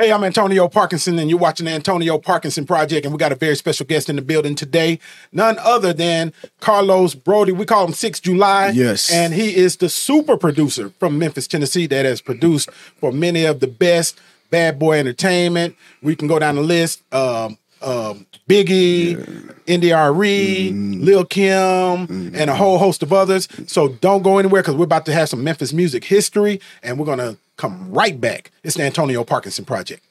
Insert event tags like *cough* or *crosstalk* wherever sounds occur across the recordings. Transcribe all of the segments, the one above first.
Hey, I'm Antonio Parkinson, and you're watching the Antonio Parkinson Project, and we got a very special guest in the building today. None other than Carlos Broady. We call him 6 July. Yes. And he is the super producer from Memphis, Tennessee, that has produced for many of the best Bad Boy Entertainment. We can go down the list. Um, um, Biggie, NDRE, Lil Kim, and a whole host of others. So don't go anywhere because we're about to have some Memphis music history, and we're gonna come right back. It's the Antonio Parkinson Project.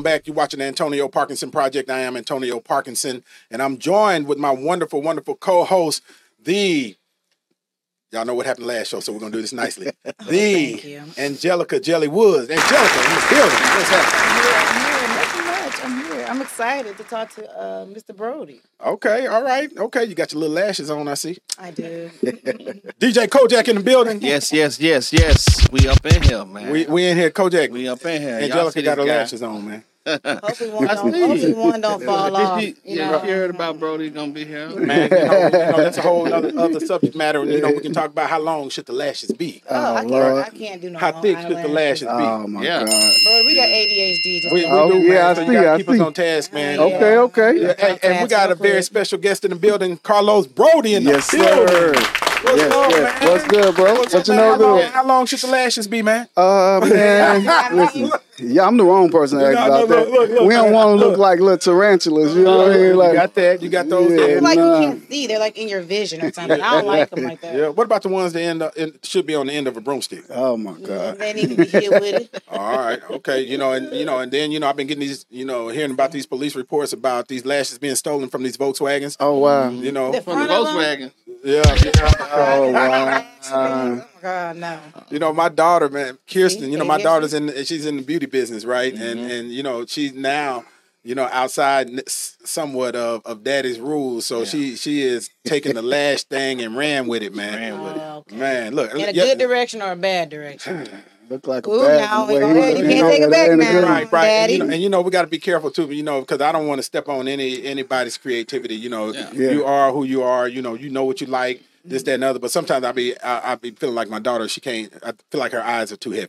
Welcome back. You're watching the Antonio Parkinson Project. I am Antonio Parkinson, and I'm joined with my wonderful, wonderful co-host, the y'all know what happened last show, so we're gonna do this nicely. *laughs* The Thank you. Angelica Jelly Woods. Angelica in the building. What's happening? I'm here. I'm here. Nothing much. I'm here. I'm excited to talk to uh, Mr. Broady. Okay, all right, okay. You got your little lashes on, I see. I do. *laughs* *laughs* DJ Kojak in the building. Yes, yes, yes, yes. We up in here, man. We we in here, Kojak. we up in here. Angelica got her guy? lashes on, man. Hopefully *laughs* one I don't. Hopefully one don't fall off. Did you, You you know. heard about Broady gonna be here? Man, you know, you know, that's a whole other, other subject matter. You know, we can talk about how long should the lashes be. Oh, I Oh, can't. Lord. I can't do no. How long thick should the lashes be? Oh my Yeah. god. Bro, we got ADHD. Just We, we Oh, do, yeah, man. I so see, you I gotta keep us on task, man. Yeah. Okay, okay. Yeah, and, and we got a very special guest in the building, Carlos Broady in the Yes, building. sir. What's Yes, up, yes. man? What's good, bro? What's What you know how, long, good? how long should the lashes be, man? Uh man, *laughs* listen. Yeah, I'm the wrong person to ask No, about no, that. look, look, look, we don't want to look look. like little tarantulas. You know what I mean? Like, you Like, got that? You got those? Yeah. They're like Nah. you can't see. They're like in your vision or something. I don't like them like that. Yeah. What about the ones that end up, should be on the end of a broomstick? oh my god. They need to be hit with it. *laughs* All right, okay, you know, and you know, and then you know, I've been getting these, you know, hearing about these police reports about these lashes being stolen from these Volkswagens. Oh wow. You know, The From the front them? Volkswagen. Yeah, *laughs* yeah. Oh, oh wow. Oh my God, no. You know, my daughter, man, Kirsten. You know, my daughter's in. She's in the beauty business, right? And mm-hmm. and you know, she's now, you know, outside somewhat of of daddy's rules. So she she is taking the lash thing and ran with it, man. Ran with it. Oh, okay. Man, look, In a yeah, good direction or a bad direction? *laughs* Look like a Ooh, bad now boy. we go He ahead. You can't was- take it back in a now. good- Right, right, and you, know, and you know we got to be careful too, you know, because I don't want to step on any anybody's creativity. You know, Yeah. Yeah. you are who you are. You know, you know what you like, mm-hmm. this, that, and other. But sometimes I be I, I be feeling like my daughter. She can't. I feel like her eyes are too heavy.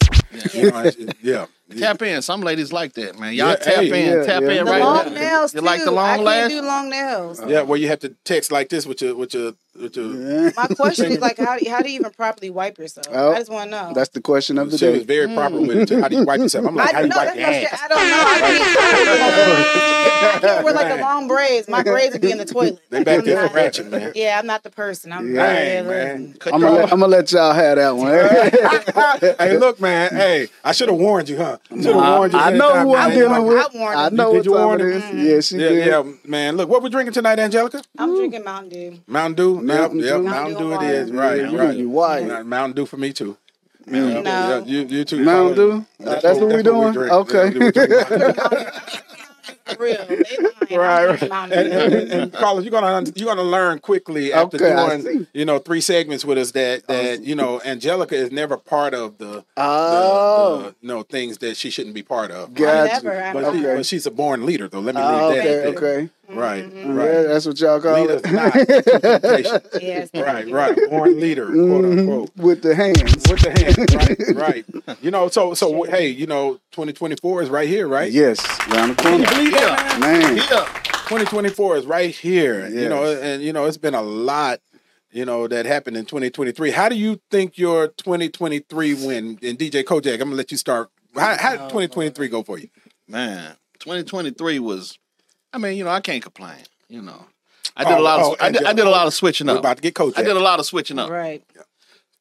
You know, it's- *laughs* yeah. Tap in. Some ladies like that, man. Y'all Yeah, tap hey, in. yeah, tap yeah. in The right long now. nails You too. like the I long can't lash? do long nails. Yeah, where you have to text like this with your with your with your. Yeah. My question is like, *laughs* how do you, how do you even properly wipe yourself? Oh, I just want to know. That's the question of the She was day. very proper with it. How do you wipe yourself? I'm like, I how do you know. wipe your ass? shit. I don't know. I can't, *laughs* I can't wear like the long braids. My braids would be in the toilet. They back I'm there not- for ratchet, man. Yeah, I'm not the person. I'm Yeah. Man. I'm gonna, let, I'm gonna let y'all have that one. *laughs* hey, look, man. Hey, I should have warned you, huh? Should have I, warned you. I know who I'm man. dealing I with. warned I know Did what you time warn him? Yeah, she Yeah, did. yeah, man. Look, what we drinking tonight, Angelica? I'm drinking Mountain Dew. Mountain Dew. Yep, Mountain yep. Dew. Mountain Dew. It Mountain is. Dew Right, Yeah, right. you white. Mountain- Mountain Dew for me too. Mm. Yeah, No. yeah, you, you too. Mountain Dew? That's That's what we doing? drink. Okay. We drink. *laughs* Real. *laughs* Right, right. drinking And, and, and Carlos, you're gonna you're gonna learn quickly after Okay, doing you know three segments with us that that you know Angelica is never part of the, the, Oh, the you know things that she shouldn't be part of. Gotcha. Never. I'm But, she, Okay. but she's a born leader, though. Let me Ah, leave that. okay, at that. okay. Right, Mm-hmm. Yeah, right. that's what y'all call Leaders it. not. *laughs* Yes. Right, right. Born leader, quote Mhm, unquote. With the hands. With the hand, right, *laughs* right. You know, so so hey, you know, 2024 is right here, right? Yes, around the corner. believe that, man? Man, Yeah. 2024 is right here. You know, and you know, it's been a lot, you know, that happened in 2023. How do you think your 2023 win? And DJ Kojak, I'm gonna let you start. How, how did 2023 go for you? Man, 2023 was. I mean, you know, I can't complain. You know, I did Oh, a lot. Of, oh, I, did, I did a lot of switching We're up. about to get Kojak. I did a lot of switching up. Right.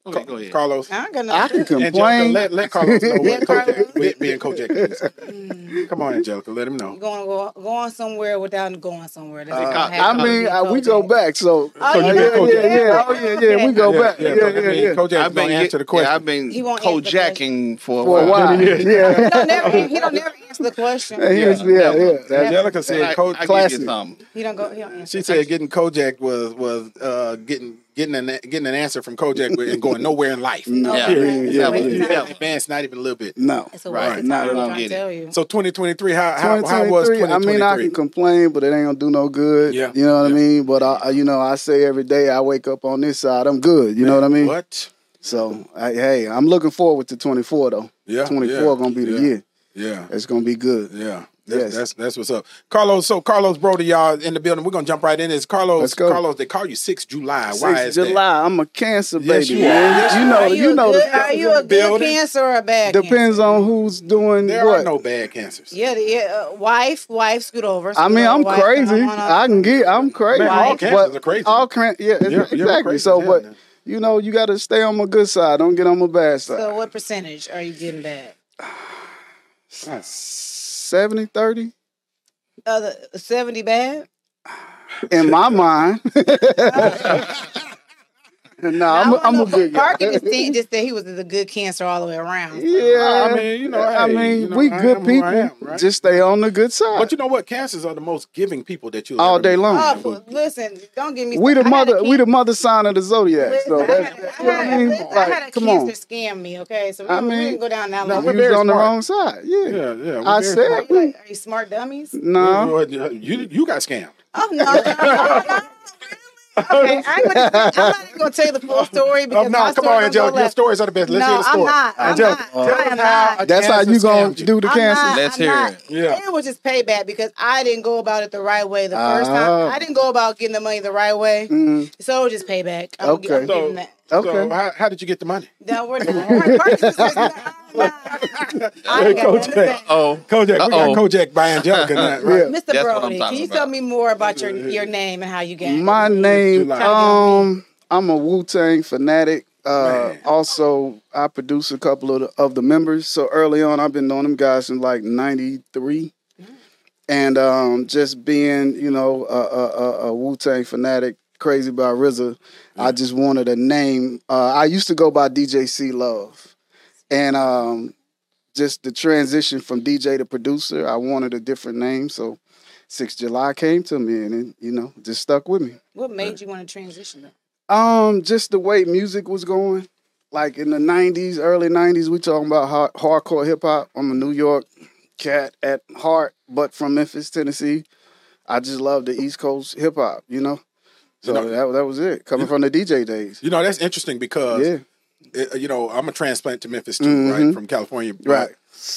Okay, go ahead. Carlos. I ain't got I nothing. can Angelica, complain. let, let Carlos know what *laughs* Kojak, be- being Kojak is. Come on, Angelica, let him know. Going go going somewhere without going somewhere. Uh, I happen I mean, uh, we go back. So, Oh, yeah, yeah, yeah, yeah. yeah. Oh, yeah, yeah. We go Yeah, back. yeah, Yeah, Ko- yeah, I mean, yeah. Kojak I've been gonna answer the yeah, question. I've been He won't answer Kojaking for a For a while. while. He Yeah. don't never he don't never answer the question. He was- Yeah, yeah. That- Angelica said I, Ko- give classic. you something. He don't go. He don't answer. She said getting Kojak was was uh, getting getting an getting an answer from Kojak and going nowhere in life. *laughs* No, Yeah. Period. it's Yeah, a waste we of didn't time. advance not even a little bit. No. It's a Right. Not time. at I'm all. trying to Get it. tell you. So 2023, how how, how was 2023, I mean, I can complain, but it ain't gonna do no good. Yeah. You know what Yeah. I mean? But I, I- you know, I say every day I wake up on this side, I'm good. You know what I mean? What? So, I, hey, I'm looking forward to 24 though. Yeah, 24 yeah, gonna be the yeah. year. Yeah. It's gonna be good. Yeah. That's, Yes. that's that's what's up. Carlos, so Carlos Broady, y'all in the building. We're gonna jump right in. Is Carlos Let's go. Carlos, they call you 6 July. Why 6th is that? July, I'm a cancer Yes, baby, you are. man. Yes, you you know, Are you, you, know, good, are you a good building? cancer or a bad? depends cancer? on who's doing There what. are no bad cancers. Yeah, yeah. Uh, wife, wife, scoot over. I mean, I'm wife, crazy. come on. I can get, I'm crazy. Man, all Right. cancers are crazy. All can, yeah, You're- you're exactly. crazy So, as hell, but you know, you got to stay on my good side. Don't get on my bad side. So, what percentage are you getting back? 70, 30? Uh, the seventy bad. in my mind. *laughs* *laughs* *laughs* no, I'm, a, I I'm a don't good guy. Parker just, think, just said he was a good cancer all the way around. Yeah, I mean, you know, I mean, you know, we I good am who I people. am, right? Just stay on the good side. But you know what? Cancers are the most giving people that you All day long. Oh, listen, don't give me. we the I had a mother, we the mother sign of the zodiac. Listen, So I that's, had a- I what I had a- mean. listen, I had a come cancer on. scam me. Okay, so we, I don't- we didn't go down that no, long. we're was on the wrong side. Yeah, Yeah, yeah. I said- Are you, like, are you smart dummies? no. You you got scammed. Oh no. *laughs* Okay, I ain't gonna, I'm not even gonna tell you the full story Oh, because no, my come story on, gonna Angelica. Your left. stories are the best. Let's no, hear the I'm story. not. I'm Angelica, not. tell I am how not. a That's how cancer you gonna do the I'm cancer. not, Let's I'm hear not. it. Yeah. It was just payback because I didn't go about it the right way the first Ah. time. I didn't go about getting the money the right way. Mhm. So it was just payback. I'm, Okay. I'm So, giving that. Okay. so how, how did you get the money? No, we're done. Parkinson's is not- I ain't got nothing to say. Oh, Kojak, we got Uh-oh. Kojak by Angelica *laughs* now, right? Yeah. Mr. That's Broady, can you about. tell me more about your your name and how you got it? My name, um, I'm a Wu Tang fanatic. Uh, also, I produce a couple of the, of the members. So early on, I've been knowing them guys since like '93, and um, just being, you know, a, a, a, a Wu Tang fanatic, crazy about RZA. I just wanted a name. Uh, I used to go by DJ C Love, and um, just the transition from DJ to producer, I wanted a different name. So. 6 July came to me and it, you know, just stuck with me. What made you want to transition? Though? Um, just the way music was going, like in the '90s, early '90s, we talking about hard, hardcore hip hop. I'm a New York cat at heart, but from Memphis, Tennessee. I just love the East Coast hip hop, you know. So You know- that that was it. Coming from the DJ days. You know, that's interesting because, Yeah, uh, you know, I'm a transplant to Memphis too, Mhm. right? From California. Right.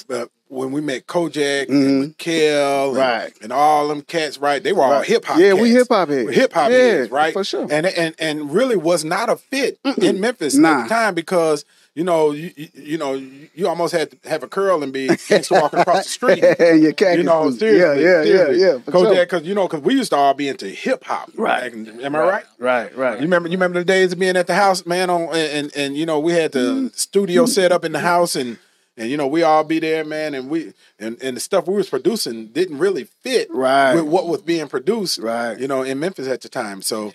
But when we met Kojak Mhm. and Kel Right. and all them cats, right? They were all Right. hip hop. Yeah, we hip hop heads. hip hop Yeah, heads, right? for sure. And and and really was not a fit in Memphis Nah. at the time because you know you, you, you know you, you almost had to have a curl and be gangster walking across the street. and your khakis. You know, seriously, yeah, yeah, seriously. yeah, yeah. for Kojak, sure. because you know, because we used to all be into hip hop. Right. back Am I right? Right, right. You remember? You remember the days of being at the house, man? On and and, and you know, we had the Mm-hmm. studio set up in the house, and and you know, we all be there, man. And we and, and the stuff we was producing didn't really fit Right. with what was being produced, Right. You know, in Memphis at the time. So,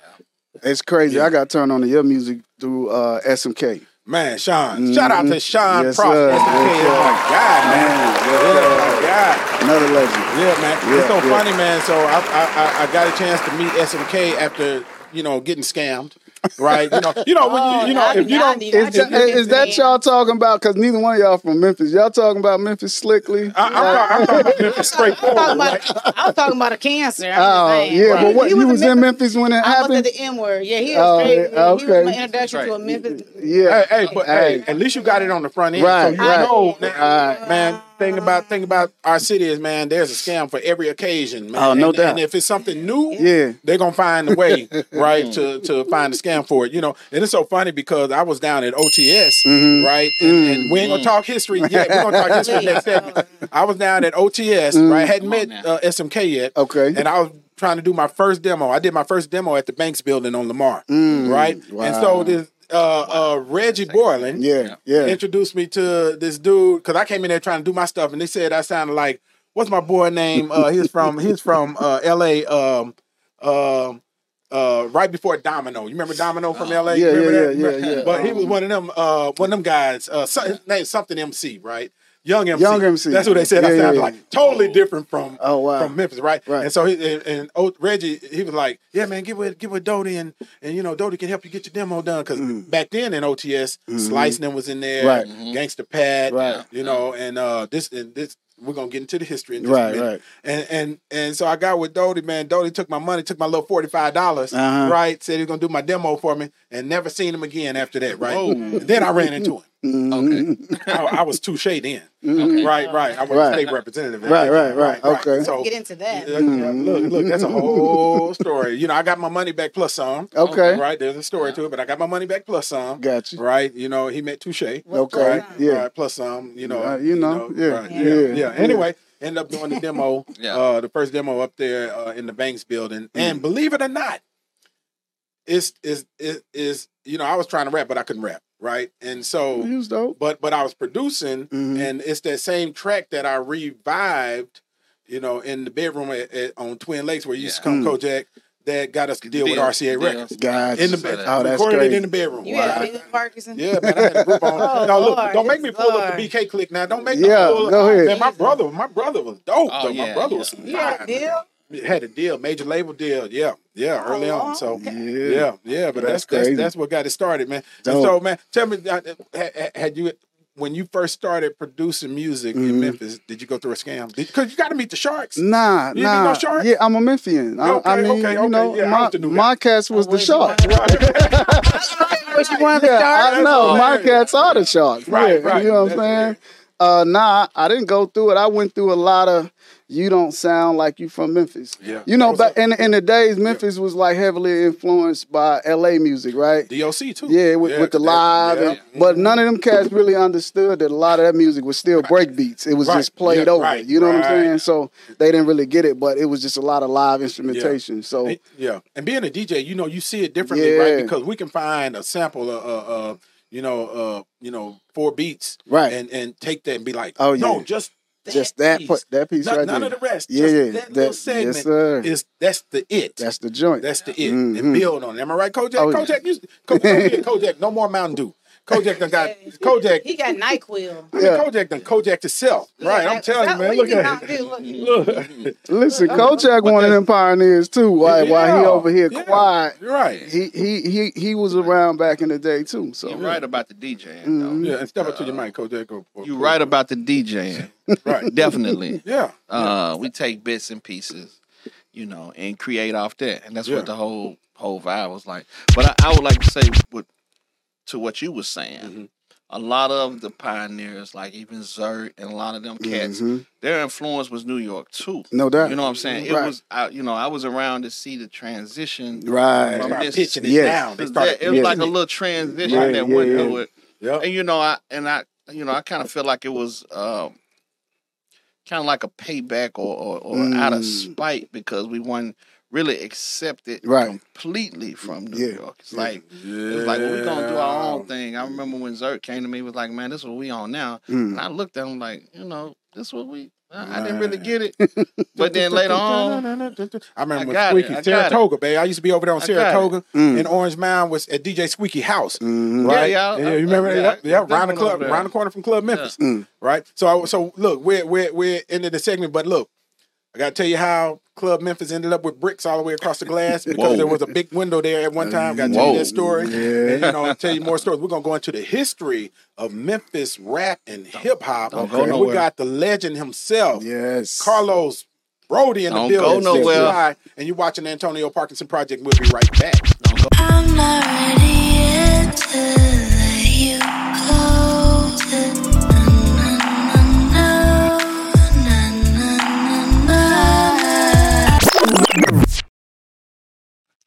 It's crazy. Yeah. I got turned on to your music through uh, SMK. Man, Sean, shout out to Sean Mm-hmm. Yes, Prost. sir. Yes, my God, man. Yes, yeah, sir. my guy. Another legend. Yeah, man. Yeah, it's so yeah. funny, man. So I, I I I got a chance to meet SMK after you know getting scammed, right? You know, you know when you oh, you know Oh, if you don't. need- Is, need that, is that y'all talking about? Because neither one of y'all from Memphis. Y'all talking about Memphis slickly? I, I'm, talking, I'm talking about Memphis *laughs* I was straightforward. talking right? about, I was talking about a cancer. I'm Oh, just yeah, Right. but what? He you a was in Memphis when it I was at the N word. Yeah, he Oh, was straight. yeah, He was okay. my introduction That's to a. Memphis. Yeah. Hey, hey, but hey, at least you got it on the front end. Right, so you right. know, Right. man. Thing about thing about our city is, man. There's a scam for every occasion, man. Oh, no and, doubt. And if it's something new, Yeah. they're gonna find a way, *laughs* right, to to find a scam for it. You know, and it's so funny because I was down at OTS, Mm-hmm. right, and, and we ain't gonna talk history yet. We're gonna talk history *laughs* next segment. I was down at OTS, right, hadn't met uh, SMK yet, Mm-hmm. Okay. and I was trying to do my first demo. I did my first demo at the Banks Building on Lamar, right, wow. and so Mm, this uh, uh, Reggie Borland Yeah, yeah. introduced me to this dude because I came in there trying to do my stuff, and they said I sounded like what's my boy name? Uh, he's from he's from uh, L.A. Um, um, uh, right before Domino. You remember Domino from L.A. You Yeah, remember yeah, that? yeah, yeah. But he was one of them. Uh, one of them guys. Uh, so, his name something MC, right? Young MC. Young MC. That's what they said. I Yeah, yeah, sounded yeah. like totally different from Oh, wow. from Memphis, right? Right. And so he and, and oh, Reggie, he was like, "Yeah, man, get with get with Doty and and you know Doty can help you get your demo done because back then in OTS, Slicing them was in there, Mm-hmm. Right. Gangsta Pat, Right. You know, and uh, this and this. We're gonna get into the history in just a Right, minute. right. And and and so I got with Doty, man. Doty took my money, took my little forty five dollars, Uh-huh. right? Said he was gonna do my demo for me, and never seen him again after that, right? Then I ran into him. Mm-hmm. Okay. I, I was touche then, right? Right. I was Right. state representative. at Right, that right, time. right. Okay. So Get into that. yeah, yeah, Look, look, that's a whole story. You know, I got my money back plus some. Okay. Right, there's a story to it, but I got my money back plus some. Gotcha. Right, you know, he met Touche. Okay. Right, Yeah. right, plus some. You know, Uh, you know, yeah, right, yeah, yeah, yeah. yeah. Anyway, end up doing the demo. *laughs* Yeah. uh, the first demo up there uh, in the Banks building, Mm. and believe it or not, it's is is is you know I was trying to rap, but I couldn't rap. Right, and so He was dope. but but I was producing, Mhm. and it's that same track that I revived, you know, in the bedroom at, at, on Twin Lakes where you used to come Mm. Kojak. That got us to deal, with RCA deal. Records Gotcha. in the So bed. Oh, that's recorded crazy. it in the bedroom. You had right? Billy Parkinson? Yeah, man, I had a group on. *laughs* Oh, now look, Lord, don't make me yes, pull up the BK click now. Don't make Yeah, me pull go ahead. Man, my brother, my brother was dope. Oh, though. my brother yeah. was You had a deal? Had a deal, major label deal. Yeah, yeah, early Oh, on. So okay. Yeah. yeah, yeah, but That's that's that's, crazy. that's what got it started, man. And so, man, tell me, uh, ha- ha- had you when you first started producing music in Mhm. Memphis? Did you go through a scam? Because you got to meet the sharks. Nah, You didn't nah. know Shark? Yeah, I'm a Memphian. I, Okay, I mean, okay, you know, Yeah, my, was the new guy. my cats was the was shark. one What you wanted to Yeah, start? I know. My hilarious. cats are the sharks. Right, yeah, right. You know what I'm saying? Uh, nah, I didn't go through it. I went through a lot of. You don't sound like you from Memphis. Yeah. You know, back in in the days, Memphis was like heavily influenced by L.A. music, right? DOC too. Yeah, with, with the live, yeah. and, but none of them cats really understood that a lot of that music was still break beats. It was Right. just played Yeah, over. right, You know what I'm saying? So they didn't really get it, but it was just a lot of live instrumentation. So And- yeah, and being a DJ, you know, you see it differently, Yeah. right? Because we can find a sample of, uh, uh, you know, uh, you know, four beats, Right. and and take that and be like, Oh, no, just that just that piece. put that piece None, right none there. of the rest. Yeah, just yeah, that, that- little yes, segment sir. is that's the it. That's the joint. That's the it, Mhm. and build on it. Am I right, Kojak? Oh, yeah. Kojak, used Kojak, *laughs* Kojak, Kojak, no more Mountain Dew. Kojak done got *laughs* Kojak. He got NyQuil. I mean, Yeah. Kojak done Kojak himself. Right, I'm telling you, man. *laughs* Look at it. it. Listen, Kojak one of them pioneers too. Why? While he over here yeah. quiet, You're right. he he he he was around back in the day too. So You're right about the DJing, Mm-hmm. Yeah, and step up to your mic, Kojak. Or, or, You're right about the DJing. Right. *laughs* Definitely. Yeah. Uh, we take bits and pieces, you know, and create off that, and that's Yeah. what the whole whole vibe was like. But I, I would like to say, what to what you were saying, Mm-hmm. a lot of the pioneers, like even Zert and a lot of them cats, Mhm. their influence was New York too. no doubt. You know what I'm saying? It was, I, you know, I was around to see the transition. right. From this- pitching it Yes. down. They 'Cause started that- it was yeah. like a little transition Yeah, that yeah, went yeah. through it. Yep. And you know, I and I, you know, I kind of feel like it was um, kind of like a payback or or, or out of Mm. spite because we weren't really accepted Right. completely from New Yeah, York. It's yeah. like it was like well, we're gonna do our own thing. I remember when Zirk came to me, was like, "Man, this is what we on now." Mm. And I looked at him like, you know, this is what we. I, I didn't really get it, *laughs* but then later on, I remember I when got it, Squeaky I got Saratoga, babe. I used to be over there on I got. Saratoga Mm. in Orange Mound was at DJ Squeaky House. Mhm. Right? Yeah, yeah, I- you remember I- that? yeah, Yeah, I around the club, over there. around the corner from Club Memphis. Mm. Right. So, I, so look, we're we're we're into the segment, but look, I got to tell you how Club Memphis ended up with bricks all the way across the glass *laughs* because Whoa. there was a big window there at one time. Got to tell you that story, Yeah. and you know, I'll tell you more stories. We're gonna go into the history of Memphis rap and hip hop. Don't go And we got the legend himself, Yes. Carlos Broady in the Don't building. go nowhere. Stay by, And you're watching the Antonio Parkinson Project. We'll be right back.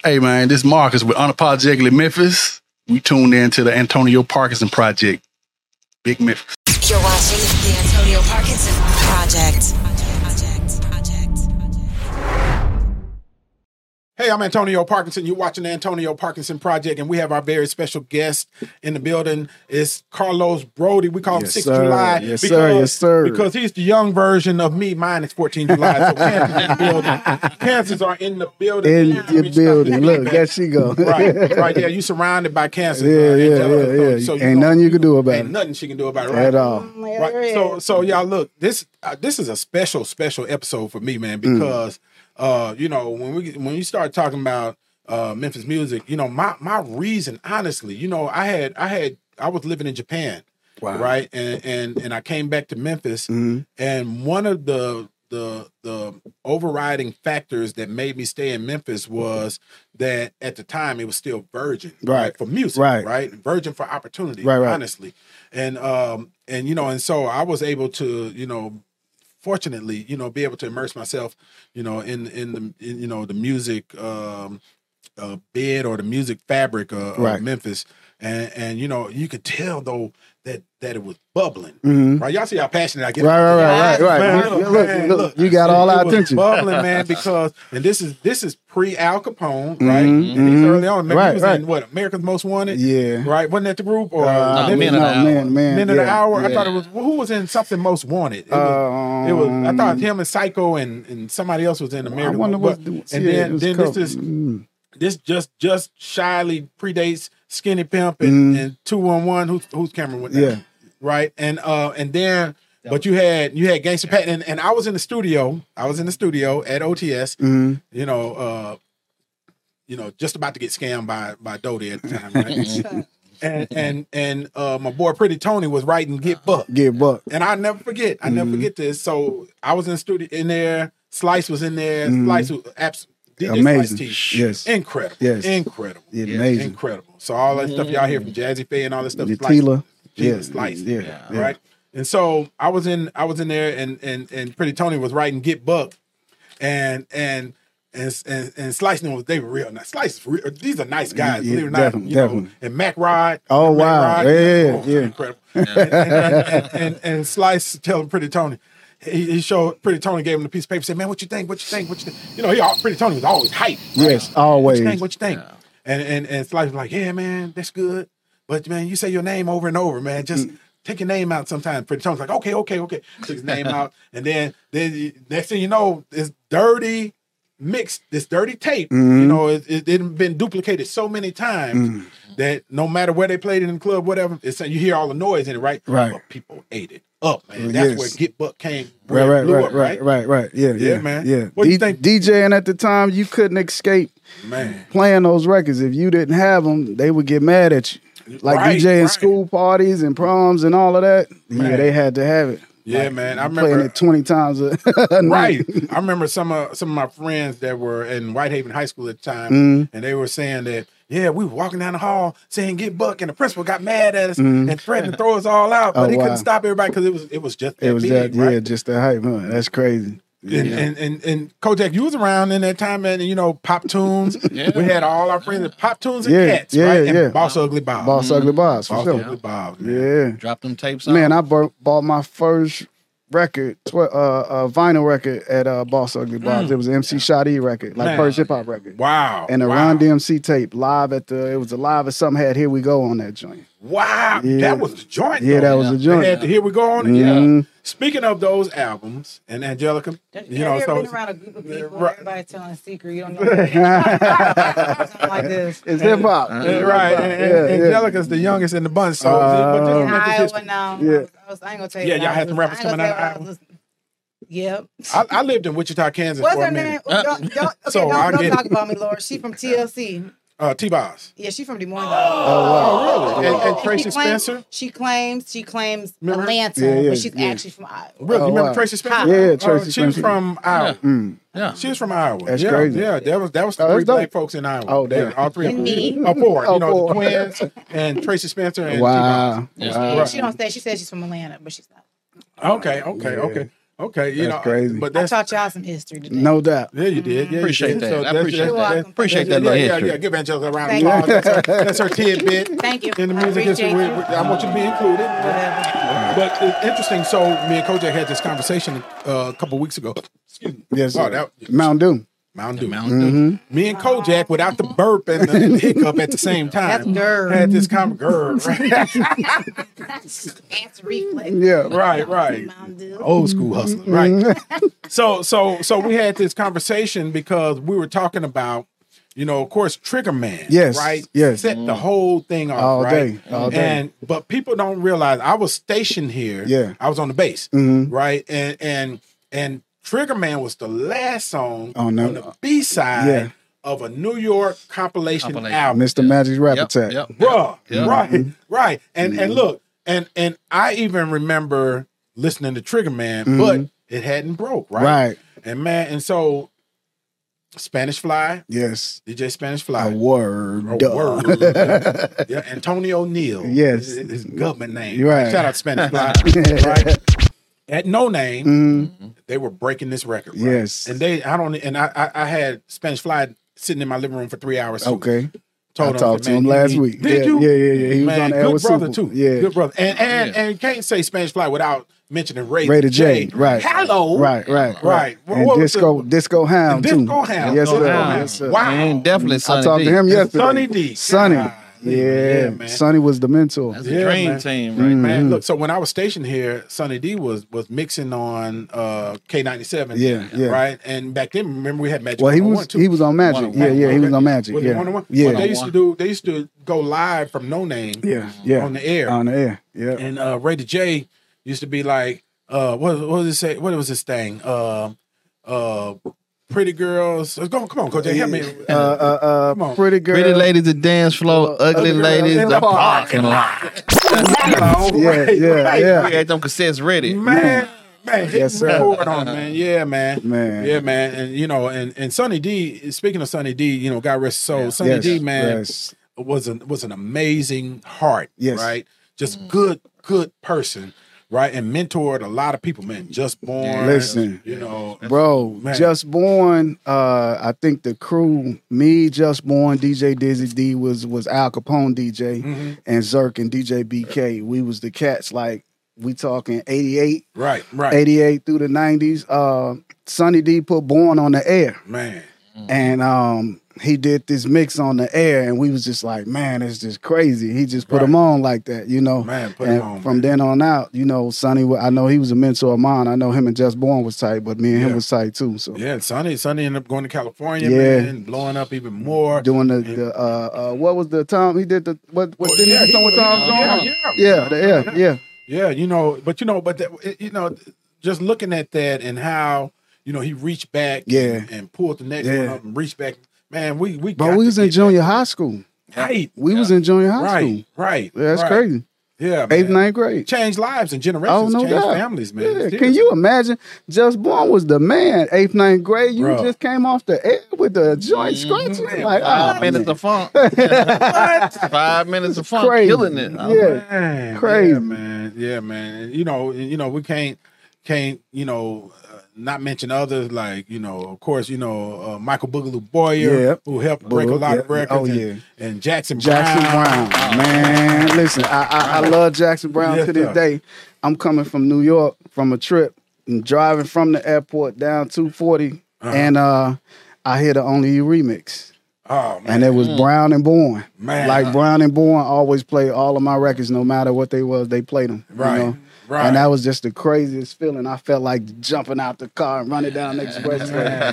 Hey man, this is Marcus with Unapologetically Memphis. We tuned in to the Antonio Parkinson Project. Big Memphis. You're watching the Antonio Parkinson Project. Hey, I'm Antonio Parkinson. You're watching the Antonio Parkinson Project, and we have our very special guest in the building. It's Carlos Broady. We call him Yes, 6th sir. July. Yes, sir. Yes, sir. Because he's the young version of me. Mine is 14 July. So cancers in the building. Cancers are in the building. In Yeah, I mean, building. Look, there she go. right, right *laughs* there. You surrounded by cancer. Yeah, yeah, yeah, yeah. Ain't nothing you can do about ain't it. nothing she can do about it. Right? At all. Right. So, so y'all look. This uh, this is a special, special episode for me, man, Mm. Uh, you know when we when you start talking about uh Memphis music, you know my my reason, honestly, you know I had I had I was living in Japan, Wow. right, and and and I came back to Memphis, Mhm. and one of the the the overriding factors that made me stay in Memphis was that at the time it was still virgin, Right. for music, Right. right, virgin for opportunity, Right, right. honestly, and um and you know and so I was able to you know fortunately you know be able to immerse myself you know in in the in, you know the music um uh, bed or the music fabric uh, Right. of Memphis and and you know you could tell though that that it was bubbling Mhm. right y'all see how passionate I get Right, about right, right, right, Man, right. look, Look, man, look, look. you got all It our was attention. bubbling man *laughs* because and this is this is pre Al Kapone right Mhm, and these early on maybe Right, he was right. in what America's Most Wanted Yeah. right wasn't that the group or Uh, No, Memphis- Men of the Hour. man, man, Men of the yeah, Hour. I thought it was who was in something most wanted. It was, it was I thought him and Psycho and, and somebody else was in Um, I American. wonder but, what's and yeah, then then couple- this is mm. this just just shyly predates Skinny Pimp and, Mhm. and Two One One. Who's who's Cameron with that? Yeah. right. And uh and then but you had you had Gangsta Pat and, and I was in the studio. I was in the studio at OTS. Mhm. You know. uh you know, just about to get scammed by by Dodie at the time, right? *laughs* *laughs* and and and uh, my boy Pretty Tony was writing Get Buck, Get buck. and I never forget. I never Mhm. forget this. So I was in the studio in there. Slice was in there. Mhm. Slice was abs- DJ Amazing. Slice T. Yes. incredible. Yes. incredible. Yeah, amazing. incredible. So all that stuff y'all hear from Jazze Pha and all that stuff. The Slice- Tila. Tila Yeah. Slice. Yeah. yeah. right. And so I was in I was in there and and and Pretty Tony was writing Get Buck, and and. And, and, and Slice knew they were real nice. Slice, real, these are nice guys. Yeah, believe it or not, definitely, you know. definitely. And Mac Rod. Oh, Mac wow. Rod, Yeah, oh, yeah. incredible. and, and, and, and, and Slice telling Pretty Tony, he, he showed Pretty Tony gave him the piece of paper. Said, "Man, what you think? What you think? What you think?" You know, he al- Pretty Tony was always hype. right? Yes, What you think? What you think? And and and Slice was like, "Yeah, man, that's good, but man, you say your name over and over, man. Just." Mm. Take your name out sometimes. Pretty Tony's like, okay, okay, okay. Took his name out, *laughs* and then then you- next thing you know, this dirty mixed, this dirty tape. Mm-hmm. You know, it, it, it been duplicated so many times Mm. That no matter where they played it in the club, whatever, it's you hear all the noise in it, right? Right. But people ate it up, man. That's yes. where Get Buck came. Right, right, right, up, right, right, right. Yeah, Yeah, yeah, man. Yeah. What do you think? DJing at the time, you couldn't escape Man, playing those records. If you didn't have them, they would get mad at you. Like Right, DJing right. school parties and proms and all of that. Yeah, they had to have it. yeah, man. I remember Playing it twenty times a, a *laughs* night. Right. I remember some of some of my friends that were in Whitehaven High School at the time, Mhm. and they were saying that, yeah, we were walking down the hall saying "Get Buck," and the principal got mad at us and threatened to throw us all out, but Mm-hmm. Oh, he wow. couldn't stop everybody because it was it was just that It was big, that, right? yeah, just that hype, huh? That's crazy. And, and and and Kojak, you was around in that time, man. And you know, Pop Tunes. *laughs* We had all our friends at Pop Tunes and Yeah, Cats, yeah, right? And yeah. Boss Ugly Bob. Boss Ugly Boss, for Boss sure. Ugly Bob. Man. Yeah. Drop them tapes out. Man, I bought, bought my first record, tw- uh, uh, vinyl record at uh, Boss Ugly Bob's. It was an MC Shotty record, like Man. first hip hop record. Wow. And a wow. Run DMC tape live at the, it was a live at something had Here We Go on that joint. Wow. Yeah. That was the joint. Yeah, though. that was a joint. had the Here We Go on. it. Mhm. Yeah. Speaking of those albums and Angelica, you know, ever so been around a group of people, Right. everybody telling a secret, you don't know. *laughs* Something like this. It's hip hop. Yeah, right. And, and Yeah, yeah. Angelica's the youngest in the bunch. So, Uh, but just In mention Iowa now. Yeah. I, was, I ain't gonna tell you. Yeah, y'all had some rappers coming out of gonna say what I was listening- Yep. I, I lived in Wichita, Kansas What's for her a name? minute. Don't, don't, *laughs* okay, So, don't, don't talk about me, Laura. She from TLC. Uh, T-Boz. Yeah, she's from Des Moines. Oh, really? And, and She Tracie claims- Spencer? She claims she claims Remember? Atlanta, Yeah, yeah, but she's yeah. actually from Iowa. Really? Oh, you remember wow. Tracie Spencer? Yeah, Oh, Tracie she was Spencer. from Iowa. Mm. yeah. She was from Iowa. That's yeah, crazy. Yeah, that was that was Oh, three that's dope. black folks in Iowa. Oh, damn. Yeah, all three of And them. me. Oh, four. Oh, you know, four. the twins and Tracie Spencer and Wow. Yeah. wow. Right. She don't say. She says she's from Atlanta, but she's not. Okay, okay, Yeah. okay, okay. You That's know, crazy. But I taught y'all some history today. No doubt. yeah, you did. Yeah, you Appreciate did. that. I that's- appreciate that's- that. that's- Appreciate that's- that yeah, yeah. Yeah, give Angelica a round of applause. That's her, that's her *laughs* tidbit. Thank you. In the I music history, we, you. I want you to be included. Whatever. But it's interesting. So me and Kojak had this conversation uh, a couple weeks ago. Excuse me. Yes, Oh, sir. that- Mountain Dew. Mountain Dew. Mountain Dew. Mm-hmm. Me and Kojak, without the burp and the *laughs* hiccup at the same That's time, GERD. had this kind of GERD. Right, *laughs* Answer reflex. Yeah. right. right. Mountain Dew. Old school hustler, right? so, so, so we had this conversation because we were talking about, you know, of course, Trigger Man, Yes, right? yes. set the whole thing off, All right? day, all day. And but people don't realize I was stationed here. Yeah. I was on the base, Mhm. right? And and and Trigger Man was the last song oh, On on the- the, B side Yeah. of a New York compilation, Compilation. album, Mr. Magic's rap Yep, attack. yep, bruh. yep. Right, mm-hmm. right. And and mm-hmm. look, and and I even remember listening to Trigger Man, mm-hmm. but it hadn't broke, right? Right. And man, and so Spanish Fly, Yes. DJ Spanish Fly. A word. A word. *laughs* yeah, Antonio Neal. Yes. His, his government name. Right. Shout out Spanish Fly. *laughs* right. At No Name, Mhm. they were breaking this record. Right? Yes. And they, I don't, and I, I, I had Spanish Fly sitting in my living room for three hours. too. Okay. Told I talked to "Man, him last need-" week. Did yeah, you? Yeah, yeah, yeah. He was on the good brother Super. too. Yeah. good brother. And and Yeah. and can't say Spanish Fly without mentioning Ray, Ray the J. Right. Hello. Right, right, Right. What- And what Disco, the- Disco Hound too. Disco Hound. Yes, sir. Yes, sir. Wow. And definitely I talked D. to him yesterday. Sonny D. Sonny. God. Yeah, man. Sonny was the mentor. That's a dream man. team right Mm. Man, look. So when I was stationed here, Sonny D was was mixing on uh, K ninety seven. Yeah, yeah. Right. And back then, remember we had Magic. Well, he was too. he was on Magic. One- Yeah, yeah, he was on Magic. Was it Yeah, 101? yeah, Well, they used to do. They used to go live from No Name. yeah, yeah. On the air. On the air. Yeah. And uh, Ray the J used to be like, uh, what, what was it say? What was this thing? Uh, uh, pretty girls. Let's go. Come on, Coach. Help me. Uh, uh, Come uh, on. pretty girl. Pretty ladies, the dance floor. Ugly Ugly girls ladies, in the the parking lot. Yeah, yeah, yeah. We had them cassettes ready. man, man, hit Yes, yes, sir. record on, man. Yeah, man, Man. yeah, man, and you know, and and Sonny D. Speaking of Sonny D, you know, God rest his soul. Sonny Yes, D, man, yes. was an was an amazing heart. Yes. right, just good, good person. Right, and mentored a lot of people, man. Just born, Listen. you know, Bro, Man. Just Born, uh, I think the crew, me, Just Born, DJ Dizzy D was was Al Kapone DJ Mhm. and Zirk and DJ BK. We was the cats like we talking 88, right, right, 88 through the 90s. Uh Sonny D put Born on the air. man. And um he did this mix on the air and we was just like, man, it's just crazy. He just put Right. him on like that, you know. Man, put and him on, from man. then on out, you know, Sonny, I know he was a mentor of mine. I know him and Just Born was tight, but me and him was tight too. So Yeah, and Sonny, Sonny ended up going to California, Yeah. man, blowing up even more. doing the, the uh uh what was the Tom he did the what what Well, did yeah, he he with Tom yeah, Jones? yeah. yeah, the, yeah, yeah. Yeah, you know, but you know, but that, you know, just looking at that and how you know he reached back, Yeah. and, and pulled the next Yeah. one up and reached back. Man, we we But we was in get junior high school. that right, We was in junior high right, school. right. Yeah, that's right. crazy. Yeah, Eighth, man. ninth grade. Changed lives and generations, Oh no changed doubt. families, man. Yeah. Can you imagine? Just Born was the man. Eighth, ninth grade. You Bro. just came off the air with the joint Mm-hmm. scratching. Like, Five oh, minutes man. of funk. *laughs* Five minutes of funk, Crazy. killing it. Yeah. Man, Crazy. yeah, man. Yeah, man. You know, you know, we can't can't you know not mention others like you know, of course, you know uh, Michael Boogaloo Boyer, Yeah. who helped break a lot of records. Oh, and, yeah. and Jackson Jackson Brown. Brown. Man, listen, I, I, I *laughs* love Jackson Brown Yes, to this sir. day. I'm coming from New York from a trip and driving from the airport down 240, Uh-huh. and uh, I hear the Only You remix. Oh man, And it was Brown and Born. Man. Like Brown and Born always play all of my records, no matter what they was, they played them. Right, You know? Right. And that was just the craziest feeling. I felt like jumping out the car and running down the expressway.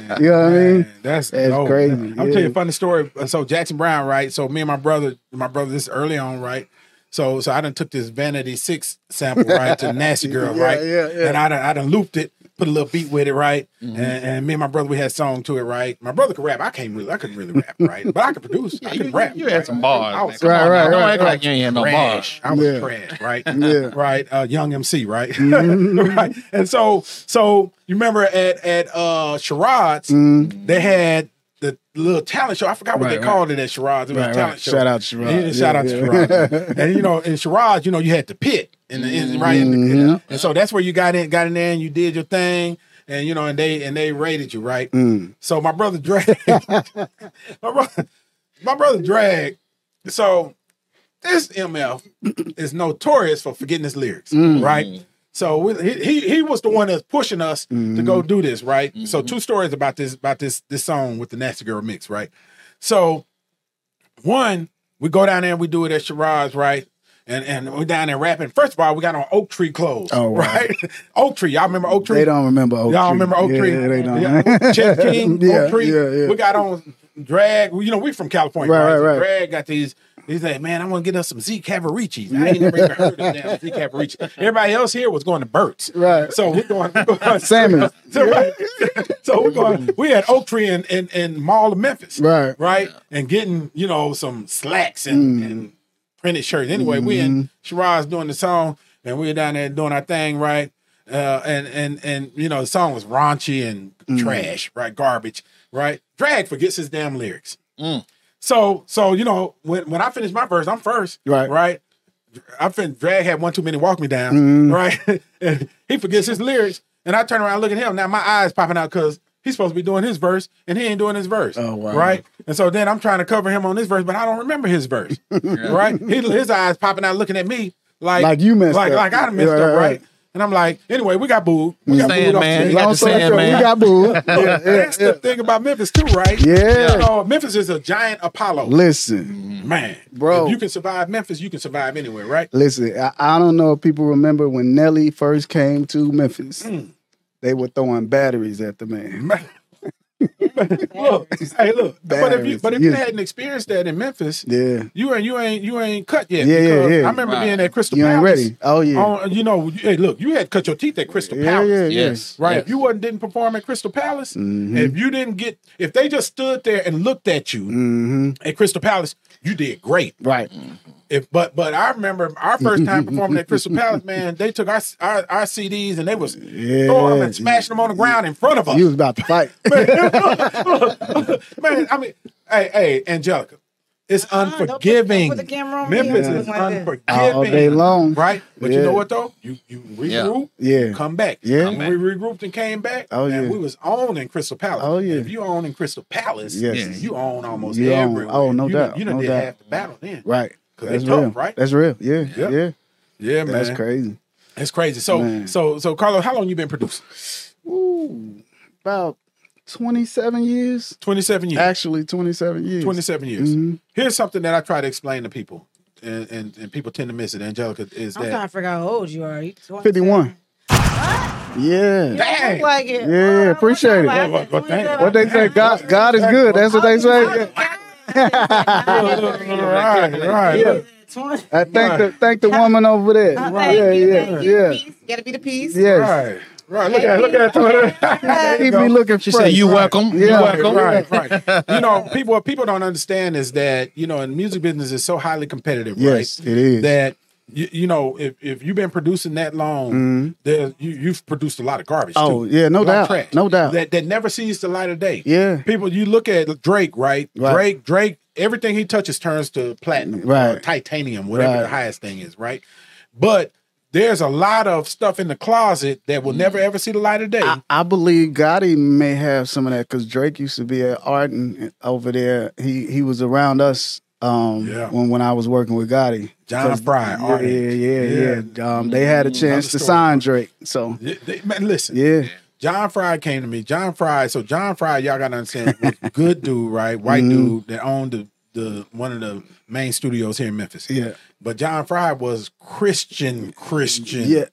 Man, You know what I mean? That's, That's dope. crazy, I'm telling yeah. you a funny story. So Jackson Brown, right? So me and my brother, my brother, this early on, right? So so I done took this Vanity Six sample right to Nasty *laughs* Girl, Yeah, right? yeah, yeah. And I done, I done looped it, put a little beat with it, right? And, and me and my brother, we had song to it, right? My brother could rap. I can't really, I couldn't really rap, right? But I could produce. *laughs* I You, could rap. you had right? some bars. I man. was- Come Right, on, right, now. Don't right, act right. like you ain't had no bars. I was Yeah. trash, right? *laughs* Yeah. *laughs* right. Uh, young MC, right? Mm-hmm. right. And so, so you remember at at uh Sherrod's, Mm-hmm. they had the little talent show. I forgot what Right, they right. called it at Sherrod's. It was Right, a talent right. show. Shout out to Sherrod. Yeah, shout Yeah, out to yeah. Sherrod. *laughs* and you know, in Sherrod's, you know, you had the pit in the in, right, in the- Mhm. and so that's where you got in, got in there, and you did your thing. And you know, and they and they rated you right. Mm. So my brother Drag, *laughs* my brother, my brother Drag. So this MF is notorious for forgetting his lyrics, Mm. right? So we, he, he he was the one that's pushing us to mm-hmm. go do this, right? So mm-hmm. two stories about this about this this song with the Nasty Girl mix, right? So one, we go down there and we do it at Shiraz, right? And and we're down there rapping. First of all, we got on Oak Tree clothes, Oh, wow. right? *laughs* Oak Tree, y'all remember Oak Tree? They don't remember Oak Y'all Tree. remember Oak yeah, Tree? Yeah, they don't. Yeah, Chet *laughs* King, yeah, Oak Tree. Yeah, yeah. We got on drag. You know, we from California, Right, right? right, So right. Drag got these. He's like, man, I want to get us some Z Cavariccis. I ain't never even heard of damn Z Cavaricci. *laughs* Everybody else here was going to Burt's. Right. So we're going, we're going Salmon. So, right. so we're going. We had *laughs* *laughs* Oak Tree in, in, in Mall of Memphis. Right. Right. And getting, you know, some slacks and, mm. and printed shirts. Anyway, we in mm-hmm. Shiraz doing the song and we were down there doing our thing, right? Uh, and and and you know the song was raunchy and mm. trash, right? Garbage, right? Drag forgets his damn lyrics. Mm. So so you know when when I finish my verse, I'm first, Right. Right. I fin drag had one too many walk me down, mm-hmm. right? *laughs* and he forgets his lyrics, and I turn around and look at him. Now my eyes popping out because he's supposed to be doing his verse, and he ain't doing his verse. Oh, wow. Right. And so then I'm trying to cover him on this verse, but I don't remember his verse. *laughs* right. He, his eyes popping out, looking at me like Like you messed like, up. Like I messed Right, up, right, right? Right. And I'm like, anyway, we got booed. We got Saying, booed off man, stage. you got Long the story short, man. We got booed. *laughs* yeah, yeah, That's the thing about Memphis too, right? Yeah. You know, Memphis is a giant Apollo. Listen, Man, Bro. if you can survive Memphis, you can survive anywhere, right? listen. I, I don't know if people remember when Nelly first came to Memphis. Mm. They were throwing batteries at the man. *laughs* look, hey, look. But if you but if you yeah. hadn't experienced that in Memphis, Yeah. you ain't you ain't you ain't cut yet. Yeah, yeah, yeah. I remember Right. being at Crystal You ain't Palace. ready. Oh yeah. On, you know, hey, look, you had cut your teeth at Crystal yeah, Palace. yeah, yeah. Yes. Right. Yes. If you wasn't didn't perform at Crystal Palace, Mhm. if you didn't get if they just stood there and looked at you hmm at Crystal Palace, you did great. Right. If but but I remember our *laughs* first time performing at Crystal Palace, man, they took our our, our CDs and they was Yeah. throwing them and smashing them on the ground in front of us. You was about to fight. *laughs* *laughs* man, I mean, hey, hey, Angelica, it's Uh-uh, don't put- don't unforgiving. put the camera on. Memphis I'm is like unforgiving All day long. right? But you know what though? You you regroup, Yeah. come back. Yeah. when we regrouped and came back. Oh, man, yeah. we was on in Crystal Palace. Oh, yeah. if you own in Crystal Palace, Yes. yeah, you own almost You own. everywhere. Oh, no you doubt, Done, you done no did doubt. half the battle then. Right. 'Cause That's tough, real. right? That's real. Yeah. Yep. Yeah. Yeah, man, That's crazy. That's crazy. So Man. so so Carlos, how long you been producing? Ooh, about 27 years. Twenty seven years. Actually, 27 years. 27 years. Mhm. Here's something that I try to explain to people, and, and, and people tend to miss it. Angelica is I'm that trying to figure out how old you are. You 27? 51. Yeah. You Dang. like it. Yeah, Well, appreciate it. like Well, well, thank- 27. What they say, God, God is good. That's what they say. Right, right. Look, I thank the thank the woman over there. Uh, Yeah, thank you, yeah, thank you. yeah. Peace. Gotta be the peace. Yes. Right, right. Look at look at Twitter. *laughs* He be looking She fresh. said, "You welcome. You Yeah. welcome." Right, right. *laughs* You know, people what people don't understand is that you know, in music business is so highly competitive, Yes, right? it is. That you, you know, if, if you've been producing that long, Mhm. there you you've produced a lot of garbage. Oh, too. yeah, no A lot of doubt. trash No doubt. That that never sees the light of day. Yeah. People, you look at Drake, right? Right. Drake, Drake, everything he touches turns to platinum, Right. Or titanium, whatever Right. the highest thing is, right? But there's a lot of stuff in the closet that will never ever see the light of day. I, I believe Gotti may have some of that because Drake used to be at Ardent over there. He he was around us um, Yeah. when when I was working with Gotti. John Fry, yeah, yeah, yeah, Yeah. Um, they had a chance to sign Drake, so Yeah, they- man, listen, yeah, John Fry came to me. John Fry, so John Fry, y'all gotta understand, was a good dude, right? White Mhm. dude that owned the the one of the main studios here in Memphis. yeah, But John Fry was Christian, Christian. yeah.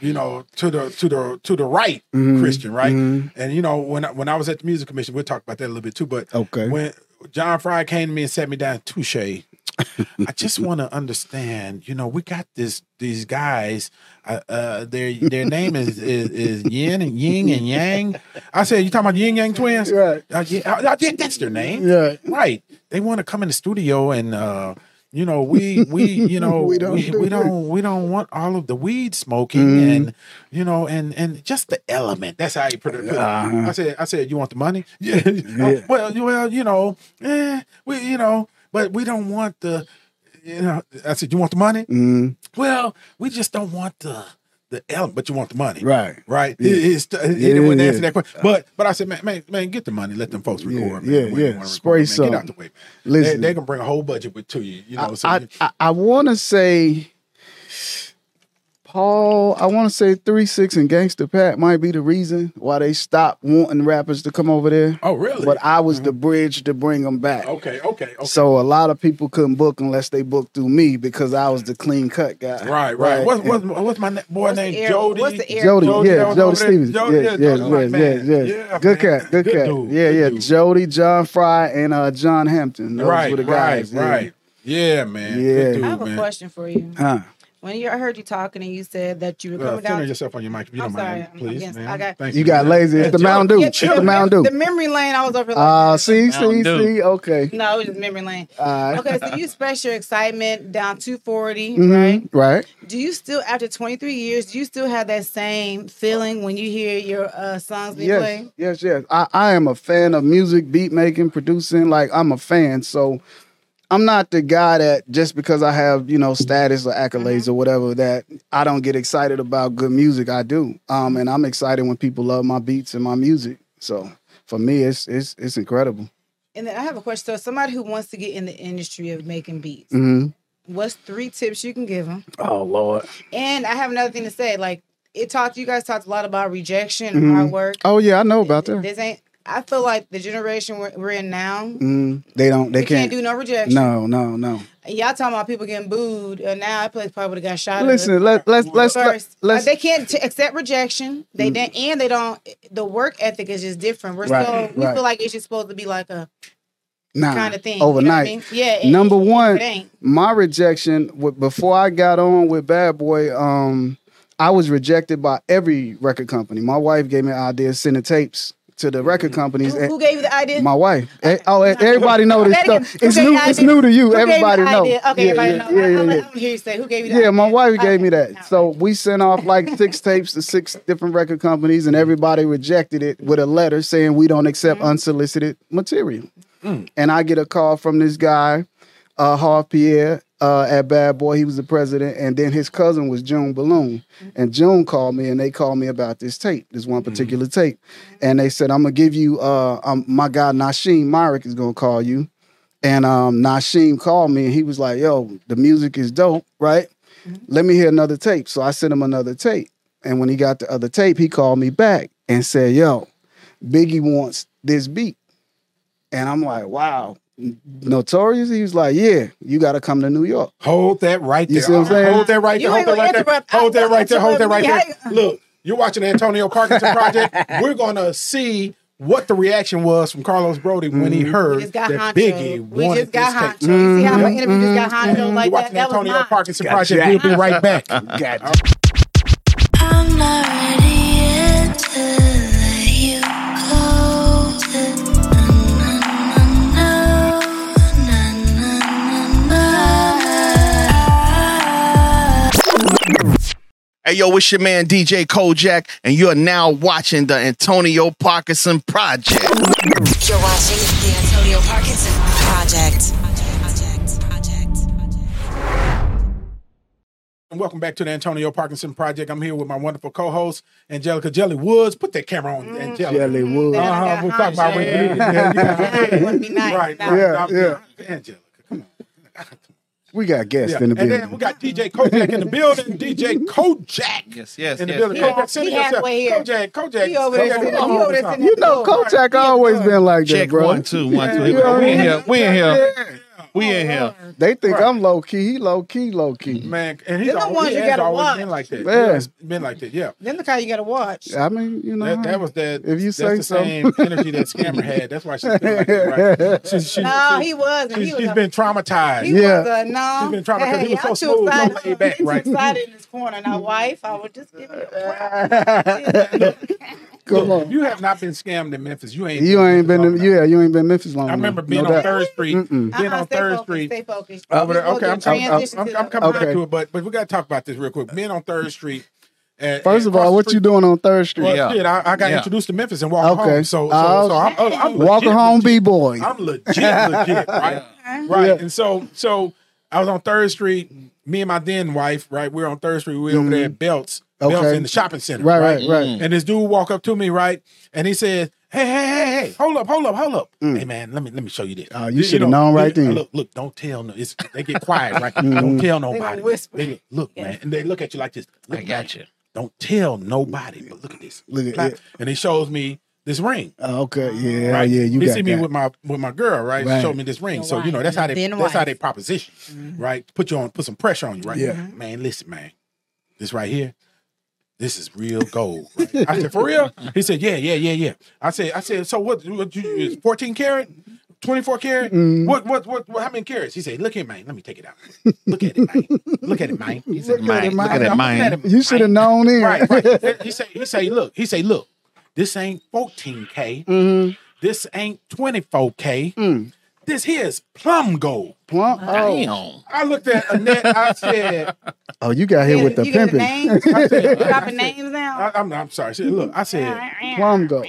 you know, to the to the to the right Mhm, Christian, right? mhm. And you know, when I, when I was at the music commission, we'll talk about that a little bit too. But Okay. when John Fry came to me and sat me down, touche. I just *laughs* want to understand. You know, we got this these guys. Uh, uh their their name is, is is Yin and Ying and Yang. I said, you talking about Ying Yang twins? Right. Uh, yeah, yeah, that's their name. Yeah. Right. They want to come in the studio and uh you know, we we you *laughs* know We we don't don't do we, don't we don't want all of the weed smoking Mhm. and you know and and just the element. That's how you put it. Uh-huh. I said I said you want the money? *laughs* Yeah. Yeah. well, you- well, you know, eh, we you know, but we don't want the you know. I said you want the money? Mm, Well, we just don't want the the element, but you want the money, right. Right? Yeah. It- it's, it, Yeah, it wouldn't yeah. answer that question. Uh, but but I said, man, man, man, get the money. Let them folks Yeah, record. man. yeah, yeah. wanna Spray man. Get out the way. They, Listen, they can bring a whole budget with to you. You know, so I, you- I, I want to say Paul, I want to say three six and Gangsta Pat might be the reason why they stopped wanting rappers to come over there. Oh, really? But I was the bridge to bring them back. okay, okay, okay. So a lot of people couldn't book unless they booked through me because I was the clean cut guy. right, right. What's, what's, what's my na- boy What's the name? air- Jody. what's the air- Jody, Jody yeah, Jody. Stephens, Jody, yeah, yeah, yeah, Jody, yeah, yeah, yeah, yeah, Good man. cat, good, Good cat. dude, yeah, good yeah. dude. Jody, John Fry, and uh, John Hampton. Those right, were the guys. right, yeah. right. Yeah, man. Yeah. Good I have a man. question for you. Huh. When you I heard you talking and you said that you were Uh, coming center down. yourself on your mic if you I'm don't sorry, mind, I'm please. against- I got- Thank You got man. lazy. It's the Jody- Mountain Dew. It's the Mountain Dew. The memory lane. I was over. Like, Uh, see, see, Mountain see. Okay. No, it was just memory lane. All right. Okay, so you express your excitement down 240, Mhm, right? Right. Do you still, after 23 years, do you still have that same feeling when you hear your uh, songs being Yes, played? yes, yes. I, I am a fan of music, beat making, producing. Like I'm a fan. So I'm not the guy that just because I have, you know, status or accolades or whatever that I don't get excited about good music. I do. Um, and I'm excited when people love my beats and my music. So for me, it's it's it's incredible. And then I have a question. So, somebody who wants to get in the industry of making beats, hmm what's three tips you can give them? Oh Lord. And I have another thing to say. Like, it talked, you guys talked a lot about rejection, Mhm. hard work. Oh yeah, I know about that. This ain't, I feel like the generation we're, we're in now, Mm, they don't. They can't, can't. do no rejection. no, no, no. Y'all talking about people getting booed. Uh, now that place probably would have got shot. Listen, let let's let's first. let's. Uh, they can't t- accept rejection. They Mm. and they don't. The work ethic is just different. We're Right, still. We right. feel like it's just supposed to be like a nah, kind of thing. you know I overnight. mean? Yeah. and Number it- one, my rejection before I got on with Bad Boy, um, I was rejected by every record company. My wife gave me an idea sending tapes to the record companies. Who, who gave you the idea? my wife. Eh, Oh, everybody know this stuff. It's new. It's new to you. Who Everybody the know. idea? Okay, Yeah, everybody yeah, know. yeah, I'm, yeah, I'm, yeah. I'm gonna hear you say who gave you the Yeah, idea? my wife Okay. gave me that. So we sent off like six *laughs* tapes to six different record companies, and everybody rejected it with a letter saying we don't accept unsolicited material. And I get a call from this guy, uh, Harve Pierre, uh, at Bad Boy. He was the president, and then his cousin was June Balloon. And June called me, and they called me about this tape, this one particular tape, and they said, "I'm gonna give you, uh, um, my guy Nashiem Myrick is gonna call you." And um, Nashiem called me and he was like, yo, the music is dope, right? Let me hear another tape. So I sent him another tape. And when he got the other tape, he called me back and said, yo, Biggie wants this beat. And I'm like, wow. Notorious? He was like, yeah, you got to come to New York. Hold that right there. You see what I'm saying? Hold that right You there. Hold that right there. Hold that right there. Hold that right there. Look, you're watching the Antonio Parkinson Project. *laughs* We're gonna see what the reaction was from Carlos Broady when he Mm-hmm. heard We just got that honcho. Biggie we wanted just got this honcho. tape. You see how my Mhm. interview just got honcho You're like that? watching That was Antonio mine. Parkinson Got Project. jacked. We'll be right back. *laughs* Got Hey, yo, it's your man DJ Kojak, and you're now watching the Antonio Parkinson Project. You're watching the Antonio Parkinson Project. Project. Project. And welcome back to the Antonio Parkinson Project. I'm here with my wonderful co-host Angelica Jelly Woods. Put that camera on, Angelica. Jelly Wood. Then I Uh-huh. got We're talking about when honcho. you yeah, yeah. Wouldn't. Right, Nah. right. Yeah, yeah. Angelica, come on. *laughs* We got guests Yeah. in the and building. then we got DJ Kojak in the building. *laughs* DJ Kojak. Yes, yes, In the yes. building. He Kojak, half- send he yourself. halfway here. Kojak, Kojak. He over there Kojak, come he on, over there come on. sitting you know, Door. Kojak He at the always been like that, Check bro. one, two, one, two. We in here. We in here. We in here. Oh, they think I'm low key. He low key, low key. Man, and he's Them the always, ones he you has gotta always watch. been like that. Yeah. Yeah. It's been like that, yeah. Then the kind you gotta watch. I mean, you know, That, that was that. If you that's say the so. same energy that Scammer had. That's why she's been like that, right? *laughs* She's, she's, No, she's- he wasn't. she's, He was she's a- been traumatized. He Yeah. was a no. She's been trying to- 'cause he was so I'm too smooth, so excited. laid back, *laughs* He's right? excited in his corner. Now, wife, I would just give it a *laughs* Come on. You have not been scammed in Memphis. You ain't. You ain't been, long to, yeah, you ain't been Memphis long I remember being No on doubt. Third Street. Mm-mm. Being Uh-uh, on Third focused, Street. Stay focused. Over there. Okay, I'm, a I'm, I'm, I'm, I'm coming Okay. back to it, but but we got to talk about this real quick. Being on Third Street. and- First of all, what the you doing on Third Street? Well, Yeah. shit, I, I got Yeah. introduced to Memphis and walked Okay. home. So, so, Uh, so I'm, I'm, I'm Walking legit, home, b boy. I'm legit, *laughs* legit, right? Right. And so, so I was on Third Street. Me and my then wife, right? We were on Third Street. We were over there at Belts, Belts Mm-hmm. Okay. in the shopping center, Right, right, right. Mm. And this dude walk up to me, right? And he said, Hey, hey, hey, hey, hold up, hold up, hold up. Mm. Hey man, let me let me show you this. Oh, you This- shoulda know, known right look, then. Look, look, don't tell no. It's, they get quiet, right? *laughs* Mm-hmm. Don't tell gonna nobody. whisper. They- look, man, and they look at you like this. Look, I got man, you. Don't tell nobody, but look at this. Look at Clap. it. And he shows me this ring. Oh, okay, oh. yeah, Right. yeah, you he got see me with my with my girl, right? Right. Show me this ring. Your So you know that's how they Then that's how they proposition, mm-hmm. right? Put you on, put some pressure on you, right? Yeah. Mm-hmm. Man, listen, man, this right here, this is real gold. Right? I said, for real? He said, yeah, yeah, yeah, yeah. I said, I said, so what? What you fourteen karat? 24 karat? Mm-hmm. What, what, what, what, how many carats? He said, look here, man. Let me take it out. Look at it, man. Look at it, man. He said, Look at it, Look at man. man. at it, You should have known then. Right, right. He say, he say, look, he said, look, this ain't 14K. Mm-hmm. This ain't 24K. Mm. This here is plum gold. Plum- Oh, Damn. I looked at Annette, I said, *laughs* oh, you got hit with the you pimping. names? I said, Dropping names now. I, am I'm sorry. I said, look, I said, *laughs* Plum gold.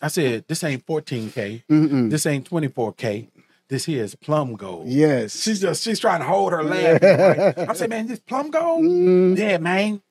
I said, this ain't 14K. Mm-mm. This ain't 24K. This here is plum gold. Yes. She's just she's trying to hold her laugh. Right? I said, man, this plum gold? Mm. Yeah, man.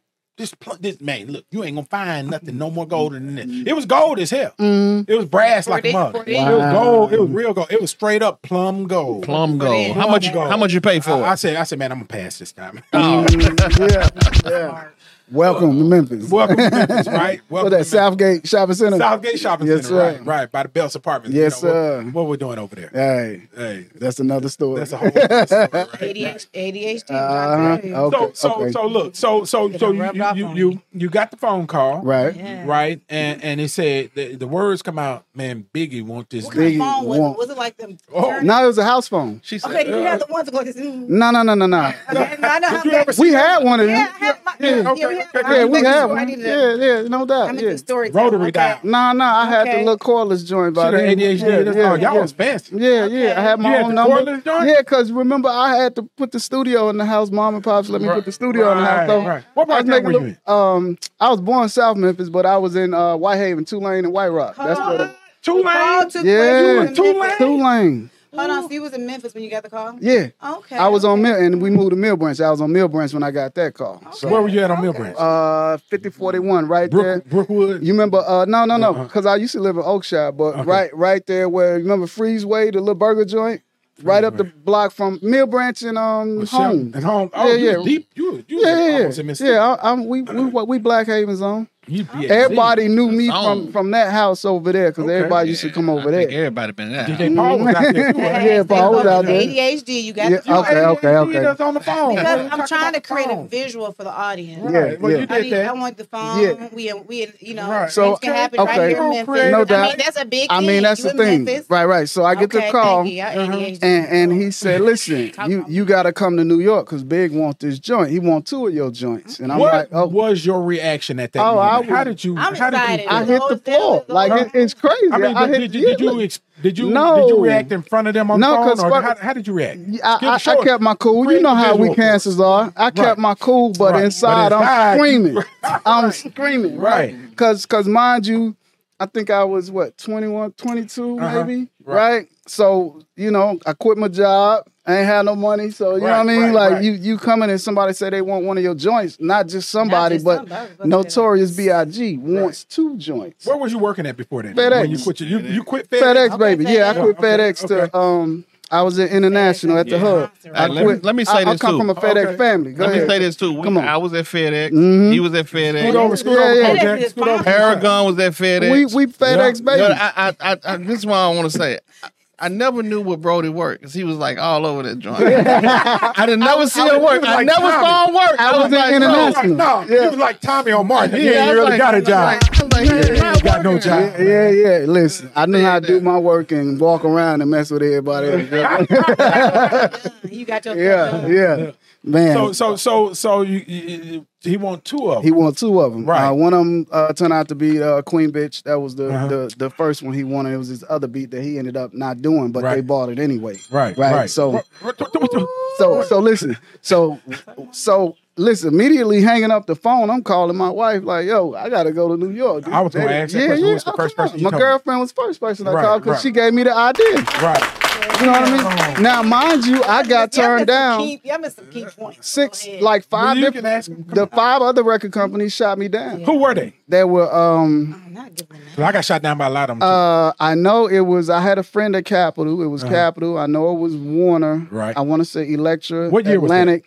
This plum, this man, look, you ain't gonna find nothing no more gold than this. It was gold as hell. Mm. It was brass like a Forty- mug. forty- It was gold. It was real gold. It was straight up plum gold. Plum Put in gold. How much? gold. How much you pay for I, I it? said, I said, man, I'm gonna pass this time. Mm, *laughs* yeah, yeah. Welcome to Memphis. Welcome to *laughs* Memphis, right? What Welcome that to Southgate Shopping Center? Southgate Shopping Yes, Center, sir. right? Right by the Bell's apartment. Yes, what- sir. What, we're doing over there? Hey, Hey, that's another story. that's a whole other story, right? *laughs* ADHD. ADHD. Uh-huh. right? Okay, so so okay. so look so so so you you, you you. you got the phone call right. Yeah. right and and it said the, the words come out man Biggie want this What kind of Biggie phone was want- it? Was it like them? Oh, No, it was a house phone. She said. Okay, did you have the ones that go this? mm, No, no, no, no, no. *laughs* I know how Did you ever that- see We had one of them. Yeah, I had my, Yeah, yeah, we have. Yeah, need we to- had I one. Yeah, yeah, no doubt. I'm Yeah. story. Rotary dial. No, no, I had the little cordless joint by the. ADHD. Yeah, That's yeah, all. Y'all yeah. was fancy. Yeah, yeah. I had my You had own the number. cordless joint? Yeah, because remember I had to put the studio in the house. Mom and pops let me put the studio in the house. Right, So right. What part I was of town were you little- um I was born in South Memphis, but I was in uh, Whitehaven, Tulane, and White Rock. That's where the Tulane. Yeah. place. You You was in in Tulane? Memphis. Tulane. Hold on, so you was in Memphis when you got the call? Yeah. Okay. I was on okay. Mill and we moved to Mill Branch. I was on Mill Branch when I got that call. So Where were you at on Mill Branch? uh 5041 right there. Brook, Brookwood. You remember? Uh, no, no, no, because I used to live in Oakshire, but Okay. right, right there where you remember Freezeway, the little burger joint, right up the block from Mill Branch and um Was home. And home. Oh, Yeah, you yeah. deep. You, was- you was Yeah, yeah, yeah. Yeah, I, I'm, we, we we Black Haven zone. You be at Everybody knew me Zone. from from that house over there because Okay. everybody used to come I over think there. Everybody been there. DJ Paul was out there. too, right? Yeah, Paul was out there. ADHD, you got Yeah, the call. okay, okay, okay. That's on the phone. Because What are you I'm trying to about the create a visual for the audience. Yeah, Well, yeah. you I, did need, that. I want the phone. Yeah. We, we, you know, Right. So, things can happen okay. right here in No Memphis. creative. No I doubt. mean, that's a big I mean, that's the thing, Memphis. right? Right. So I get okay, the call. Thank you. I Uh-huh. ADHD. And and he said, "Listen, you you got to come to New York because Big want this joint. He want two of your joints." And I'm like, "Oh, was your reaction at that I moment? How did you? I'm how did you? I hit the floor. there Like it, it's crazy. I mean, I but hit, did, you, did you ex- did you No. did you react in front of them on No, the phone? or how, how did you react? I, I, I kept my cool. Create You know how we visual. cancers are. I kept Right. my cool, but Right. But inside, inside, I'm you- screaming. *laughs* I'm screaming, right? Right. Because, cause mind you, I think I was what 21, 22 Uh-huh. maybe, Right. right. So you know, I quit my job. I ain't had no money, so you know what I mean. right, like right. you, you coming and somebody say they want one of your joints, not just somebody, just but somebody, Notorious B.I.G. wants two joints. Where was you working at before then? FedEx. When you quit, your, you, you quit FedEx. FedEx, baby. Yeah, I quit Okay, FedEx okay. to um. I was in international at the Yeah. hub. Hey, I let me- quit. let me say I, I this come too. from a FedEx Okay. family. Go Let ahead. me say this too. We, Come on. I was at FedEx. Mhm. He was at FedEx. Scoot over, scoot Yeah, over, yeah. FedEx Scoot over. Paragon was at FedEx. We we FedEx Yeah. baby. You know, I, I, I, I, this is why I want to say. I, I never knew what Broady worked because he was like all over that joint. *laughs* I didn't never see him work. was I never Tommy. saw him work. I was in like, bro, international. Oh, no, Yeah. he was like Tommy on Martin. He Yeah, I ain't really like- got a job. like- like, yeah, got no working. job. Yeah, yeah. Listen, I knew how to do my work and walk around and mess with everybody. *laughs* *laughs* You got your yeah, yeah, man. So, so, so, so you, you, he want two of them. he won two of them. Right. Uh, one of them uh, turned out to be uh, Queen Bitch. That was the, Uh-huh. the the first one he wanted. It was his other beat that he ended up not doing, but they bought it anyway. Right, right. right. So So so listen. So so listen. Immediately hanging up the phone, I'm calling my wife like, "Yo, I gotta go to New York." I was gonna ask that question. Who was the first person My told me? girlfriend was the first person I Right, called because right. she gave me the idea. Right. You know what I mean? Now, mind you, I got turned down. Key, y'all missed some key points. Six, like five Well, different. can ask him. Come The five other record companies shot me down. Who were they? They were um I'm not giving that. 'Cause I got shot down by a lot of them. uh I know it was I had a friend at Capitol. It was Capitol. I know it was Warner. Uh-huh. Right. I want to say Elektra. What year was? Atlantic.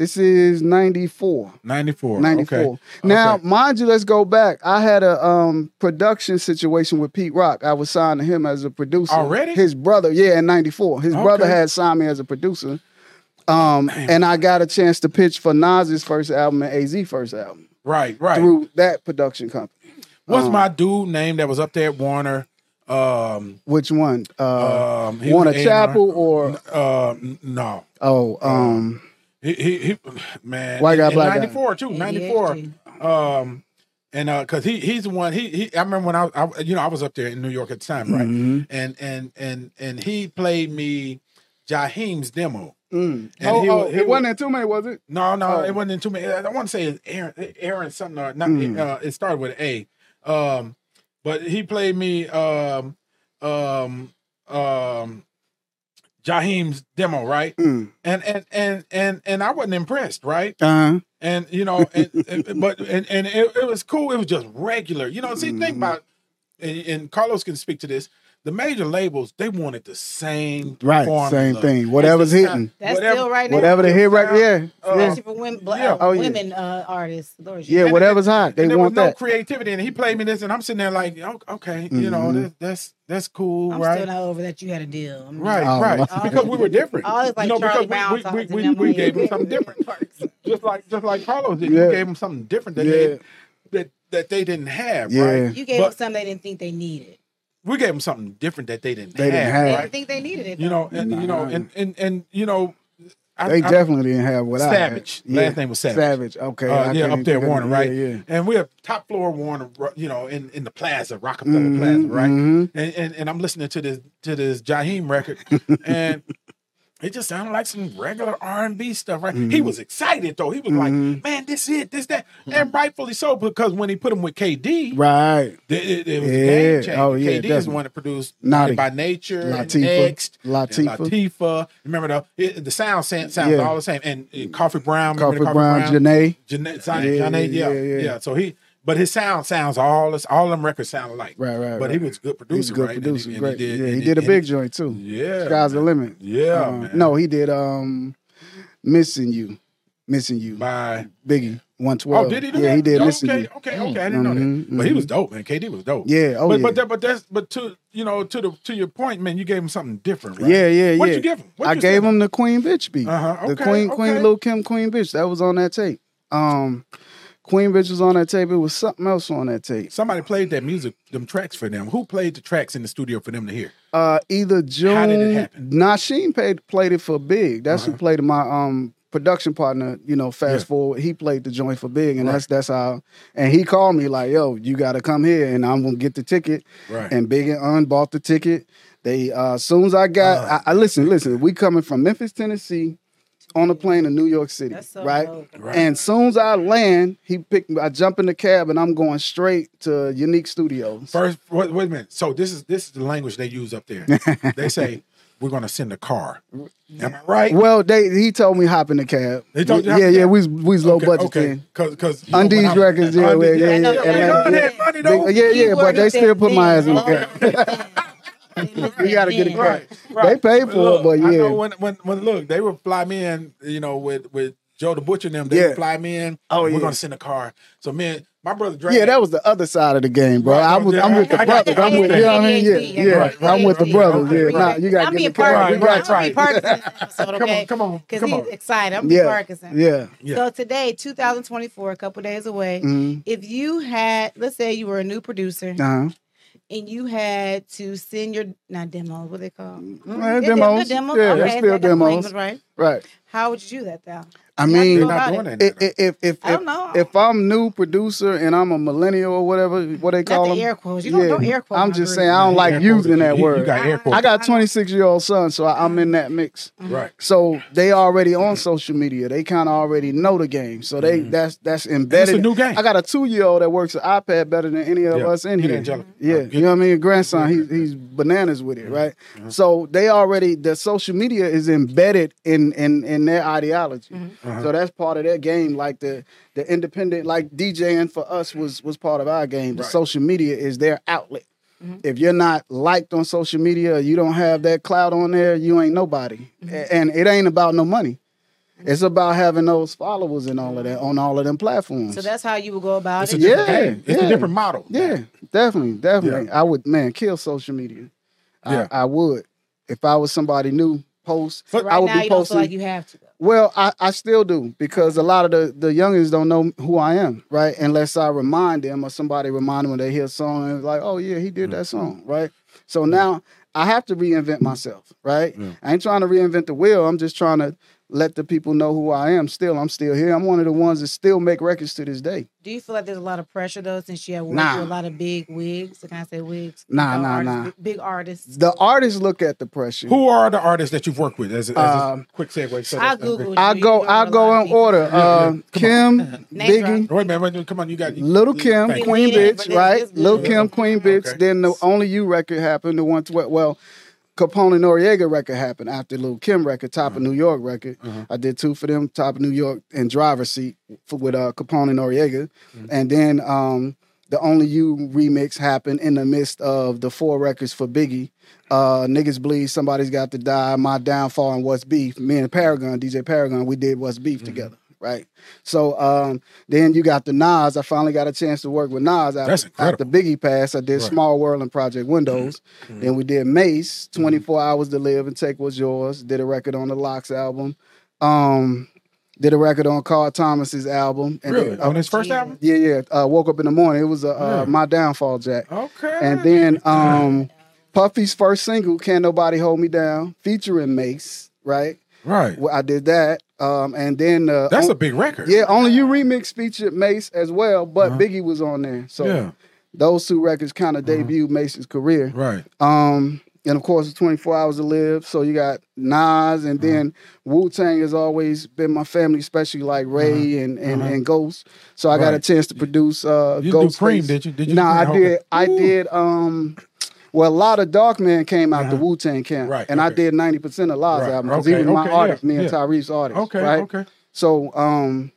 This is 94. 94. 94. Okay. Now, Okay. mind you, let's go back. I had a um production situation with Pete Rock. I was signed to him as a producer. Already? His brother, yeah, in 94. His brother had signed me as a producer. Um, and I got a chance to pitch for Nas's first album and AZ first album Right, right. through that production company. What's um, my dude name that was up there at Warner? Um, Which one? Uh, um, Warner A&R. Chapel or Uh, no. oh, um, He, he, he man. White guy, in black guy. 94 too. 94. Um, and uh, cause he he's the one. He he. I remember when I, I you know I was up there in New York at the time, right? Mhm. And and and and he played me Jaheim's demo. mm. And oh, he oh, was- he it was- wasn't in too many, was it? No, no, Oh. it wasn't in too many. I want to say it's Aaron, Aaron something or not. Mm. Uh, it started with an A. Um, but he played me um, um, um, Jaheim's demo, right? Mm. And and and and and I wasn't impressed, right? Uh-huh. And you know, and, *laughs* and- but and and it, it was cool. It was just regular, you know. See, Mm-hmm. think about, and, and Carlos can speak to this. The major labels they wanted the same, Right, formula. same thing. Whatever's It's hitting. That's whatever- still right now. Whatever the hit right, yeah. yeah. Especially for women, black, Yeah. Oh, yeah. women uh, artists. Lord, Yeah, And- whatever's hot. They and there want was no that. creativity, and he played me this, and I'm sitting there like, oh, okay, you know, Mhm. that, that's that's cool, I'm right? still not over that you had a deal. I'm Right, Oh, right. wow. because we were different. Always like you know, Charlie because Brown we, we, songs we, we, we them gave him something *laughs* different. just like just like Carlos did. Yeah. We gave him something different that Yeah. they that that they didn't have. Yeah. Right. You gave But- them something they didn't think they needed. We gave them something different that they didn't They have. didn't have. They didn't think they needed it. You know, and you know, Nah. and and and you know, I, They I- definitely didn't have what I had. Savage. Last name was Savage. Savage. Okay. Uh, yeah, up there, think Warner, right? Yeah, yeah. And we're top floor Warner, you know, in, in the plaza, Rockefeller Mhm, Plaza, right? mhm. And, and and I'm listening to this to this Jaheim record, *laughs* and it just sounded like some regular R and B stuff, right? Mm-hmm. He was excited though. He was like, "Man, this it, this that," and rightfully so because when he put him with Kay Gee, Right. it, it, it was Yeah. game changer. Oh, yeah, Kay Gee is the one that produced Naughty. By Nature, Latifah. Next, Latifah. Latifah. Remember the it, the sound sound- sounds Yeah. all the same. And, and Koffee Brown, remember Coffee the Brown, Zhané. Zhané, Zhané, yeah, yeah, yeah, yeah. So he, but his sound sounds all this, all them records sound alike. Right, right, But he was a good He's producer, a good right? And producer. he- and Great. did- yeah, he and did a and big joint too. Yeah, Sky's the man. limit. Yeah, Um, man. No, he did um Missing You. Missing You. by Biggie. 112. oh, did he do yeah, that? he did Oh, okay, You. okay, okay. I didn't know Mhm, that, but he was dope, man. Kay Gee was dope. Yeah, oh but yeah. but that, but that's but to you know to the to your point, man. You gave him something different, right? Yeah, yeah, What'd yeah. you give him? What'd I gave him the Queen Bitch beat. Uh-huh, The okay, Queen Queen okay. Lil Kim Queen Bitch. That was on that tape. Um Queen Bitch was on that tape. It was something else on that tape. Somebody played that music, them tracks for them. Who played the tracks in the studio for them to hear? Uh either June How did it happen? Nashiem played played it for Big. That's who played my um production partner, you know, fast Uh-huh. Yeah. forward. He played the joint for Big and Right. that's that's how and he called me like, yo, you gotta come here and I'm gonna get the ticket. Right. And Big and Un bought the ticket. They uh as soon as I got Uh. I, I listen, listen, we coming from Memphis, Tennessee on a plane to New York City, That's so right? Right. And soon as I land, he picked me. I jump in the cab and I'm going straight to Unique Studios. First, wait, wait a minute. So this is this is the language they use up there. *laughs* they say we're going to send a car. Am I right? Well, they he told me hop in the cab. They told you yeah, hop in the yeah, we we low okay, budget okay. then. Cause, cause you Undies know, when I- records, yeah, Undies, yeah, yeah, yeah, yeah, yeah, they yeah. had money though. Big- yeah, yeah, but they still put my ass in the oh, *laughs* cab. We gotta get it Right, They right. paid for look, it, but I know yeah. when, when, when look, they would fly me in, you know, with with Joe the Butcher and them. They Yeah. would fly me in. Oh, we're yeah. gonna send a car. So man, my brother Dre. Yeah, that was the other side of the game, bro. Right, I was, yeah, I'm with the I got brothers. you. I'm with, you know what I mean? Yeah, ADHD, yeah. Right, right, I'm with the right, brothers. okay, Yeah, nah, you gotta get being the cab. Right, We got right, I'm you. being Parkinson episode, Come on, come on, Because he's on. excited. I'm Yeah, being Parkinson. yeah. Yeah. So today, 2024, a couple days away. Mhm. If you had, let's say you were a new producer Uh-huh. And you had to send your not demos, what they call mm, mm, Well, Yeah, they're demos. demos. Yeah, okay, they're still demos. language, right? Right. How would you do that though? I How you mean, go They're not doing it? that. if if if, I don't if, know. if I'm new producer and I'm a millennial or whatever, what they call Not them, air quotes. You don't, don't air quote. I'm just saying I don't like using that You- word. You got air quotes. I got 26 year old son, so I, I'm in that mix. right. So they already on social media. They kind of already know the game. So they that's that's embedded. Mm-hmm. new game. I got a two year old that works an iPad better than any of Yeah. us in here. Angelica. Yeah, you know what I mean. Grandson, he's he's bananas with it, right? Uh-huh. So they already the social media is embedded in in in their ideology. Mm-hmm. Uh-huh. So that's part of their game. Like the the independent, like DJing for us was was part of our game. The Right. social media is their outlet. Mm-hmm. If you're not liked on social media, you don't have that cloud on there, you ain't nobody. Mm-hmm. A- And it ain't about no money. It's about having those followers and all of that on all of them platforms. So that's how you would go about It's it. Yeah, game. It's yeah. a different model. yeah, definitely, definitely. I would, man, kill social media. Yeah. I, I would. If I was somebody new, post. So I right would now be you don't posting. feel like you have to. Well, I, I still do because a lot of the, the youngins don't know who I am, right? Unless I remind them or somebody remind them when they hear a song and like, oh yeah, he did mm. that song, right? So mm. now I have to reinvent myself, right? Mm. I ain't trying to reinvent the wheel. I'm just trying to let the people know who I am. Still, I'm still here. I'm one of the ones that still make records to this day. Do you feel like there's a lot of pressure though, since you have worked Nah. with a lot of big wigs? Can I say wigs? Nah, Big nah, artists, nah. Big, big artists. The artists look at the pressure. Who are the artists that you've worked with? As, a- as a Um, quick segue. So I that's- Googled I go I go lot in order. Uh, Kim, *laughs* Name Biggie. Wait a minute, wait. Come on, you got Little Kim, Queen Lead in, but Bitch, right? Little good. Kim, Queen Bitch. Okay. Then the Only You record happened. The one, tw- well, Capone and Noriega record happened after Lil Kim record, Top Uh-huh. of New York record. I did two for them, Top of New York and Driver's Seat for, with uh, Capone and Noriega. Mm-hmm. And then um, the Only You remix happened in the midst of the four records for Biggie. Uh, Niggas Bleed, Somebody's Got to Die, My Downfall, and What's Beef. Me and Paragon, DJ Paragon, we did What's Beef Mm-hmm. together, right? So um, then you got the Nas. I finally got a chance to work with Nas after, That's incredible. after Biggie passed. I did Right. Mm-hmm. Small World and Project Windows. Then we did Mase, 24 Hours to Live and Take What's Yours. Did a record on the Lox album. Um, did a record on Carl Thomas's album. And Really? then- On his first album? yeah, yeah. Uh, woke up in the morning. It was uh, uh, Yeah. My Downfall Jack. Okay. And then um, Puffy's first single, Can't Nobody Hold Me Down, featuring Mase, right? Right. Well, I did that. Um, and then uh, That's on- a big record. yeah, Only You remix featured Mase as well, but Biggie was on there. So Uh-huh. Yeah. those two records kind of debuted Mase's career. Right. Um, and of course, it's 24 Hours to Live. So you got Nas, and then Wu Tang has always been my family, especially like Ray and, and, and Ghost. So I got a chance to produce uh, You do Ghost. Cream, did you? Did you do Nah, I did. I did. Um, well, a lot of Dark Man came out the Wu Tang camp, Right, and I did 90% of Law's Right, album because he okay, my okay, artist, yeah, me and yeah. Tyrese's artist. Okay. right? Okay. So um,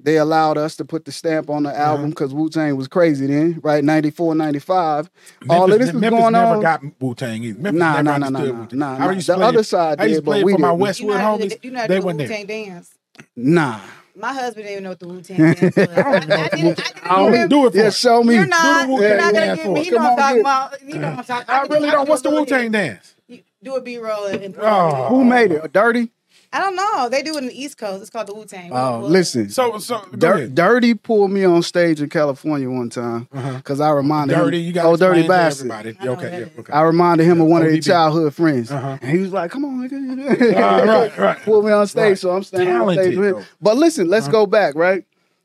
they allowed us to put the stamp on the Uh-huh. album because Wu Tang was crazy then, right? 94, 95. All of Memphis- this was Memphis going never on. got Wu Tang either. Memphis Nah, never nah, nah, understood nah, nah, nah. The other side I used did, to play but it we for my didn't. You Westwood know how to do homies. you know how to They do the Wu there. Tang dance. Nah. My husband didn't even know what the Wu Tang dance was. I, I, didn't, I I don't even- do it for Yeah, show me. You're not. You're not gonna dance give for me. us. You know Come what I'm talking about. You know what I'm talking. I really don't. What's the Wu Tang Tang? dance? Do a B roll and. Oh. Who made it? A dirty? I don't know. They do it in the East Coast. It's called the Wu Tang. Oh, listen. So, so go Dirty pulled me on stage in California one time because I reminded Uh-huh. Dirty, him. you got oh, dirty bastard. Everybody. I Okay, yeah, okay. I reminded him of one of his childhood friends, Uh-huh. and he was like, "Come on, nigga." *laughs* Uh, *laughs* right, right. pulled me on stage, Right. so I'm standing on stage Talented, with though. Uh-huh. him. But listen, let's go back, right?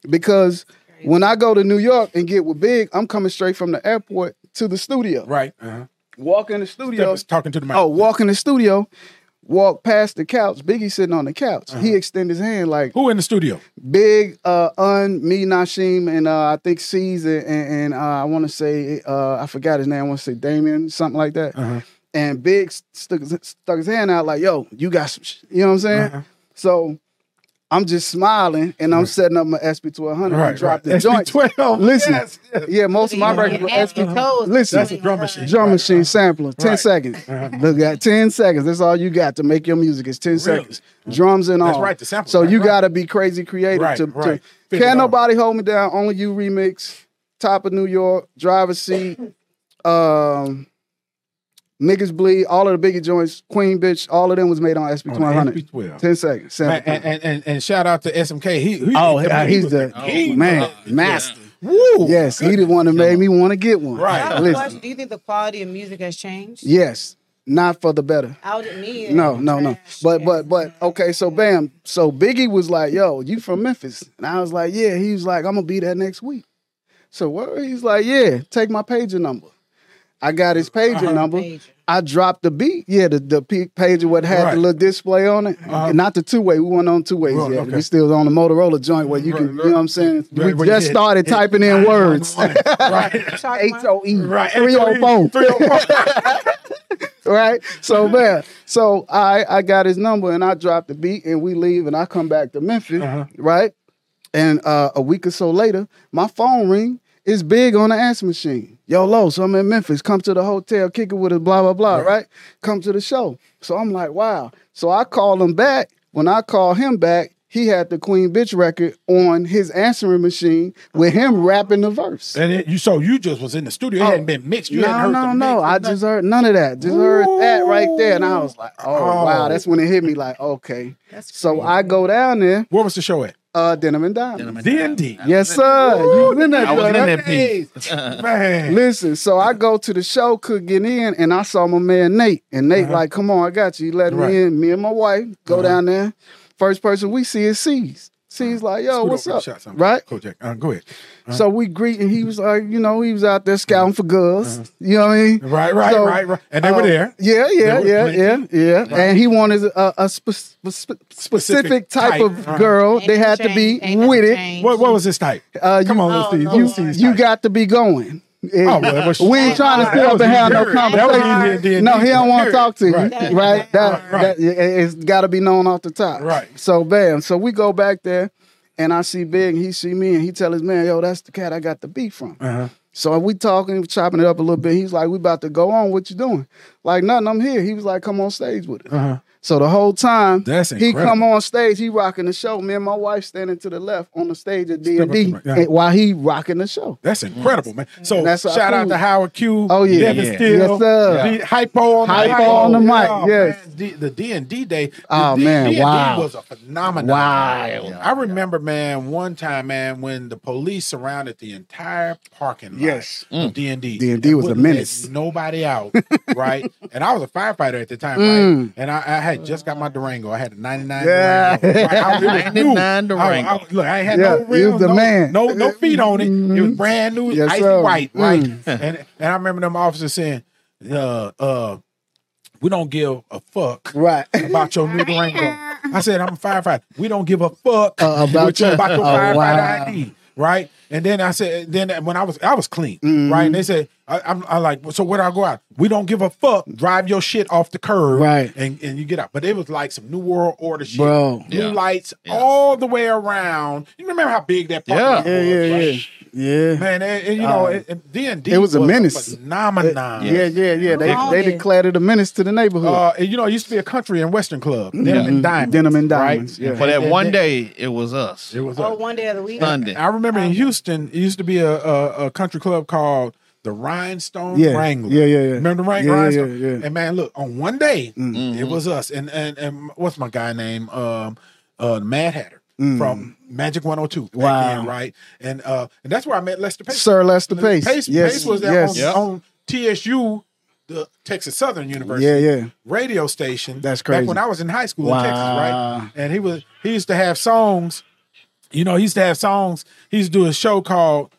Because when I go to New York and get with Big, I'm coming straight from the airport to the studio. Right. Uh-huh. Walk in the studio. Step- Talking to the mic. Oh, walk in the studio. Walk past the couch. Biggie sitting on the couch. Uh-huh. He extend his hand like Who in the studio? Big, uh, Un, me, Nashiem, and uh, I think C's and, and, uh, I want to say uh, I forgot his name. I want to say Damien, something like that. Uh-huh. And Big stuck his, stuck his hand out like, "Yo, you got some." Sh-. You know what I'm saying? Uh-huh. So I'm just smiling and I'm setting up my SP 1200. I dropped right. the joint. SP12. *laughs* Listen, Yes, yes. yeah, most of my records were Asking SB. toes. Listen, That's a drum machine. Drum machine sampler, 10 seconds. Uh-huh. Look at 10 seconds. That's all you got to make your music. It's 10 seconds. Drums and all. That's all. right, the sample, So right, you right. got to be crazy creative Right, to, right. to Fit Can't. Nobody Hold Me Down, Only You remix, Top of New York, Driver's Seat, um, Niggas Bleed, all of the biggie joints, Queen Bitch, all of them was made on SP On 1200. SP12. 10 seconds. Man, and, and, and, and shout out to SMK. He, he oh, he- yeah, he he's was the king. man, master. Woo. Yes, he the one that made me want to get one. Right. I have a Listen. question. Do you think the quality of music has changed? Yes. not for the better. I didn't need No, no, no. But but but okay, so bam. So Biggie was like, "Yo, you from Memphis?" And I was like, "Yeah." He was like, "I'm gonna be there next week." So what? He's like, "Yeah, take my pager number." I got his pager Uh-huh. number. Pager. I dropped the beat. Yeah, the the pe- pager what had Right. the little display on it. Not the two way. We weren't on two ways Right, yet. okay. We still on the Motorola joint where you can, Right, you know what I'm saying? right, we just started hit- typing in words. right. *laughs* Chalk H mark. O E. Right. 304. 304. *laughs* right? So man, so I I got his number and I dropped the beat and we leave and I come back to Memphis, Uh-huh. right? And uh, a week or so later, my phone ring is big on the answer machine. Yo, Lo, so I'm in Memphis. Come to the hotel, kick it with us, blah, blah, blah, right? Come to the show. So I'm like, wow. So I call him back. When I call him back, he had the Queen Bitch record on his answering machine with him rapping the verse. And it, you so you just was in the studio. It hadn't oh. been mixed. You no, hadn't heard no, the no. mix, I nothing. just heard none of that. Just heard that right there, and I was like, "Oh, Oh. wow!" That's when it hit me. Like, okay. That's So crazy. I go down there, Where was the show at? Uh, Denim and Diamonds. D and D. Yes, sir. You in there, I was in that piece. *laughs* Man. Listen, so I go to the show, could get in, and I saw my man Nate. And Nate, like, come on, I got you. He let Uh-huh. Right. me in. Me and my wife go down there. First person we see is C's. C's like, yo, Scoot what's over and up? shot. Right? Coach Jack. Uh, go ahead. So we greet, and he was like, you know, he was out there scouting for girls. You know what I mean? Uh-huh. Right, right, So, right, right. And they were uh, there. Yeah, yeah, were yeah, plenty. yeah, yeah. And he wanted a, a spe- spe- specific, Specific type, type. of Uh-huh. girl. Ain't they no had to be change, ain't with it. What, what was this type? Uh, Come you, on. Oh, Let's Lord. see you got to be going. Oh, well, was- we ain't trying to sit up and have no conversation. No, he don't want to talk to you, Right. right? That, Right. that it- it's got to be known off the top, Right. So bam, so we go back there, and I see Big, and he see me, and he tell his man, "Yo, that's the cat I got the beat from." Uh-huh. So we talking, chopping it up a little bit. He's like, "We about to go on. What you doing?" Like nothing. I'm here. He was like, "Come on stage with it." Uh-huh. So the whole time That's he come on stage, he rocking the show. Me and my wife standing to the left on the stage at D Step and D to my- yeah. while he rocking the show. That's incredible, man. So that's our shout out to Howard Q. Oh, yeah. Devin Yeah. Steele. Yes, sir. D- Hypo on the Hypo mic. on the mic, Oh, yes. man. D- the D and D day. the Oh, D- man, D&D wow. was a phenomenon. Wow. I remember, man, one time, man, when the police surrounded the entire parking lot. Yes. of D and D. D&D was a menace. Nobody out, *laughs* right? And I was a firefighter at the time, Mm. right? And I, I had just got my Durango. I had a '99 Yeah. Durango. I was- it was *laughs* new. 99 Durango. I- I- look, I had Yeah, no rims, the no, man. No, no feet on it. It was brand new, Yes, icy sir. white, right? Mm. *laughs* And and I remember them officers saying, uh, uh, we don't give a fuck Right. *laughs* about your new Durango. I said, I'm a firefighter. We don't give a fuck Uh, about your- about your Oh, firefighter wow. ID. Right. And then I said, then when I was I was clean, Mm-hmm. right? And they said, I, I'm I like, so where do I go out? We don't give a fuck. Drive your shit off the curb, Right. And and you get out. But it was like some New World Order shit, Bro. New Yeah. lights all the way around. You remember how big that parking Yeah. lot Yeah, was, yeah, right? yeah. Yeah. Man, and, and, you know, Uh, and, and D&D it was a menace. phenomenon. Yeah, yeah, yeah. They Who they owned declared it a menace to the neighborhood. Uh, and, you know, it used to be a country and western club, Denim and Diamonds. Denim and right? Diamonds, yeah. For that And- one and- day, it was us. It was Oh, a, one day of the week. Sunday. I remember in Houston, it used to be a, a, a country club called the Rhinestone Yeah. Wrangler. Yeah, yeah, yeah. Remember the Rhin- Yeah, yeah, Rhinestone? yeah, yeah. And man, look, on one day, Mm-hmm. it was us. And, and and what's my guy name? Um, uh, Mad Hatter from Magic 102. Mm. Wow. right? And uh, and that's where I met Lester Pace. Sir Lester Pace. Pace, Yes, Pace was there yes. on, Yep. on TSU, the Texas Southern University Yeah, yeah. radio station. That's crazy. Back when I was in high school in Texas, right? And he was he used to have songs. You know, he used to have songs. He used to do a show called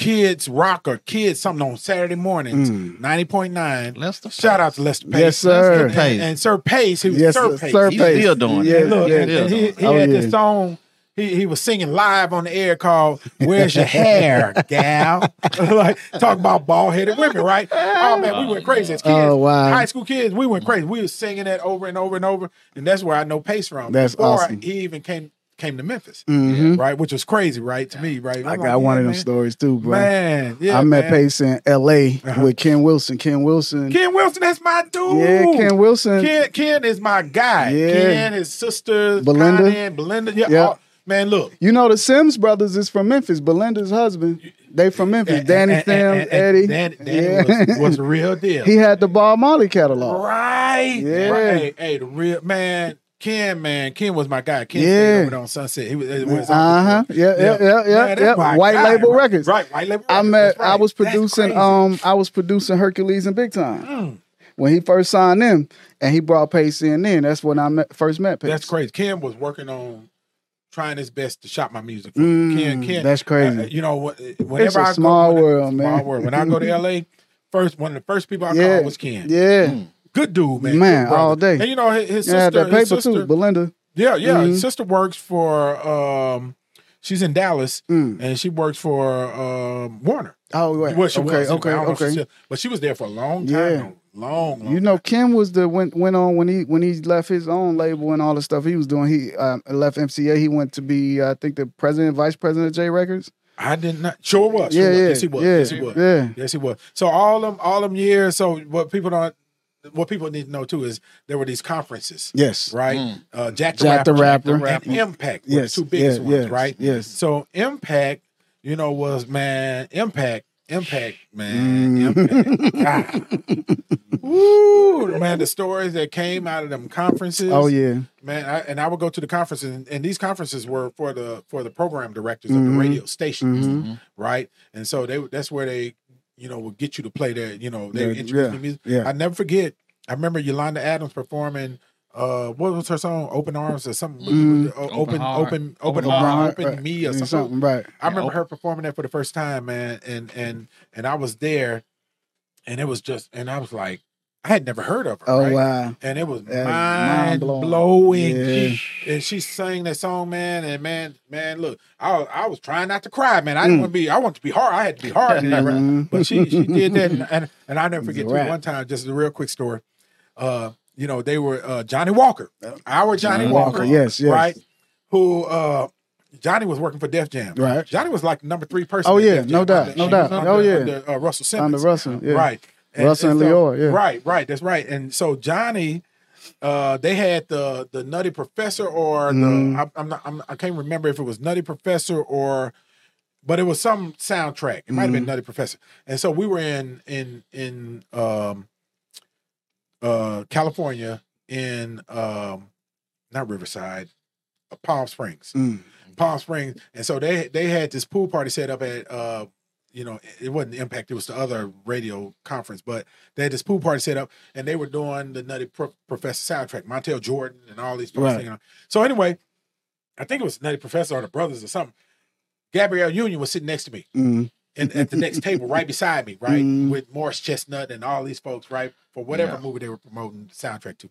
Kids Rock or Kids something on Saturday mornings, ninety point nine. Lester Shout out to Lester Pace. Mm. Yes, sir. And, and, and Sir Pace, he was Yes, Sir sir, Pace. Sir He's still doing Yeah, it. And look, yeah, and, yeah. and he, he Oh, had yeah. this song. He, he was singing live on the air called "Where's Your Hair, Gal?" *laughs* like talk about bald headed women, right? Oh man, we went crazy as kids. Oh, wow. High school kids, we went crazy. We was singing that over and over and over, and that's where I know Pace from. That's Before awesome. he even came came to Memphis, Mhm. right? Which was crazy, right? To me, right? I I'm got like, one yeah, of them man. stories too, bro. Man, yeah, I met man. Pace in L.A. Uh-huh. with Ken Wilson. Ken Wilson. Ken Wilson, that's my dude. Yeah, Ken Wilson. Ken, Ken is my guy. Yeah. Ken, his sisters, Belinda. Connie and Belinda. Yeah, Yeah. all- man, look. You know the Sims brothers is from Memphis. Belinda's husband, they from Memphis. Danny And- and- Sims, and- and Eddie. Danny, Danny Yeah. was, was the real *laughs* deal. he had the Bob Marley catalog. right. Yeah. Right. Hey, hey, the real man. Ken, man, Ken was my guy. Ken Yeah. stayed over there on Sunset. He was, was Uh huh. Yeah, yeah, yeah, yeah. Man, yeah. my White guy, Label right? Records. Right, White Label I met. right. I was producing. Um, I was producing Hercules and Big Time. Mm. when he first signed them, and he brought Pace in. Then that's when I met, first met Pace. That's crazy. Ken was working on trying his best to shop my music. For Mm. Ken, Ken, that's crazy. uh, you know, what- whenever a I small go, when- world, small man. world. When I go to LA, *laughs* first one of the first people I Yeah, called was Ken. yeah, Good dude, man. Man, all day. And you know his, his yeah. sister. That paper sister too, Belinda. Yeah, yeah. Mhm. His sister works for um she's in Dallas Mm. and she works for um Warner. Oh, right. Well, she okay, was. okay, I know if she's okay. still- but she was there for a long time. Yeah. Long, long You know, Kim was the went went on when he when he left his own label and all the stuff he was doing. He um, left MCA. He went to be, uh, I think, the president, vice president of J Records. I did not. Sure was. Sure Yeah, was. yeah, Yes, he was. yeah, Yes, he was. yeah. Yes, he was. So all them, all them years. So what people don't, what people need to know too is there were these conferences, Yes. right? Uh, Jack the Jack the Rapper, Rapper. and Impact. Were Yes, the two biggest yeah, ones, yes, right? yes. So Impact, you know, was man, Impact, Impact, man, Mm. Impact. *laughs* God. Woo, man, the stories that came out of them conferences. Oh yeah. man I, and i would go to the conferences and, and these conferences were for the for the program directors of the Mhm. radio stations Mhm. right and so they that's where they you know would get you to play their you know they Yeah, introduce yeah, music yeah. i never forget i remember yolanda adams performing uh what was her song open arms or something Mhm. O- open Heart. open open, Open arms Right, open me or right, something, right. i remember her performing that for the first time man and and and i was there and it was just and i was like i had never heard of her Oh right? wow. and it was That's mind mind-blowing. blowing. Yeah. And she sang that song, man. And man, man, look, I was, I was trying not to cry, man. I didn't want to be, I want to be hard. I had to be hard, in that, right? Mhm. but she she did that, and and, and I never forget a too, one time. Just a real quick story. Uh, you know, they were uh, Johnny Walker, our Johnny, Johnny Walker, Walker, yes, yes. right? Who uh, Johnny was working for Def Jam, Right. Johnny was like number three person. Oh, yeah, Def no Jam, doubt, no under- doubt. under- Oh, yeah. under, uh, Russell Simmons, Under Russell, yeah. right? Russell and so- Lyor, yeah. Right, right. That's right. And so Johnny, uh, they had the the Nutty Professor or the Mhm. I, I'm not I'm, I can't remember if it was Nutty Professor or, but it was some soundtrack. It might have been Mm-hmm. Nutty Professor. And so we were in in in um, uh, California in um, not Riverside, uh, Palm Springs. Mm. Palm Springs, and so they they had this pool party set up at uh you know it wasn't Impact, it was the other radio conference, but they had this pool party set up, and they were doing the Nutty Pro- Professor soundtrack, Montell Jordan and all these folks Right. singing. So anyway, I think it was Nutty Professor or the brothers or something. Gabrielle Union was sitting next to me Mm. and at the next table right beside me, right, Mhm. with Morris Chestnut and all these folks, right, for whatever Yeah. movie they were promoting the soundtrack to.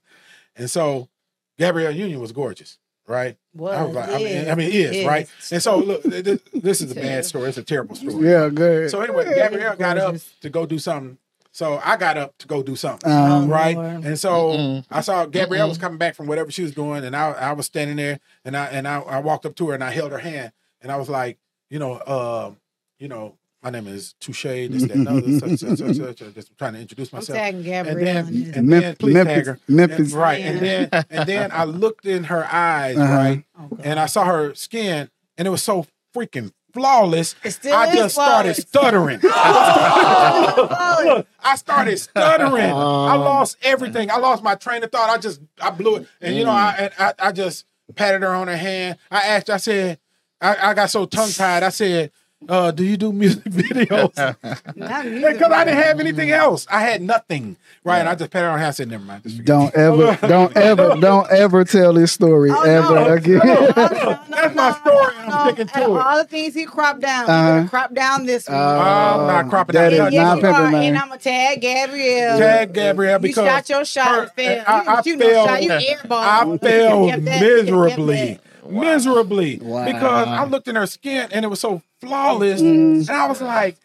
And so Gabrielle Union was gorgeous, right? Was, I was like, I mean, I mean, it is, is. right? And so, look, this, this is a bad story. It's a terrible story. Yeah, good. So anyway, Gabrielle got up to go do something. So I got up to go do something, Um, right? Lord. And so Mm-mm. I saw Gabrielle was coming back from whatever she was doing, and I, I was standing there, and I and I, I walked up to her and I held her hand, and I was like, you know, um, you know, my name is Touche, this, that, and other, such, such, such, such, such, just trying to introduce I'm myself. And Gabrielle. then, and Mem- then, please Memphis- tag her. Memphis. And- right? And then, and then I *laughs* looked in her eyes, Uh-huh. right, Oh, and I saw her skin, and it was so freaking flawless. It still I is just started stuttering. *laughs* I started stuttering. I Um, lost everything. I lost my train of thought. I just I blew it, and you know, I I, I just patted her on her hand. I asked. I said, I, I got so tongue tied. I said. Uh, do you do music *laughs* videos? Not music. Because I didn't have anything else. I had nothing. Right. And I just patted her on her hand. I said, never mind. *laughs* Don't ever, oh, don't ever, don't ever tell this story Oh, ever no. again. No, no, *laughs* no, That's no, my no, story, and I'm no. sticking to it. All the things he cropped down. He better uh, crop down this uh, one. I'm not cropping that out is yes, not you are. man. And I'm gonna tag Gabrielle. Tag Gabrielle because. You shot your shot her- and failed. Eh, I- you I you no shot. You airball. I failed kept that- you kept miserably. that. Miserably. Wow. Because I looked in her skin and it was so flawless. Mm. And I was like,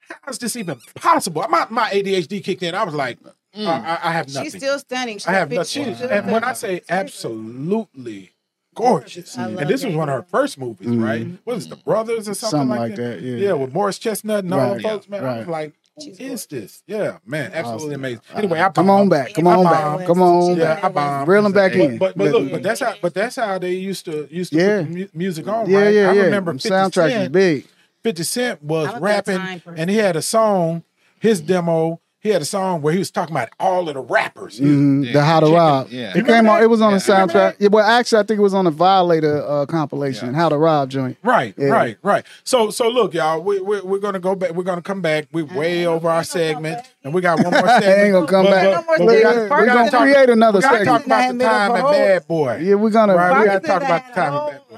how is this even possible? My, my ADHD kicked in. I was like, uh, I, I have nothing. She's still stunning. She's I have nothing. she's And when I say absolutely gorgeous, and this was one of her first movies, right? What is it, The Brothers or something, Something like, like that? that, yeah. Yeah, with Morris Chestnut and all the folks, man. I was like, who She's is this? Yeah, man, absolutely amazing. Anyway, I Come on back, come on back, come on Yeah, back. I bombed. Reel 'em back But- in. But but look, but that's how but that's how they used to used to Yeah. put mu- music on. Yeah, right? yeah, I yeah. remember Them 50 soundtracks is big. 50 Cent was I'm a big rapping and he had a song, his demo he had a song where he was talking about all of the rappers. Mhm, Yeah, the How to chicken, Rob. yeah. It Remember came on. It was on the Yeah, I remember soundtrack. Yeah, well, actually, I think it was on the Violator uh, compilation. How to Rob joint. Right, Yeah. right, right. So, so look, y'all, we, we we're gonna go back. We're gonna come back. We're way over our segment, and we got one more *laughs* segment. Ain't gonna come But- back. but- No but more we segments. gotta- We're gonna talk- create another We gotta segment. talk about the time at Bad Boy. Yeah, we're gonna Right, we gotta talk about the time a at whole- Bad Boy.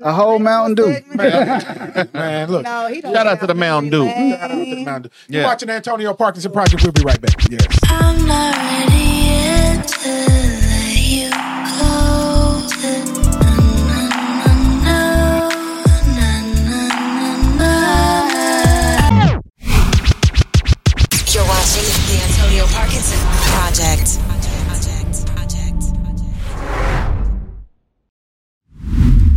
A whole- Mountain Dew. *laughs* Man, look. No, he don't Shout out to the Mountain Dew. Shout out to the Mountain Dew. You're Yeah. watching Antonio Parkinson Project. We'll be right back. Yes. I'm not ready yet to let you go. Na, na, na, na, na, na. You're watching the Antonio Parkinson Project. Project.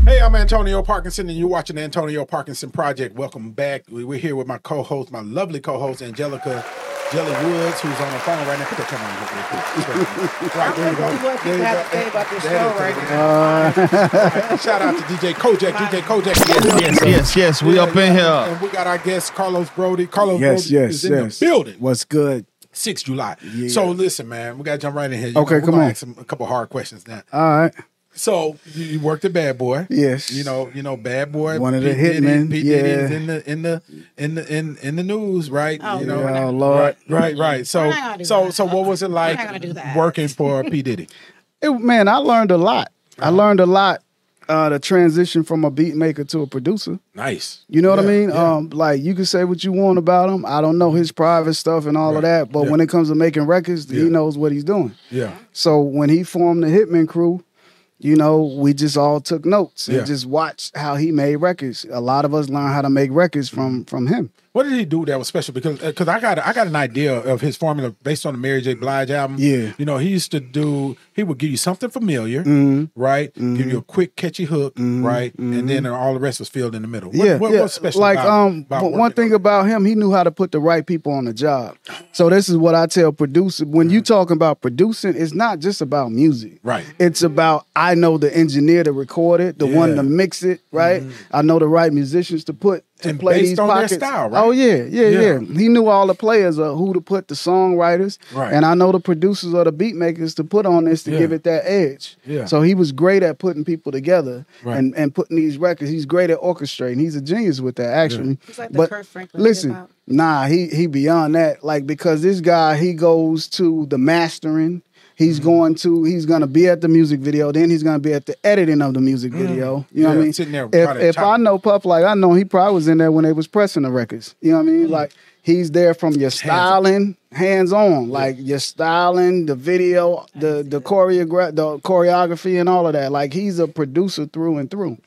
Hey, I'm Antonio Parkinson, and you're watching the Antonio Parkinson Project. Welcome back. We- We're here with my co-host, my lovely co-host, Angelica Jelly Woods, who's on the phone right now. Put that camera on here real quick. *laughs* Right, there you go. What There you have go. to say about this show right now. *laughs* Shout out to DJ Kojak. DJ Kojak. Yes, yes, yes. yes. We up in here. And we got our guest, Carlos Broady. Carlos Yes, Broady yes, is in yes. the building. What's good? 6th July. Yeah. So listen, man, we got to jump right in here. You Okay, know, come on. Ask some, a couple hard questions now. All right. So you, you worked at Bad Boy. Yes. You know, you know, Bad Boy. One of the P. Diddy- hitmen, P. yeah. Diddy's in the in the in the in in the news, right? Oh, you know, we're Oh, Lord. right, right, right. So We're not gonna do so that. so what was it like not gonna do that. working for P Diddy? *laughs* It, man, I learned a lot. I learned a lot. Uh, the transition from a beat maker to a producer. Nice. You know what I mean? yeah. Um, like you can say what you want about him. I don't know his private stuff and all of that, but Yeah. when it comes to making records, Yeah. he knows what he's doing. Yeah. So when he formed the Hitman crew, you know, we just all took notes and Yeah. just watched how he made records. A lot of us learned how to make records from from him. What did he do that was special? Because because I got I got an idea of his formula based on the Mary J. Blige album. Yeah. you know he used to do he would give you something familiar, right? Give you a quick catchy hook, right, and then all the rest was filled in the middle. What, yeah, what, yeah. what's special? like about, um, about one thing about him, he knew how to put the right people on the job. So this is what I tell producers: when you talking about producing, it's not just about music. Mm-hmm. Right. It's about I know the engineer to record it, the one Yeah. Mm-hmm. to mix it, right? I know the right musicians to put to And play based these on their pockets. style, right? Oh yeah, yeah, Yeah. yeah, He knew all the players of who to put the songwriters, Right. and I know the producers or the beat makers to put on this to Yeah. give it that edge. Yeah. So he was great at putting people together Right. and, and putting these records. He's great at orchestrating. He's a genius with that, actually. He's like the but Kirk Franklin listen, hip-hop. nah, he he beyond that. Like because this guy, he goes to the mastering. He's going to he's gonna be at the music video. Then he's gonna be at the editing of the music video. You know what Mm. I mean? sitting there if if I know Puff like I know he probably was in there when they was pressing the records. You know what I Mm. mean? Like he's there from your styling, hands on, like your styling, the video, the the choreograph, the choreography, and all of that. Like he's a producer through and through,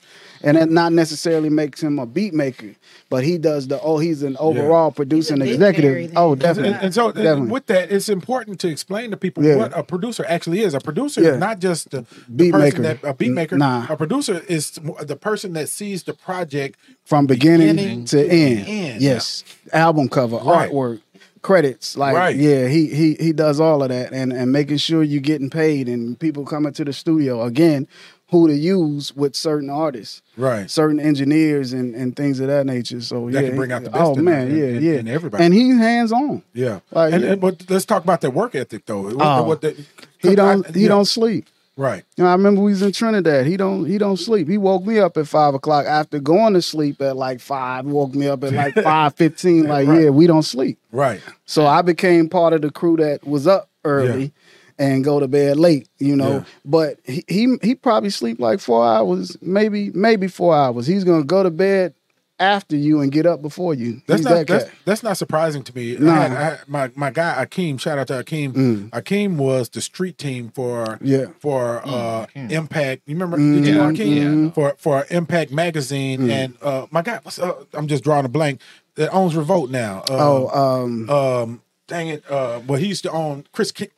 and that not necessarily makes him a beat maker, but he does the oh he's an overall producing visionary executive. Oh, definitely. and so uh, Definitely. with that, it's important to explain to people Yeah. what a producer actually is. A producer Yeah. is not just the, the Beat person maker. that a beat maker. Nah. A producer is the person that sees the project from beginning, beginning to to end. end. Yes, album cover, Right. artwork, credits. Like, Right. yeah, he he he does all of that, and and making sure you're getting paid and people coming to the studio again. Who to use with certain artists, Right. Certain engineers and, and things of that nature. So That yeah, can bring out the oh, best Oh man, yeah, in- yeah, in everybody. And he's hands on. Yeah. Like, and, yeah. and- but let's talk about that work ethic though. What, Oh. what the, He don't I- he yeah. don't sleep. Right. You know, I remember we was in Trinidad. He don't he don't sleep. He woke me up at five o'clock after going to sleep at like five. Woke me up at like *laughs* five fifteen. Like Right. yeah, we don't sleep. Right. So I became part of the crew that was up early and go to bed late, you know. Yeah. But he, he he probably sleep like four hours, maybe maybe four hours. He's gonna go to bed after you and get up before you. That's He's not that that's, that's not surprising to me. I Nah. had, I had- my my guy Akeem, shout out to Akeem. Mm. Akeem was the street team for Yeah. for uh, Impact. You remember? Mm, Did you know yeah, Akeem for for Impact magazine? And uh, my guy, what's, uh, I'm just drawing a blank. That owns Revolt now. Uh, Oh, um, um, dang it. Uh, well, he used to own Chris K-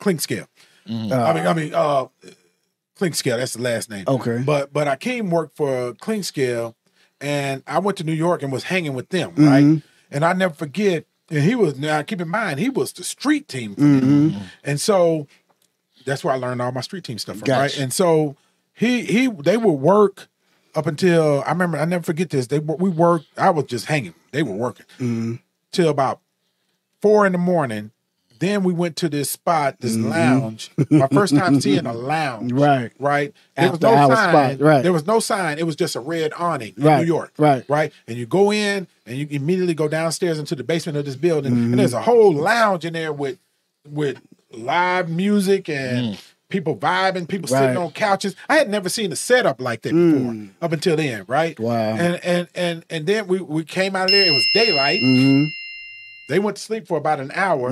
Clinkscale. I mean, I mean, uh, Clinkscale. That's the last name. Okay. But but I came work for Clinkscale, and I went to New York and was hanging with them, Mm-hmm. right? And I never forget. And he was now keep in mind he was the street team for Mm-hmm. and so that's where I learned all my street team stuff from, Gotcha. right? And so he he they would work up until I remember I never forget this. They were- we worked. I was just hanging. They were working Mm-hmm. till about four in the morning. Then we went to this spot, this lounge. My first time seeing a lounge. Mm-hmm. *laughs* Right. Right. There was After no hour sign. spot, right. There was no sign. It was just a red awning in Right, New York. right. Right. And you go in and you immediately go downstairs into the basement of this building. Mm-hmm. And there's a whole lounge in there with with live music and people vibing, people sitting on couches. I had never seen a setup like that before up until then, right? Mm. Wow. And and and and then we we came out of there. It was daylight. Mm-hmm. They went to sleep for about an hour.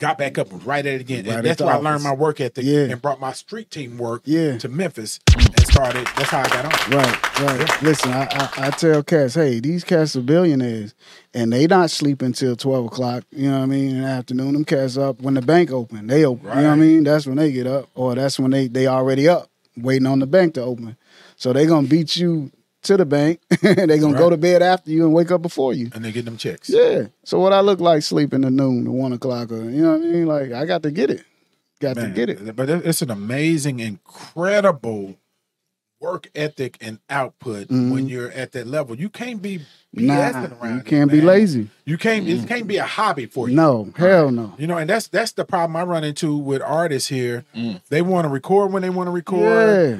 Got back up and right at it again. Right and that's the where I learned my work ethic Yeah. and brought my street team work Yeah. to Memphis and started. That's how I got on. Right, right. Listen, I, I, I tell cats, hey, these cats are billionaires, and they not sleep until twelve o'clock. You know what I mean? In the afternoon, them cats up when the bank open. They open. You know what I mean? That's when they get up, or that's when they they already up, waiting on the bank to open. So they gonna beat you to the bank. *laughs* they gonna go to bed after you and wake up before you. And they get them checks. Yeah. So what I look like sleeping at noon, to one o'clock, or you know what I mean? Like I got to get it. Got to get it. But it's an amazing, incredible work ethic and output when you're at that level. You can't be Mm-hmm. Nah, around. you can't be man. lazy. You can't. It can't be a hobby for you. No, hell no. You know, and that's that's the problem I run into with artists here. They want to record when they want to record.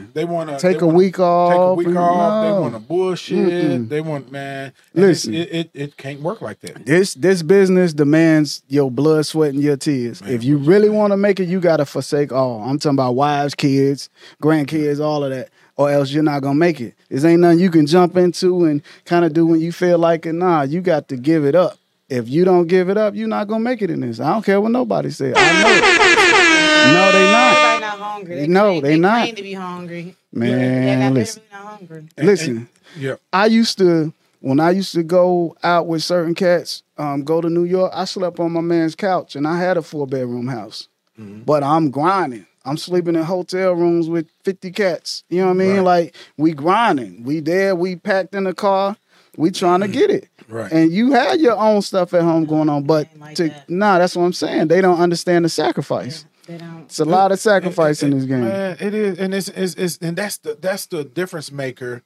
Yeah. They want to Take a week Take a off. week and- off. They want to bullshit. Mm-mm. They want man. Listen. it, it it can't work like that. This this business demands your blood, sweat, and your tears. if you really want to make it, you gotta forsake all. I'm talking about wives, kids, grandkids, all of that, or else you're not gonna make it. This ain't nothing you can jump into and kind of do when you feel like it. Nah, you got to give it up. If you don't give it up, you're not gonna make it in this. I don't care what nobody says. I know it. No, they not. Everybody not hungry. They No, claim- they not. claim to be hungry. Man, yeah, listen. not hungry. Listen. yeah. I used to when I used to go out with certain cats, um, go to New York. I slept on my man's couch, and I had a four bedroom house. But I'm grinding. I'm sleeping in hotel rooms with 50 cats. You know what I mean? Right. Like we grinding. We there. We packed in the car. We trying to mm. get it. Right. And you had your own stuff at home going on, but like to that. nah, that's what I'm saying. They don't understand the sacrifice. They don't. It's a lot of sacrifice in this game. Man, it is, and it's, it's, it's and that's the that's the difference maker.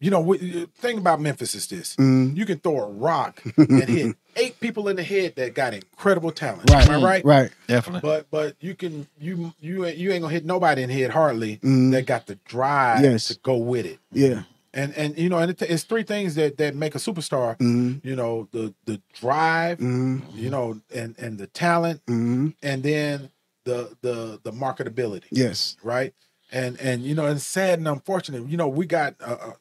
You know, the thing about Memphis is this: Mm-hmm. you can throw a rock *laughs* and hit eight people in the head that got incredible talent. Am I right? Right. Definitely. But but you can you you ain't- you ain't gonna hit nobody in the head hardly that got the drive. Yes. to go with it. Yeah. And and you know, and it, it's three things that that make a superstar. Mm-hmm. You know, the the drive, you know, and and the talent, and then the the the marketability Yes. right? And and you know, it's sad and unfortunate. You know, we got uh,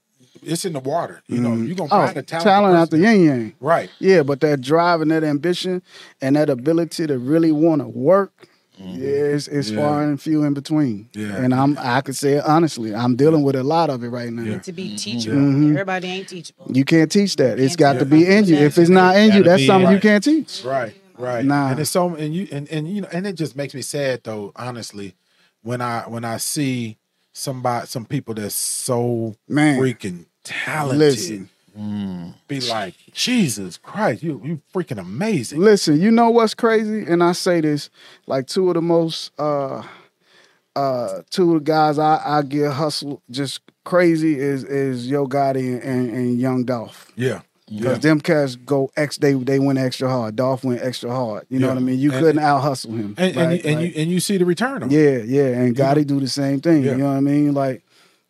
it's in the water. You know, mm-hmm. you're gonna Oh, find a talent, talented out the yin yang. right? Yeah, but that drive and that ambition and that ability to really want to work, mm-hmm. yeah, it's, it's far and few in between. Yeah. And I'm I could say it honestly, I'm dealing with a lot of it right now. Yeah. To be mm-hmm. teachable. Mm-hmm. Everybody ain't teachable. You can't teach that. It's Can't got to be in you. If it's not in you, that's be something you can't teach. Right, right. Nah. And it's so and you and and you know, and it just makes me sad though, honestly, when I when I see somebody some people that's so Man. freaking talented. Listen. Be like, Jesus Christ, you you freaking amazing. Listen, you know what's crazy? And I say this, like two of the most uh uh two of the guys I, I get hustle just crazy is is Yo Gotti and, and, and Young Dolph. Yeah. Because Yeah. them cats go ex they they went extra hard. Dolph went extra hard. You know what I mean? You And- couldn't out hustle him. And, and, right? you, and Like, you and you see the return of it. yeah, yeah. And Gotti do the same thing. Yeah. You know what I mean? Like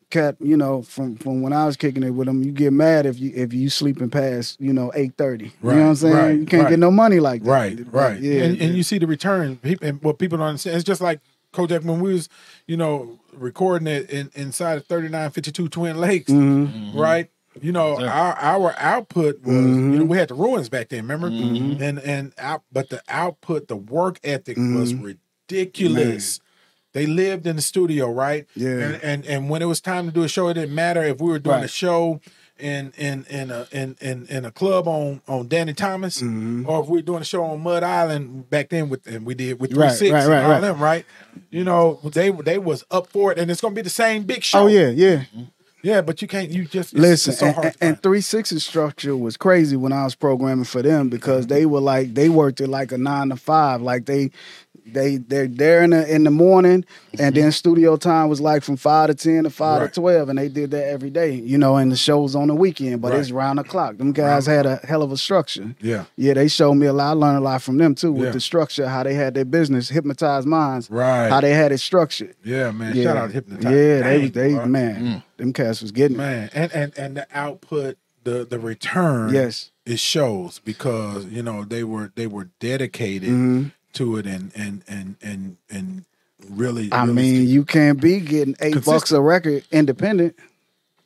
cat, you know, from from when I was kicking it with him, you get mad if you if you sleeping past, you know, eight thirty. Right, You know what I'm saying? right, you can't right. get no money like that. Right, right. Yeah. and, and you see the return. And what people don't understand, it's just like Kojak when we was, you know, recording it in, inside of 3952 Twin Lakes, Mm-hmm. right? You know, our our output was, Mm-hmm. you know, we had the ruins back then, remember? And and out, but the output, the work ethic was Mm-hmm. ridiculous. They lived in the studio, right? Yeah. And, and and when it was time to do a show, it didn't matter if we were doing a show in in in a in in, in a club on on Danny Thomas, Mm-hmm. or if we were doing a show on Mud Island back then with and we did with Right, three six right, and right, all right. them, right? You know, they they was up for it, and it's gonna be the same big show. Oh yeah, yeah. Yeah, but you can't. You just Listen, so and, hard. and, and 360 structure was crazy when I was programming for them because mm-hmm. they were like they worked it like a nine to five, like they they they're there in the in the morning, and then studio time was like from five to ten to five Right. to twelve, and they did that every day. You know, and the shows on the weekend, but it's round the clock. Them guys had a hell of a structure. Yeah. Yeah, they showed me a lot. I learned a lot from them too with Yeah. the structure, how they had their business, hypnotized minds, Right. how they had it structured. Yeah, man. Yeah, Shout out Hypnotize. yeah, they Dang, they bro. man, them cats was getting it. man, and and and the output, the the return, Yes. it shows because you know they were they were dedicated Mhm. To it and and and and and really. I really mean, you can't be getting eight bucks a record independent.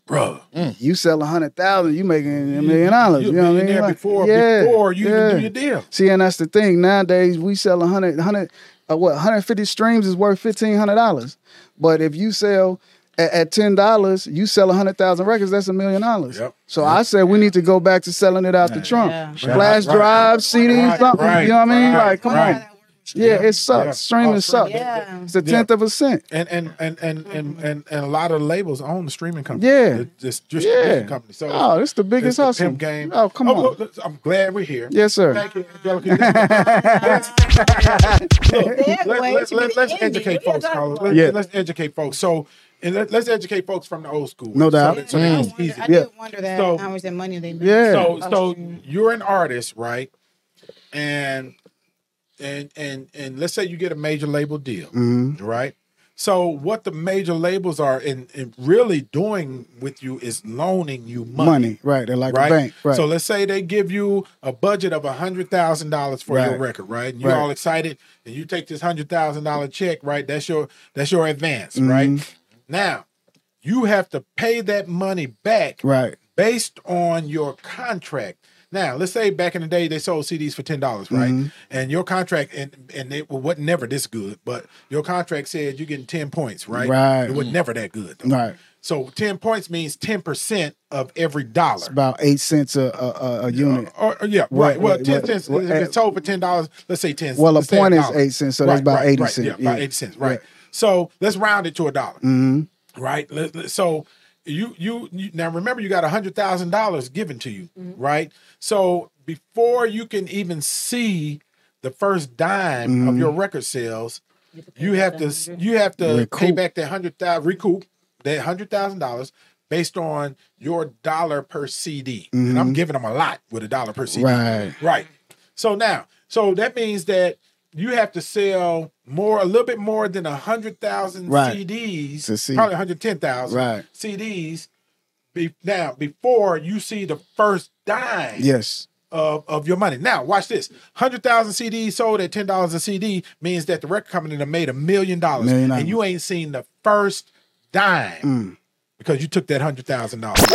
bro. You sell a hundred thousand, you making a million dollars. You, You're know what I mean? millionaire Like, before yeah, before you yeah. even do your deal. See, and that's the thing. Nowadays, we sell a hundred, hundred, uh, what, 150 streams is worth fifteen hundred dollars. But if you sell at, at ten dollars, you sell a hundred thousand records. That's a million dollars. Yep. So I said we need to go back to selling it out the trunk, Yeah. flash Right. drives, CDs, Right, something. right, you know what I mean? right, like, come right. on. Yeah, it sucks. Yeah. Streaming Oh, sucks. Yeah. It's a tenth of a cent. And and and and and mm-hmm. and, and a lot of the labels own the streaming company. Yeah. The- this distribution Yeah. company. So Oh, it's the it's biggest the hustle. pimp game. Oh, come oh, on. look, I'm glad we're here. Yes, sir. Thank you, Angelica. *laughs* Look, let, wait, let, let, let's educate what are you folks, Carlos. Let's, Yeah. let's educate folks. So, and let, let's educate folks from the old school. No So doubt. that- So, that I it's wonder, easy. I Yeah. did wonder that So- how much that money they make. Yeah. So, Oh, so you're an artist, right? And and and and let's say you get a major label deal, Mhm. right? So what the major labels are in, in really doing with you is loaning you money. Money, right? They're like Right? a bank, right? So let's say they give you a budget of a hundred thousand dollars for your record, right? And you're Right. all excited, and you take this hundred thousand dollar check, right? That's your that's your advance, right? Mm-hmm. Now you have to pay that money back right. based on your contract. Now, let's say back in the day they sold CDs for ten dollars, right? Mm-hmm. And your contract and and it wasn't never this good, but your contract said you're getting ten points, right? Right. It was never that good, though. Right. So ten points means ten percent of every dollar. It's about eight cents a a, a, unit. Or, or- yeah, What- right. Well, ten what- cents. if it's sold for ten dollars, let's say ten. Well, a point is eight cents, so that's about 80 right, cents, Yeah, about eighty cents. Right. Yeah. So let's round it to a dollar. mm-hmm. right? So you, you you now remember you got a hundred thousand dollars given to you, mm-hmm. right? So before you can even see the first dime of mm-hmm. your record sales, you have to you have to pay back that hundred thousand recoup that hundred thousand dollars based on your dollar per CD, and I'm mm-hmm. giving them a lot with a dollar per CD, Right. Right. So now, so that means that you have to sell more, a little bit more than a hundred thousand Right. CDs, see. probably hundred ten thousand Right. CDs. Be, now, before you see the first dime Yes. of, of your money. Now, watch this: hundred thousand CDs sold at ten dollars a CD means that the record company made a million dollars, Million dollars. and you ain't seen the first dime Mm. Because you took that hundred thousand dollars.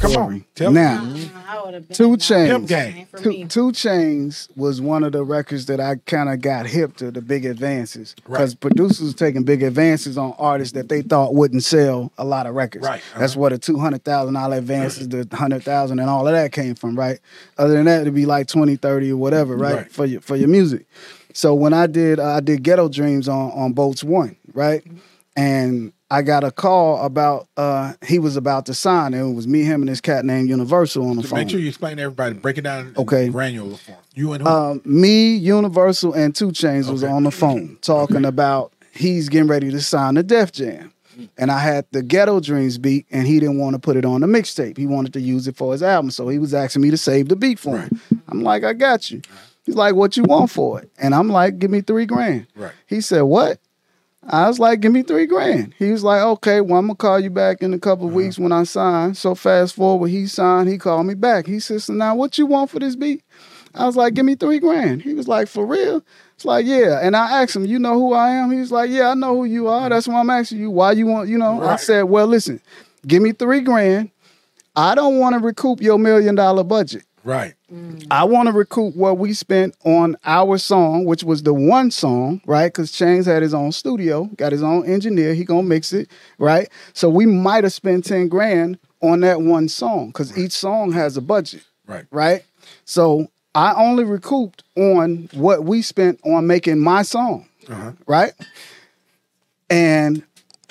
Come on, tell now, me. I would've been Two like, Chainz. Pimp game. Two. Two Chainz was one of the records that I kind of got hip to the big advances because producers taking big advances on artists that they thought wouldn't sell a lot of records. Right, That's where the two hundred thousand dollar advances, the hundred thousand, and all of that came from. Right. Other than that, it'd be like 20, 30 or whatever. Right. Right. For your for your music. So when I did, uh, I did Ghetto Dreams on on Boats One. Right. And I got a call about uh he was about to sign. and It was me, him, and this cat named Universal on the phone. Make sure you explain to everybody. Break it down. Okay. granular form. You and who? Um, me, Universal, and Two Chainz was on the phone talking about he's getting ready to sign the Def Jam. And I had the Ghetto Dreams beat, and he didn't want to put it on the mixtape. He wanted to use it for his album. So he was asking me to save the beat for him. I'm like, I got you. He's like, What you want for it? And I'm like, Give me three grand. Right. He said, What? I was like, Give me three grand. He was like, Okay, well, I'm to call you back in a couple of weeks when I sign. So fast forward, he signed, he called me back. He said, So now what you want for this beat? I was like, give me three grand. He was like, for real? It's like, yeah. And I asked him, you know who I am? He was like, yeah, I know who you are. Uh-huh. That's why I'm asking you. Why you want, you know? I said, well, listen, give me three grand. I don't want to recoup your million dollar budget. right. I want to recoup what we spent on our song, which was the one song, right? Because Chainz had his own studio, got his own engineer. He gonna mix it, right? So we might have spent ten grand on that one song because each song has a budget Right. right? So I only recouped on what we spent on making my song, Uh-huh. right? And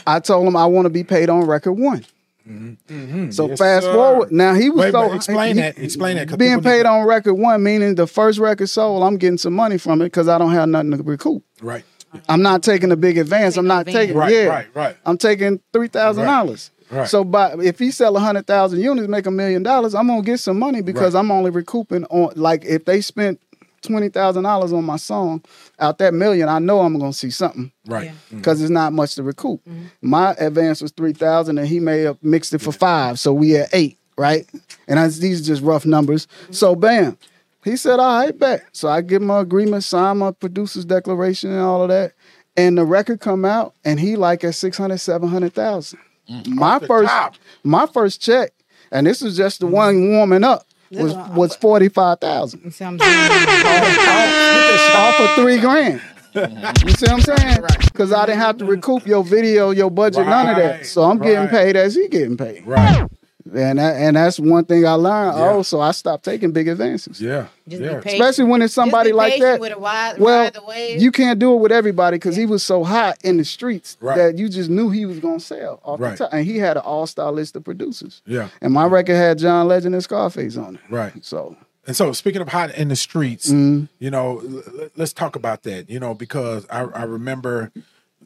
I told him I want to be paid on record one. Mm-hmm. So Yes, fast sir. forward. Now he was Wait, so wait, explain he- that. Explain that. 'cause Being paid to- on record one, meaning the first record sold, I'm getting some money from it because I don't have nothing to recoup. Right. I'm not taking a big advance. I'm not Taking taking Right, yeah. right, right. I'm taking three thousand dollars. Right. So by if he sell hundred thousand units, make a million dollars, I'm gonna get some money because Right. I'm only recouping on like if they spent twenty thousand dollars on my song, out that million, I know I'm gonna see something Right. Yeah. Mm. because it's not much to recoup. Mm-hmm. My advance was three thousand, and he may have mixed it for five, so we at eight, right? And I, these are just rough numbers. Mm-hmm. So bam, he said, "All right, bet." So I give him an agreement, sign my producer's declaration, and all of that. And the record come out, and he like at 600, 700,000. Mm. My the first, top. my first check, and this was just the mm-hmm. one warming up, was was uh, forty five thousand You see what I'm saying? off of three grand. You see what I'm saying? Because I didn't have to recoup your video, your budget, none of that. So I'm getting paid as he getting paid. Right. And that, and that's one thing I learned. Yeah. Oh, so I stopped taking big advances. Yeah. Just yeah. Especially when it's somebody like that. With a wide, Well, ride the wave. you can't do it with everybody because he was so hot in the streets Right. that you just knew he was gonna sell off Right. the top. And he had an all-star list of producers. Yeah. And my record had John Legend and Scarface on it. Right. So And so, speaking of hot in the streets, Mm-hmm. you know, l- l- let's talk about that. You know, because I, I remember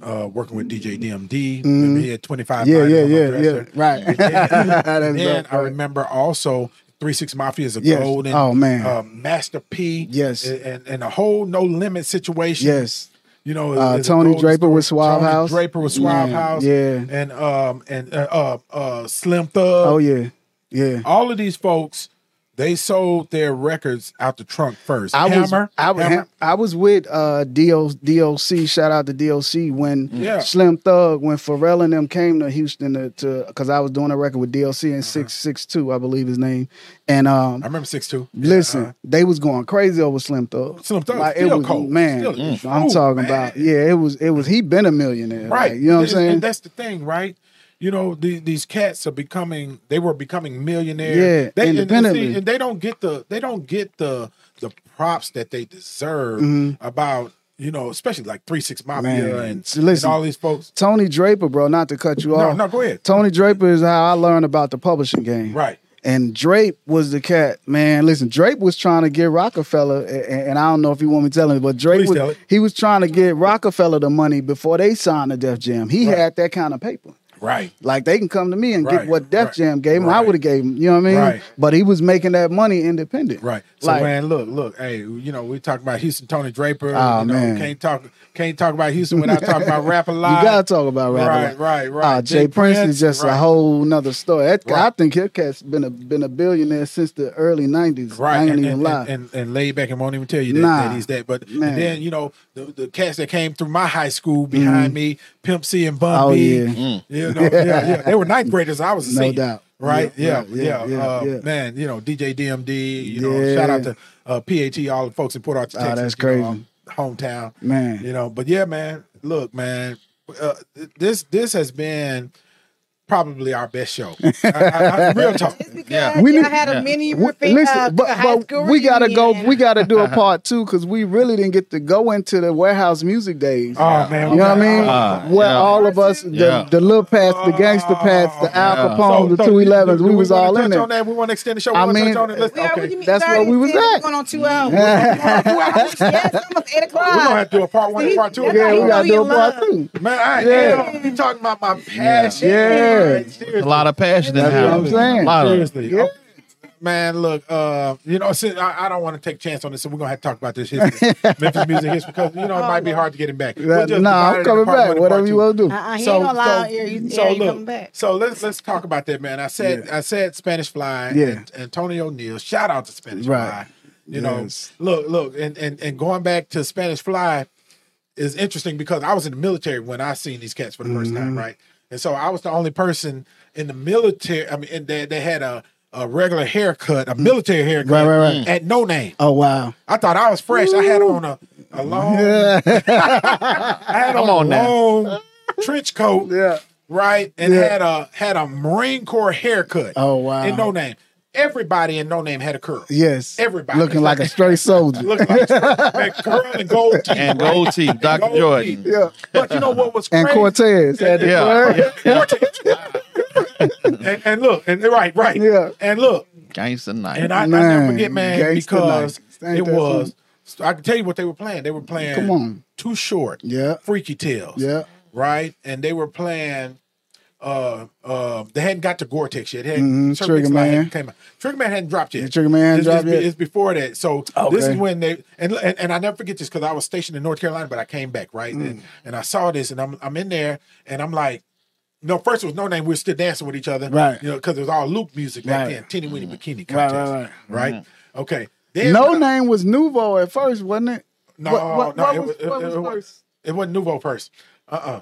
uh, working with DJ DMD. Remember He had twenty five. Mm-hmm. yeah, yeah, yeah, yeah. Right. And then *laughs* I remember also Three Six Mafia's a Yes. golden. Oh, man. uh, Master P. Yes. and, and, a whole no limit situation. Yes. You know, Uh, Tony Draper story. with Suave Tony House. Draper with Man, House. yeah. and um and uh, uh Slim Thug. Oh yeah. Yeah. All of these folks, they sold their records out the trunk first. I was Hammer, I, was- Hammer. I was with uh DO, DOC. Shout out to DOC when Yeah. Slim Thug when Pharrell and them came to Houston to- because I was doing a record with DLC Uh-huh. six six two I believe his name and um I remember six two. listen they was going crazy over Slim Thug. Slim Thug, Like, it was cold. man. Still I'm talking man. about yeah it was it was he been a millionaire right. like, you know what I'm saying And that's the thing, right? You know, the, these cats are becoming. They were becoming millionaires. Yeah, they, and- and see, independently. and they don't get the. They don't get the the props that they deserve Mm-hmm. about. You know, especially like Three Six Mafia and, listen, and all these folks. Tony Draper bro not to cut you No, off no, go ahead. Tony Draper is how I learned about the publishing game Right. And Drape was the cat, man. Listen, Drape was trying to get Roc-A-Fella, and, and I don't know if you want me to tell him, but Drape was, he was trying to get Roc-A-Fella the money before they signed the Def Jam. He Right. had that kind of paper. Right. Like they can come to me and Right, get what Def right, Jam gave him. I would have gave him. You know what I mean? Right. But he was making that money independent. Right. So Like- man, look, look, hey, you know, we talk about Houston Tony Draper. Oh, you know, man. can't talk can't talk about Houston without talking about *laughs* Rap a lot. You gotta talk about rap. Right, right, ah, right. Uh, J Prince is just a whole nother story. That, I think Hip Cat's been a been a billionaire since the early '90s. Right, I ain't and, even and, lie. and, and, and laid back and won't even tell you that, Nah, that he's that. But man. then you know the, the cats that came through my high school behind mm-hmm. me, Pimp C and Bun. Oh, B. yeah. Mm. You know, yeah, yeah. *laughs* They were ninth graders. I was a No senior, doubt. Right? Yeah, Yeah, yeah, yeah. yeah, uh, yeah. Man, you know, DJ DMD. You know, shout out to uh, PAT, all the folks in Port Arthur, Oh, Texas. that's you know, crazy. hometown. Man. You know, but yeah, man. Look, man. Uh, this this has been probably our best show. *laughs* I, I, I, real talk. Because Yeah. We y'all need- had a yeah. mini We- refi- listen, uh, but, high but school we gotta go. We gotta do a *laughs* part two because we really didn't get to go into the warehouse music days. Oh man, you know what I mean? Ah, Where yeah. all of us, the, Yeah. the little pats, the Gangsta Pats, the Al Yeah. Capones, the So- two elevens, do we was wanna all in there. That? We want to extend the show. We I wanna mean, touch on it. Let's, We are- what okay. mean, That's where we was at. Going on two hours. *laughs* yes, almost eight o'clock. We're gonna have to do a part one and part two. That's Yeah, we gotta do a part two. Man, I Yeah. am. You talking about my passion? Yeah. Right, seriously. A lot of passion in the That's what house. I'm saying. A lot of Seriously. Yeah. Okay. Man, look, uh, you know, since I, I don't want to take chance on this, so we're gonna have to talk about this history, *laughs* Memphis music history, because you know it might be hard to get him back. We'll just nah, I'm coming back. one Whatever you two. want to do. Uh-uh, he ain't gonna lie. Yeah, you, yeah, you coming back. So let's let's talk about that, man. I said I said Spanish Fly, Yeah. and Antonio Neal. Shout out to Spanish Right. Fly. You know, look, look, and, and and going back to Spanish Fly is interesting because I was in the military when I seen these cats for the first Mm-hmm. time, right? And so I was the only person in the military. I mean, and they, they had a, a regular haircut, a military haircut, Right, right, right. at no name. Oh wow. I thought I was fresh. I had on a, a long, *laughs* I had on, on a now. long trench coat, Yeah. right, and Yeah. had a had a Marine Corps haircut. Oh, wow. In no name, everybody in no name had a curl. Yes. Everybody. looking like a straight *laughs* soldier. Looking like a *laughs* man, curl and gold teeth. And gold teeth, Dr. Gold Jordan. teeth. yeah. But you know what was And? Cortez had the Yeah. curl. *laughs* and, and look, and right, right. Yeah. And look, Gangsta night. and I, I never forget, man, because Night. Ain't it that was. I can tell you what they were playing. They were playing. Come on. Too short. Yeah. Freaky Tales. Yeah. Right, and they were playing. Uh, uh, they hadn't got to Gore-Tex yet. Mhm, Trigger Man. hadn't Came out. Trigger Man hadn't dropped yet. Trigger Man dropped it's, yet. It's before that. So this is when they and and, and I never forget this because I was stationed in North Carolina, but I came back right, Mm. and, and I saw this, and I'm I'm in there, and I'm like. No, first it was no name. We were still dancing with each other, Right. You know, because it was all Luke music back Right. then. Teeny weeny bikini Right, contest, right, right? Okay. Then No I- name was Nouveau at first, wasn't it? No, What- what- no, what it was- it, what it was it wasn't Nouveau first. Uh uh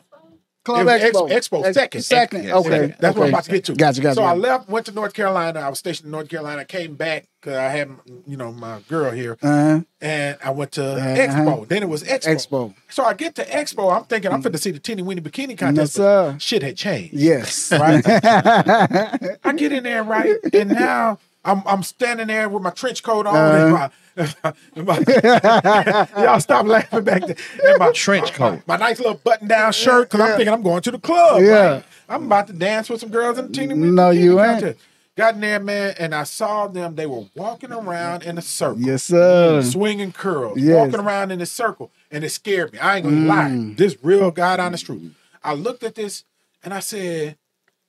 Club Expo. Ex- Expo, second. Second. Yes, okay. second. That's what I'm about to get to. Gotcha, gotcha. So I left, went to North Carolina. I was stationed in North Carolina. Came back because I had, you know, my girl here, Uh-huh. and I went to Uh-huh. Expo. Then it was Expo. Expo. So I get to Expo. I'm thinking I'm fit to see the teeny weeny bikini contest. Yes, sir. Shit had changed. Yes. Right. *laughs* I get in there, right, and now I'm I'm standing there with my trench coat on. Uh-huh. and my- *laughs* and my- *laughs* y'all stop laughing back there. And my Trench coat. my, my nice little button down shirt because I'm thinking I'm going to the club. Yeah. right? I'm about to dance with some girls in the teeny weeny No, bikini you ain't. contest. Got in there, man, and I saw them. They were walking around in a circle yes, sir. swinging curls, Yes. walking around in a circle, and it scared me. I ain't gonna lie. Mm. This real God the street. I looked at this and I said,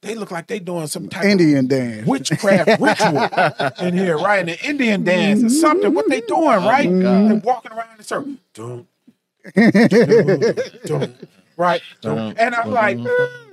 they look like they doing some type Indian of dance. witchcraft *laughs* ritual in here, right? And the Indian dance or something. What they mm-hmm. doing, oh, right? They walking around in a circle. Dun, dun, *laughs* dun, right? Dun. And I'm like,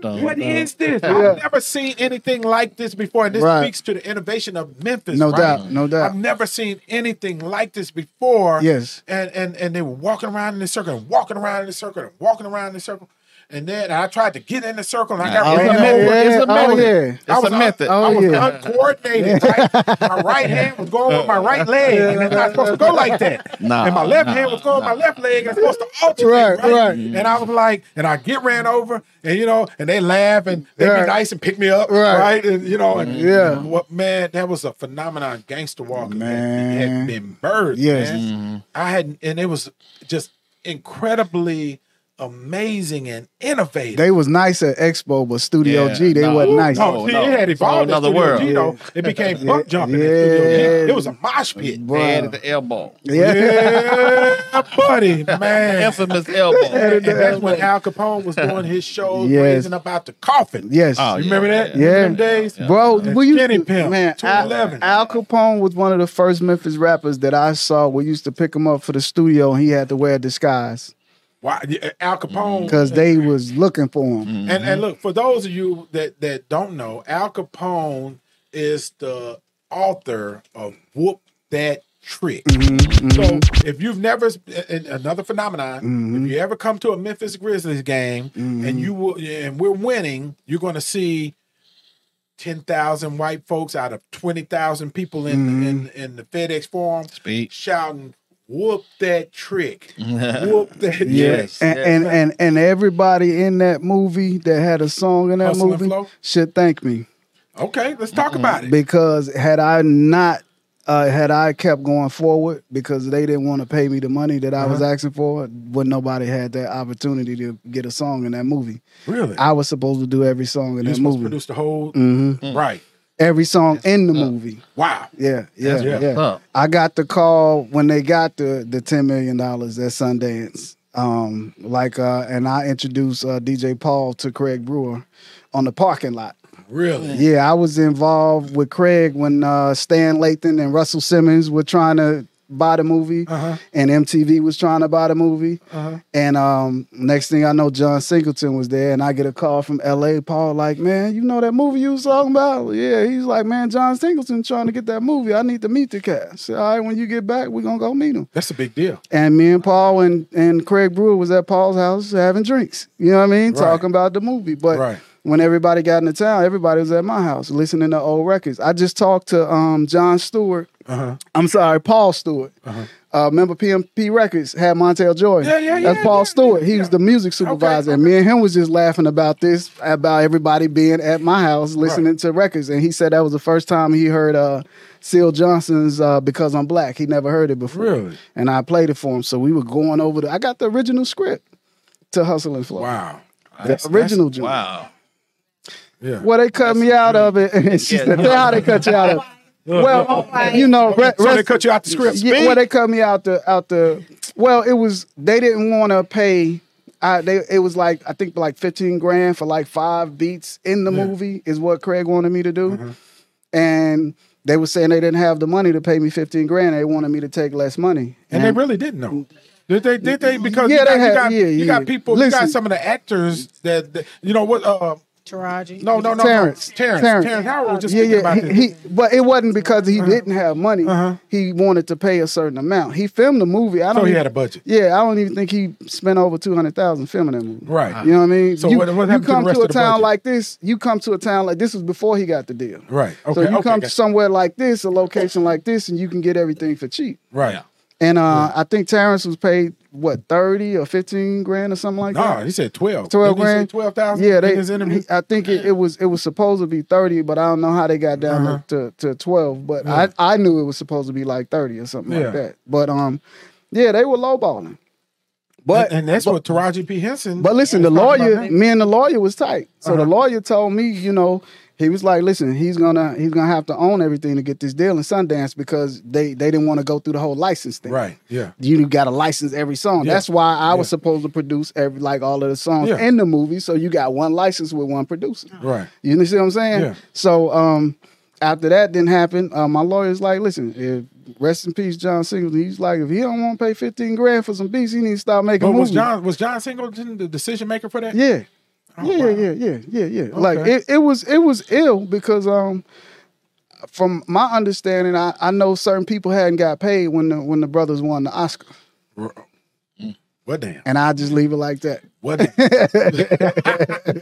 what is this? I've never seen anything like this before. And this Right. speaks to the innovation of Memphis. No right? doubt, no doubt. I've never seen anything like this before. Yes. And and and they were walking around in the circle and walking around in the circle and walking around in the circle. And then I tried to get in the circle and I got Oh, ran it's a over. method. It's a Oh, method. yeah. It's I a was un- method. I Oh, was yeah. uncoordinated. Right? my right hand was going with my *laughs* right leg, and it's not supposed to go like that. Nah, and my left nah, hand was going with my left leg, and it's supposed to alternate. Right, Right, right. And I was like, and I get ran over, and you know, and they laugh and they Right. be nice and pick me up, Right. right? And you know, and Yeah. what man, that was a phenomenon. Gangster walking Man. had been birthed. Yes. man. Mm-hmm. I had, and it was just incredibly amazing and innovative. They was nice at Expo, but Studio Yeah, G, they no. wasn't nice. No, oh, see, no. it had It's a evolved. in nother Studio world. G, though. It became Yeah. buck jumping in Yeah. Studio G. It was a mosh pit. Bruh. Head at the elbow. Yeah. Yeah, buddy, *laughs* man. Infamous elbow. And, and that's when Al Kapone was doing his shows, Yes. raising up out the coffin. Yes. Oh, You remember that? Yeah. Them days? Bro, And we used Skinny to, Pimp, man, Al, 211. Al Kapone was one of the first Memphis rappers that I saw. We used to pick him up for the studio, and he had to wear a disguise Why, Al Kapone. because they was looking for him. And Mm-hmm. and look, for those of you that that don't know, Al Kapone is the author of Whoop That Trick. Mm-hmm, So if you've never and another phenomenon, Mm-hmm. if you ever come to a Memphis Grizzlies game and you will and we're winning, you're going to see. 10,000 white folks out of 20,000 people in, Mm-hmm. in in the FedEx Forum Speak. shouting, whoop that trick. *laughs* whoop that Yes. trick. And, and and and everybody in that movie that had a song in that Hustle movie should thank me Okay, let's talk about it. because had I not uh, had I kept going forward because they didn't want to pay me the money that I was Uh-huh. asking for, would nobody had that opportunity to get a song in that movie. Really? I was supposed to do every song in You're that supposed to movie, produce the whole Mhm. right. Every song in the movie. Wow. Yeah, yeah, That's what's yeah. up. I got the call when they got the the ten million dollars at Sundance. Um, like, uh, and I introduced uh, DJ Paul to Craig Brewer on the parking lot. Really? Yeah, I was involved with Craig when uh, Stan Lathan and Russell Simmons were trying to buy the movie, Uh-huh. and MTV was trying to buy the movie. Uh-huh. And um, next thing I know, John Singleton was there, and I get a call from LA. Paul, like, man, you know that movie you was talking about? Yeah, he's like, man, John Singleton trying to get that movie. I need to meet the cast. Said, All right, when you get back, we're gonna go meet him. That's a big deal. And me and Paul and, and Craig Brewer was at Paul's house having drinks. You know what I mean? Right. Talking about the movie. But Right. When everybody got into town, everybody was at my house listening to old records. I just talked to um, John Stewart. Uh-huh. I'm sorry, Paul Stewart. Uh, remember PMP Records had Montell Jordan. Yeah, yeah, yeah. That's Paul yeah, Stewart. yeah, he yeah. was the music supervisor. And okay. me and him was just laughing about this, about everybody being at my house listening to records. And he said that was the first time he heard uh, Syl Johnson's uh, Because I'm Black. He never heard it before. Really? And I played it for him. So we were going over the I got the original script to Hustle and Flow. Wow. The original joint. Wow. Yeah. Well, they cut me out of it. And *laughs* she Yeah. said, "Tell how they cut you out of *laughs* it." Well, my you know, re- So they cut you out the script. Yeah, well, they cut me out the out the. Well, it was they didn't want to pay. I, they it was like I think like fifteen grand for like five beats in the movie is what Craig wanted me to do, Mm-hmm. and they were saying they didn't have the money to pay me fifteen grand. They wanted me to take less money, And they really didn't know. Did they? Did they? Because Yeah, you, got, they you, got, yeah, you got people. you got some of the actors that, that you know what? Uh, Taraji. no, no, no, Terrence, no. Terrence, Terrence, Howard was just yeah, yeah. about He, he, but it wasn't because he didn't have money. Uh-huh. He wanted to pay a certain amount. He filmed the movie. I don't. so he even- had a budget, Yeah, I don't even think he spent over two hundred thousand filming that movie. right? You know what I mean? So you, what- what you happened to the come rest to a of the town budget? like this. You come to a town like this was before he got the deal. Right. Okay. so you okay, come got- somewhere like this, a location like this, and you can get everything for cheap. right. And uh, I think Terrence was paid what thirty or fifteen grand or something like that No, that. he said twelve. 12 Didn't grand? Twelve thousand. Yeah, they. he- I think it, it was it was supposed to be thirty, but I don't know how they got down Uh-huh. to, to, to twelve. But I I knew it was supposed to be like thirty or something Yeah. like that. But um, yeah, they were lowballing. But and, and that's what Taraji P Henson. But listen, the lawyer. Uh-huh. me and the lawyer was tight. So the lawyer told me, you know, he was like, listen, he's gonna he's gonna have to own everything to get this deal in Sundance because they they didn't want to go through the whole license thing. Right. Yeah. You got to license every song. Yeah. That's why I was supposed to produce every like all of the songs Yeah. in the movie. So you got one license with one producer. Right. You understand what I'm saying? Yeah. So um, after that didn't happen, uh, my lawyer's like, listen, if rest in peace, John Singleton. He's like, if he don't want to pay 15 grand for some beats, he needs to stop making But movies. was John was John Singleton the decision maker for that? Yeah. Oh, yeah, wow. yeah, yeah, yeah, yeah, yeah. Like it, it was it was ill because um from my understanding, I, I know certain people hadn't got paid when the when the brothers won the Oscar. What damn? And I just leave it like that. What?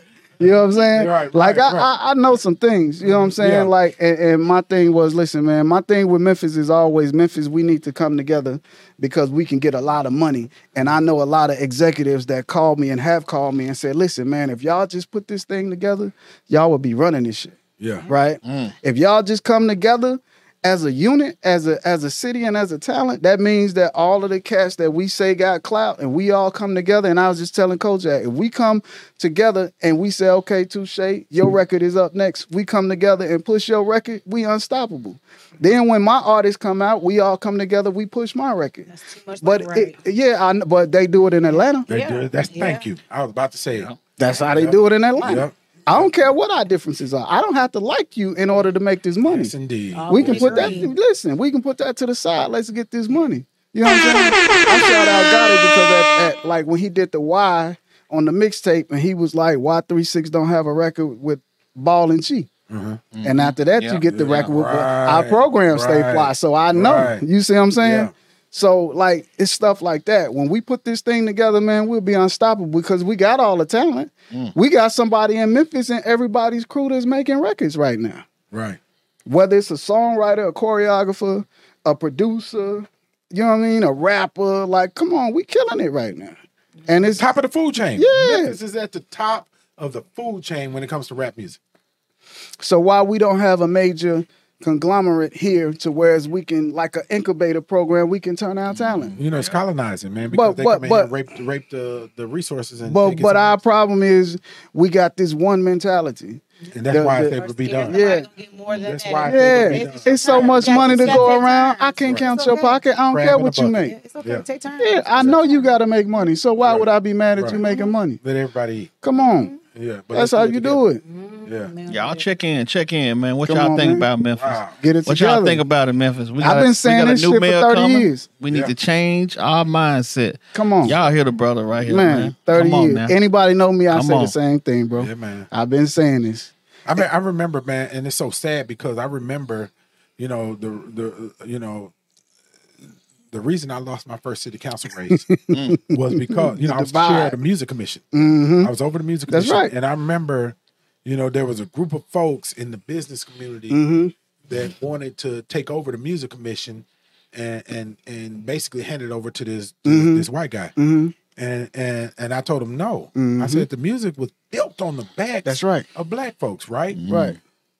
*laughs* damn? You know what I'm saying? Right, like right, I, right. I I know some things. You know what I'm saying? Yeah. Like and, and my thing was, listen, man, my thing with Memphis is always Memphis, we need to come together because we can get a lot of money. And I know a lot of executives that called me and have called me and said, listen, man, if y'all just put this thing together, y'all would be running this shit. Yeah. Right? Mm. If y'all just come together as a unit, as a as a city and as a talent, that means that all of the cats that we say got clout and we all come together. And I was just telling Kojak, if we come together and we say, okay, Touche, your record is up next. We come together and push your record, we unstoppable. Then when my artists come out, we all come together, we push my record. That's too much But like right. it, yeah, I, but they do it in Atlanta. They Yeah. do it. That's Yeah. thank you. I was about to say it. That's how they Yep. do it in Atlanta. Yep. I don't care what our differences are. I don't have to like you in order to make this money. Yes, indeed. Oh, we can we put that. Listen, we can put that to the side. Let's get this money. You know what I'm saying? I shout out Gotti because at, at like when he did the Y on the mixtape, and he was like, "Why three six don't have a record with Ball and G." And after that, you get the Mm-hmm. Yeah, record with right, our program stay fly. So I know. right. You see what I'm saying? Yeah. So like it's stuff like that. When we put this thing together, man, we'll be unstoppable because we got all the talent. Mm. We got somebody in Memphis and everybody's crew that's making records right now Right. whether it's a songwriter, a choreographer, a producer, you know what I mean, a rapper. Like, come on, we killing it right now. And it's Top of the food chain. Yeah. Memphis is at the top of the food chain when it comes to rap music. so why we don't have a major conglomerate here to whereas we can like an incubator program, we can turn our talent. You know, it's colonizing, man. Because But- they but- come in but- here and rape, rape the, the resources and But but our problem is we got this one mentality. and that's the- why the- it's able to be done. Yeah. That's why I Yeah, think it'll be it's so much money to go around. I can't Right. count It's your pocket. I don't Crab care what you bucket. make. It's okay. Yeah. Take time. Yeah, I know you got to make money. So why Right. would I be mad at you making money? Let everybody eat. Come on, mm-hmm. Yeah. But that's how you together. do it. Mm-hmm. Yeah. Y'all check in, check in, man. What Come y'all on, think man. about Memphis? Wow. Get it What together. y'all think about it, Memphis? We I've got a- been we saying got a this new shit for 30 coming. years. We need Yeah. to change our mindset. Come on. Y'all hear the brother right here, man, man. 30 Come on, years. man. Anybody know me, I Come say on. the same thing, bro. Yeah, man. I've been saying this. I mean, I remember, man, and it's so sad because I remember, you know, the the you know, the reason I lost my first city council *laughs* race was because you know I was divide. chair of the music commission. Mhm. I was over the music That's commission, right. and I remember, you know, there was a group of folks in the business community Mhm. that wanted to take over the music commission and and and basically hand it over to this to Mhm. this white guy. Mhm. And and and I told him no. I Mhm. said the music was built on the back. That's right. of black folks, right? Right.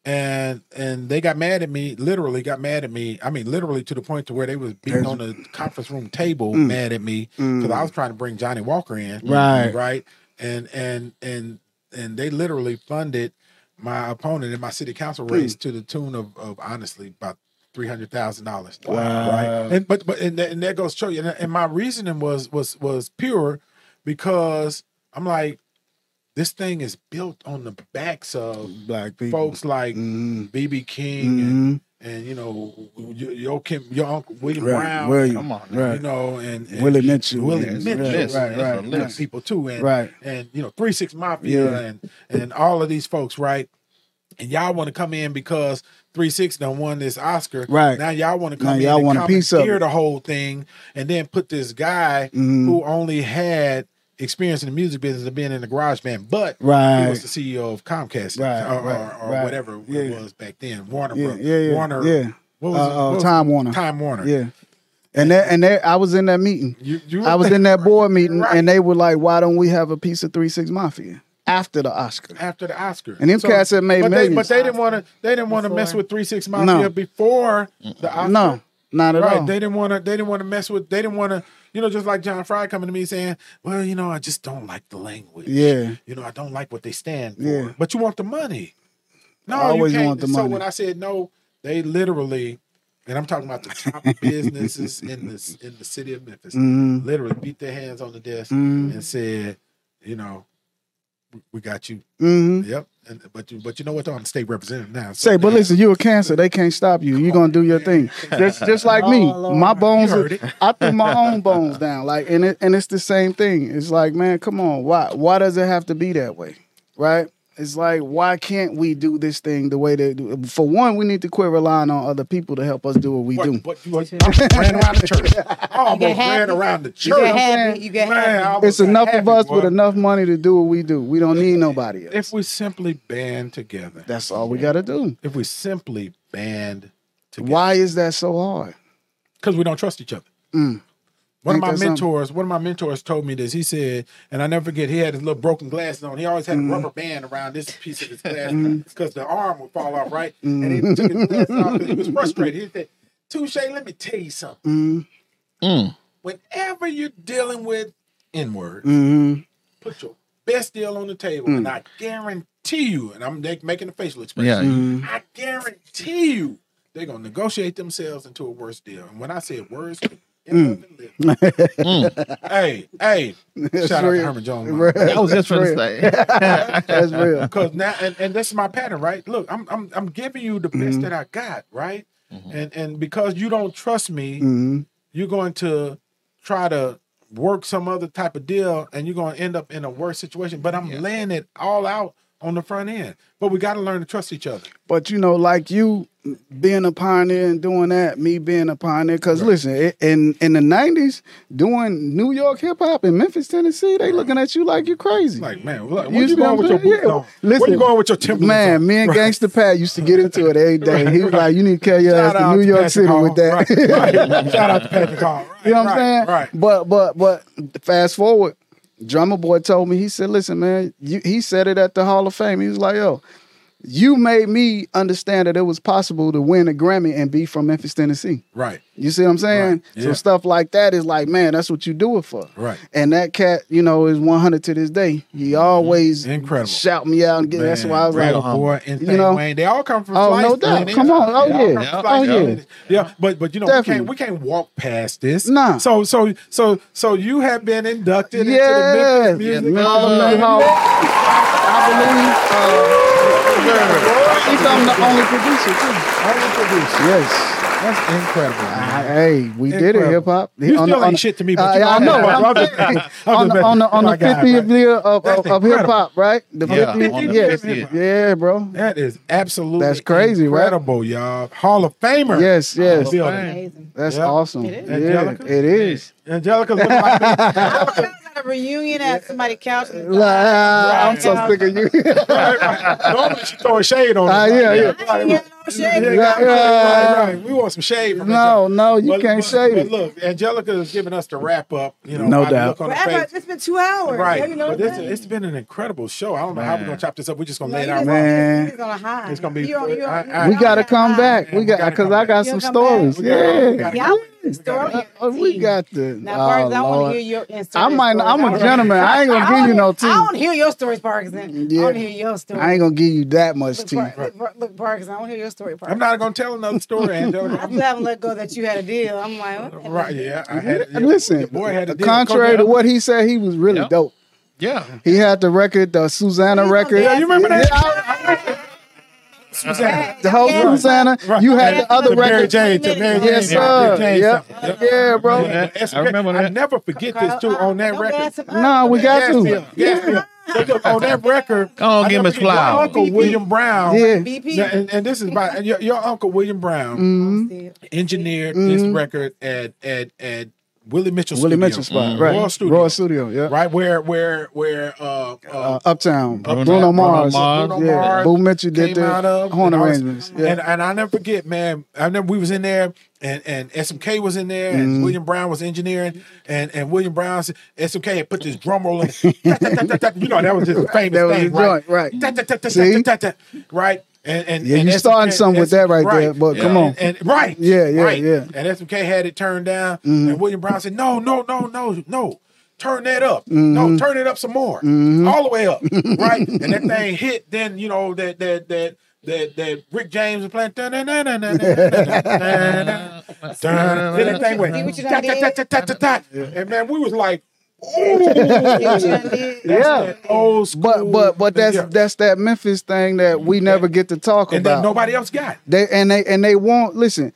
And and they got mad at me literally got mad at me i mean literally to the point to where they was beating on the conference room table mm. mad at me mm. because i was trying to bring johnny walker in Right. right and and and and they literally funded my opponent in my city council race to the tune of, of honestly about three hundred thousand dollars. Wow right. And but but and that, and that goes to show you. And, and my reasoning was was was pure because I'm like, this thing is built on the backs of Black people. folks like. BB King and, and you know your, your Kim, your uncle William Right, Brown. William, Come on, You know, and, and Willie Mitchell. Willie Yes, Mitchell, right, right, and right, them right. people too, and Right. and you know Three Six Mafia Yeah. and and all of these folks, right? And y'all want to come in because Three Six done won this Oscar, Right. Now y'all want to Now come y'all in want and a piece of it. the whole thing, and then put this guy Mhm. who only had experience in the music business of being in the garage band, but Right. he was the CEO of Comcast, Right, or, or- right, or right. whatever Yeah. it was back then, Warner, Yeah, Bros. yeah, yeah, Warner, yeah. What was Uh, it? uh, What was Time it? Warner. Time Warner. Yeah. And that and that I was in that meeting. You, you I was in that *laughs* board meeting Right. and they were like, why don't we have a piece of Three Six Mafia after the Oscar? after the Oscar. And them cats had made but they, but they didn't want to. They didn't want to mess with Three Six Mafia No. before the Oscar. No, not at right. all. They didn't want to. They didn't want to mess with. They didn't want to. You know, just like John Fry coming to me saying, "Well, you know, I just don't like the language. Yeah. You know, I don't like what they stand for. Yeah. But you want the money. No, I always you can't. want the So money. when I said no, they literally. And I'm talking about the top *laughs* businesses in this in the city of Memphis. Mhm. Literally beat their hands on the desk Mhm. and said, you know, we- we got you hmm Yep. And but you but you know what though? I'm state representative now. so- Say, but listen, you a cancer. They can't stop you. You're gonna do your thing. *laughs* Just just like me. Oh, Lord. My bones are- I threw my own bones down. Like and it and it's the same thing. It's like, man, come on. Why why does it have to be that way? Right? It's like, why can't we do this thing the way they do? For one, we need to quit relying on other people to help us do what we What, do. what, you what, I ran around the church. *laughs* I almost get happy. ran around the You church. get happy. You get Man, happy. I almost It's got enough of us boy. with enough money to do what we do. We don't need nobody else. If we simply band together, That's all we got to do. if we simply band together, Why is that so hard? Because we don't trust each other. Mm. One Ain't of my that something? mentors, one of my mentors told me this. He said, and I never forget, he had his little broken glasses on. He always had Mm-hmm. a rubber band around this piece of his *laughs* glass because the arm would fall off, right? And he took his glasses off because he was *laughs* frustrated. He said, Touche, let me tell you something. Mm, Whenever you're dealing with N words, mm, put your best deal on the table, and I guarantee you, and I'm making a facial expression. Yeah. mm. I guarantee you, they're gonna negotiate themselves into a worse deal. And when I say worse, Mm. *laughs* hey, hey, shout out to real. Herman Jones. Real. I was just That's going to real. say. *laughs* That's real. Because now, and, and this is my pattern, right? Look, I'm I'm I'm giving you the best that I got, right? And and because you don't trust me, Mhm. you're going to try to work some other type of deal and you're going to end up in a worse situation. But I'm laying it all out on the front end. But we got to learn to trust each other. But you know, like you being a pioneer and doing that, me being a pioneer. Because listen, it, in in the '90s, doing New York hip hop in Memphis, Tennessee, they looking at you like you're crazy. Like, man, look, You where you see going with your boots Yeah. on? Listen, where you going with your Timberlands Man, on? me and Gangsta Pat used to get into it every *laughs* day. He was like, "You need to carry your ass Shout out to New to York Patrick City Hall. with that." Right, right. Shout out to Patrick Hall. Right, *laughs* You know what I'm saying? Right. But but but fast forward, Drumma Boy told me he said, "Listen, man, you, he said it at the Hall of Fame. He was like, yo." You made me understand that it was possible to win a Grammy and be from Memphis, Tennessee. Right. You see what I'm saying? Right, So stuff like that is like, man, that's what you do it for. Right. And that cat, you know, is 100 to this day. He always Incredible. shout me out and get. That's Man, why I was Red like, Boy and you know? Wayne, they all come from Oh, no doubt. Come on. Oh, yeah. from Yeah. Oh, yeah. Yeah, but but you know Definitely. we can't we can't walk past this. Nah. So so so so you have been inducted yeah, into the Memphis Music Memphis Hall of Fame. Hall. I believe. Uh, I think I'm the only producer too. Only producer. Yes. That's incredible. man. I- hey, we did it, hip hop. You still ain't shit to me, but uh, you I know, know. I'm *laughs* I'm just- *laughs* I'm on, the, on the on the 50th year of, of, of hip hop, right? The Yeah, 50th, on the yes, 50th. yeah, bro. That is absolutely That's crazy, right? incredible, y'all. Hall of Famer. Yes, yes. That's Yeah. awesome. It is. Yeah, Angelica? it is. Angelica's looking like me. Got a reunion at somebody's couch. Like, ah, I'm so sick of you. right, right. Normally she throwing shade on us. Ah, yeah, yeah. I ain't getting no shade. Yeah, Yeah, right, right, right. We want some shade from no, no, you But- can't but- shade but it. Look, Angelica is giving us the wrap up. You know, No doubt. Look on Forever. face. It's been two hours. Right, You know but what it's, it's been an incredible show. I don't know how we're gonna chop this up. We're just gonna lay it out. Man. He's gonna hide. It's gonna be- You don't- you don't- I- I- We gotta come hide. back. Yeah, We we got because I got some come back. stories. We Yeah. Gotta- Yeah, I want to Story. Uh, we got the. Now, oh, Parkins, I want Lord. to hear your Instagram. I might. stories. I'm a gentleman. I ain't gonna give you no tea. I tea. want to hear your stories, Parkinson. Yeah. I want to hear your story. I ain't gonna give you that much Look, tea. Par- look, Par- look, Parkinson, I want to hear your story, Parks. I'm not gonna tell another story, Angela. I Angelica. *laughs* still haven't let go that you had a deal. I'm like, what? right? Yeah, I had. Yeah, Listen, your boy had a deal. contrary to what he said, he was really Yep. dope. Yeah. He had the record, the Susanna He's record. Yeah, you remember that? I- Susanna. the whole Yeah. Susanna. Right. You had Yeah. the other To Mary record. Jane, to Mary Jane. Yes, yeah, sir. Mary Jane Yep. something. Yeah, bro. Yeah, that's I remember great. I never forget this too on that record. gas him up. No, we got Gas to. bill, gas bill. But on that record, Go on, I give him never his your flowers. Uncle William Brown. Yeah. BP. And, and this is about your, your uncle William Brown Mhm. engineered this record at at at Willie Mitchell Willie Studio. Mitchell spot, right? Royal Studio. Royal Studio, yeah. Right where where where uh, uh, Uh, Uptown, Bruno- Bruno, Mars, Mars. Bruno yeah. Mars Boo Mitchell did the horn and I was- arrangements. Yeah. And and I never forget, man. I remember we was in there and and SMK was in there Mm-hmm. and William Brown was engineering and and William Brown said- SMK had put this drum roll in. *laughs* You know that was his famous That was thing, right? joint, right. Ta- Right. And, and, yeah, and you starting something with that right, right, there, but yeah. come on. And, and, right. Yeah, yeah, right. yeah. And SMK had it turned down. Mm-hmm. And William Brown said, no, no, no, no, no. Turn that up. Mm-hmm. No, turn it up some more. Mm-hmm. All the way up. right. And that thing hit, then you know, that that that that that Rick James was playing. Then that thing went. And man, we was like, See what you done did? Yeah. that old school. But but but that's yeah. that's that Memphis thing that we never get to talk and about. then nobody else got. They and they and they won't listen.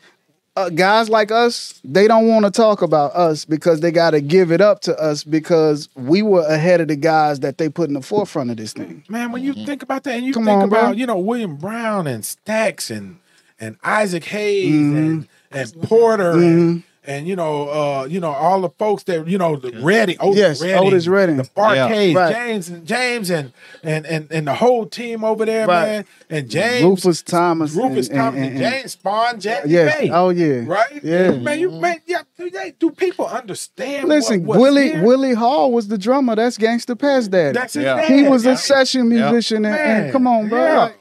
Uh, guys like us, they don't want to talk about us because they got to give it up to us because we were ahead of the guys that they put in the forefront of this thing. Man, when you think about that and you Come think on, bro. about, you know, William Brown and Stax and and Isaac Hayes Mm-hmm. and and Porter and and you know, uh, you know, all the folks that you know, the Redding, Otis Yes, Redding, Otis Redding. the Bar-Kays, Right. James and James and and and and the whole team over there, Right. man, and James, Rufus Thomas, Rufus and- Thomas, and- and, and- James Spawn, Jackie Yes. Bay, Oh yeah. right? Yeah. man, you man, yeah, do, people understand? Listen, what, what's Willie here? Willie Hall was the drummer. That's Gangsta Pat's Daddy. That's his Yeah. dad, he was a session musician, and, and come on, bro.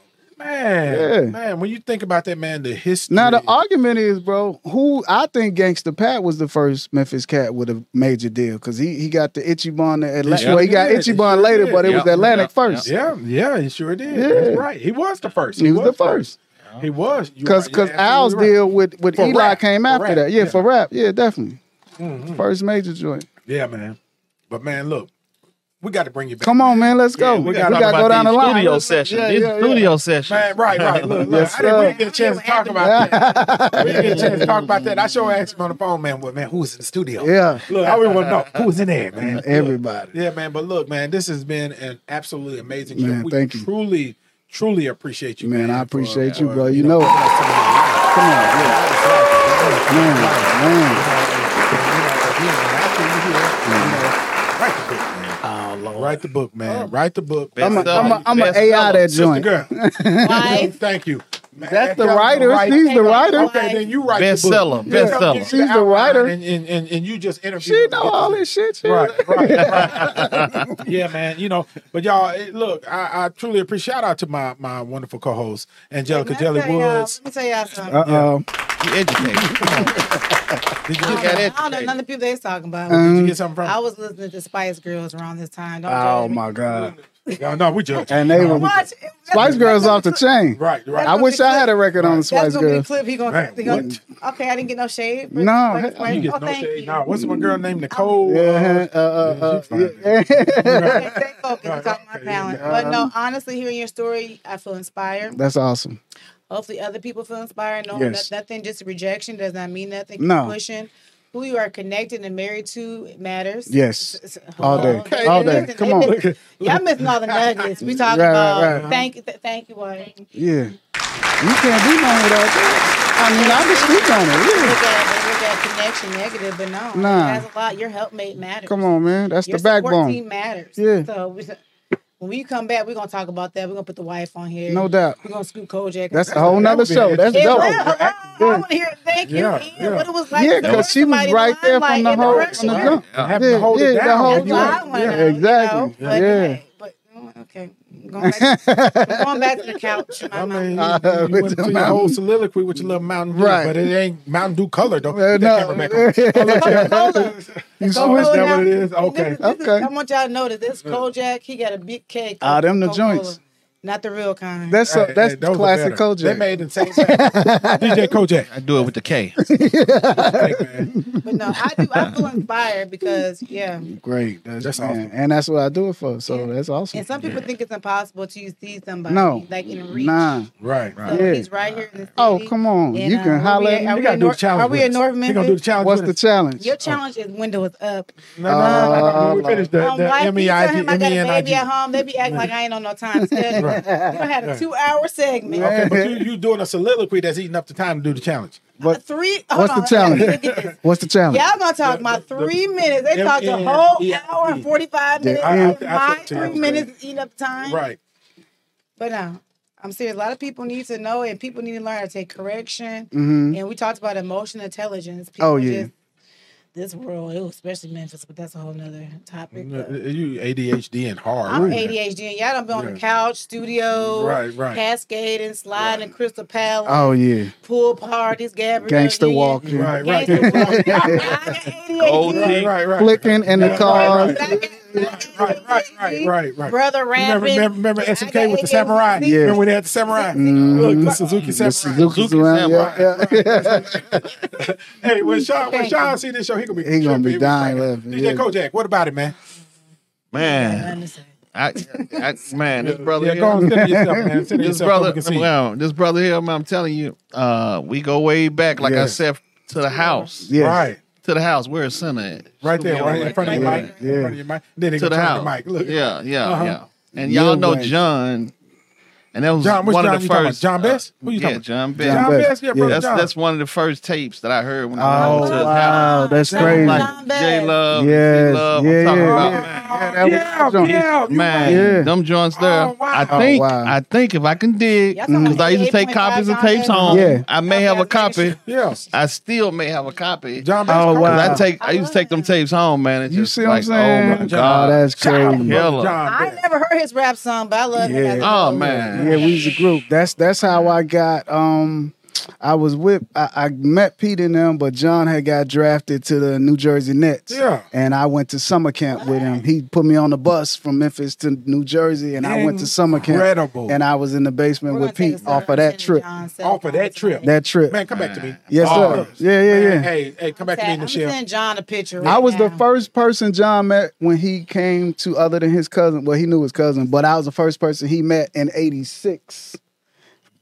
Yeah. Like, Man, Yeah. man, when you think about that, man, the history. Now the argument is, bro, who I think Gangsta Pat was the first Memphis cat with a major deal because he he got the Ichiban. Atlantic. sure well, he got did. Itchy He Bond sure later, did. but it was Yeah. Atlantic Yeah. first. yeah, yeah, he sure did. Yeah. That's right. He was the first. He was the first He was You because right. because Yeah, Al's absolutely deal with with For Eli rap, came for after rap, that. Yeah, yeah. for rap. Yeah, definitely. Mhm. First major joint. Yeah, man. But man, look, we got to bring you back. Come on, man, let's go. Yeah, we, we got gotta to talk go down the line. Studio session. yeah, This yeah, yeah. studio session. Man, right, right. Look, look. Yes, I didn't really get a chance to talk about that. we didn't get a chance to talk about that. I sure asked him on the phone, man. Well, man, who was in the studio? Yeah, Look, I really want to know who was in there, man. Look. everybody. Yeah, man. But look, man, this has been an absolutely amazing show. Man, we thank you. truly, truly appreciate you, man. Man, I for- appreciate you, for, bro. You know it. giving us some of your life. Come on, yeah. man, man. Write the book, man. Oh. Write the book. Best I'm a, seller. I'm a, I'm a AI seller. that Sister joint. girl. *laughs* Wife. Thank you. Man, That's the tell them to writer. write- She's the writer. Okay, then you write Best the book. seller. Yeah, seller. She's the outline writer. and, and, and, and you just interview. She know all this shit. She Right, right, right. *laughs* yeah, man. You know, but y'all, eh, look, I, I truly appreciate. Shout out to my my wonderful co-host Angelica Let Jelly tell y'all- Woods. Let me tell y'all something. Uh oh. You educated. Come on. *laughs* Did you, You get, got I don't know none of the people they was talking about. did you get something from? I was listening to Spice Girls around this time. Don't Oh my god. No, no, we just And they were Watch. Spice Girls off the chain. right, right. I wish I had a record on the That's Spice gonna be the Girls. clip. He gonna, Man, he gonna okay. I didn't get no shade. but No, Spice- hell, Spice- You get oh, no thank shade. you. No, what's one girl named Nicole? Yeah, uh, uh, Yeah, uh, she's fine. yeah. *laughs* Stay focused. Right, It's all my okay, talent. yeah. But no, honestly, hearing your story, I feel inspired. That's awesome. Hopefully, other people feel inspired. No, Yes. no- nothing. Just rejection does not mean nothing. Keep No. pushing. Who you are connected and married to matters. Yes. It's- it's- All day. Okay. All day. Listen, Come on. miss- Y'all missing all the nuggets. We *laughs* talking Right, right, about right. Uh-huh. thank you, th- thank you, boy. Yeah. You can't do nothing without that. I mean, I can speak on it. They Yeah. look at look at connection negative, but no, Nah. it has a lot. Your helpmate matters. Come on, man. That's Your the support backbone. team matters. Yeah. So we, when we come back, we're gonna talk about that. We're gonna put the wife on here. No doubt. We're gonna scoop Kojak. That's a whole nother show. That's Yeah, dope. well, *laughs* I want to hear. It. Thank you. Yeah, Ian, yeah. What it was like. Yeah, because she was right there from like, the in whole rush from the hour. jump. To hold it yeah, the whole That's what I joint. wanna Yeah, exactly. you know, but, Yeah. Hey, but going back, I'm going back to the couch. My I mean, mama. you, Uh, you with went the through your whole soliloquy with your little Mountain Dew, Right. but it ain't Mountain Dew color though. Uh, Put that camera back. Coca-Cola. You Coca-Cola switched that what it is? Okay. This is- this is- Okay. I want y'all to know that this Kojak, he got a big cake. Ah, them the Coca-Cola. joints. Not the real kind. That's a, that's hey, those classic better. They made in the same DJ Kojak. I do it with the K. But no, I do. I feel inspired because yeah. Great. That's, That's awesome. And that's what I do it for. So that's awesome. And some people think it's impossible to see somebody No. like in reach. Nah. Right. So Yeah. he's right here in the city. Oh, come on. And, you uh, can where holler we at at? me. We gotta do the North- challenge. are we in us. North You gonna do the challenge? What's the challenge? Your challenge is window is up. No, no, no, no, no. We Uh, finish the, Um, the wife, you tell M-E-I-G, him I got a baby at home. They be acting like I ain't on no time schedule. You done had a two hour segment. Okay, but you *laughs* you doing a soliloquy that's eating up the time to do the challenge. What, Three. what's on, the challenge? let me get this. What's the challenge? Y'all gonna talk about the- three minutes. They M- talked a M- whole hour and forty five minutes. I- I- I my took two three hours. minutes is eating up time. Right. But no, I'm serious. A lot of people need to know, and people need to learn how to take correction. Mhm. And we talked about emotional intelligence. People Oh, yeah. Just, this world, especially Memphis, but that's a whole nother topic. Uh, You ADHD and hard. I'm ADHD, and y'all done been on Yeah. the couch, studio, Right, right. cascading, sliding, Crystal Palace, Oh yeah. pool parties, Gabrielle, Gangster Union, walking. Right, right. Gangster walking. *laughs* I got ADHD. Right, right, right. Flicking in the cars. Right, right, right, right, right. Brother Remember, remember, remember SMK with the samurai? Yeah. Remember when they had the samurai? Mhm. Look, the Suzuki The samurai. Suzuki's around. Yeah, yeah. *laughs* hey, when Sean, when Thank Sean see this show, he gonna be He gonna be tripping. dying laughing, DJ yeah. Kojak, what about it, man? Man, Nothing to say. I, I man, this brother yeah, here, go on, send yourself, man. Send this yourself so brother, we can see. well, this brother here, man, I'm telling you, uh, we go way back, like Yeah. I said, to the house, Yeah. Right, to the house. Where's center at? right there, right in front of your Yeah, mic. yeah. In front of your mic. Then he to gonna the turn house. the mic. Look. Yeah, yeah, Uh-huh. yeah. And y'all Lil know Wayne. John, and that was John, which one John of the you about? first. John Best? Who you yeah, talking about? John Best. John John Best. Best, yeah, brother Yeah. That's John. that's one of the first tapes that I heard when I Oh went to his house. wow, that's John crazy. Best. Like J Love, Yes, Love. yeah, I'm talking yeah. about Yeah, man. that was Yeah, yeah, Man. Yeah. them joints there. Oh, wow. I Oh, think wow. I think if I can dig, Y'all talking because about I used to take copies of tapes Best? home. Yeah. I may have a copy. Best. Yeah. I still may have a copy. John Best. Oh, wow. I take, I used to take them tapes home, man. It's You see what I'm saying? Oh my Oh, god, that's Shout out to crazy. John I never heard his rap song, but I love him. Yeah. Oh man, Yeah, we was a group. That's that's how I got. Um, I was with. I, I met Pete and them, but John had got drafted to the New Jersey Nets. Yeah. and I went to summer camp with him. He put me on the bus from Memphis to New Jersey, and I went to summer camp. Incredible. And I was in the basement We're with gonna take Pete a off of that trip. Off of that trip. That trip. Man, come back to me. Yes, sir. Bars. Yeah, yeah, yeah. Hey, hey, come back to me, I'm Michelle. sending John a picture. I right was the now. first person John met when he came to other than his cousin. Well, he knew his cousin, but I was the first person he met in '86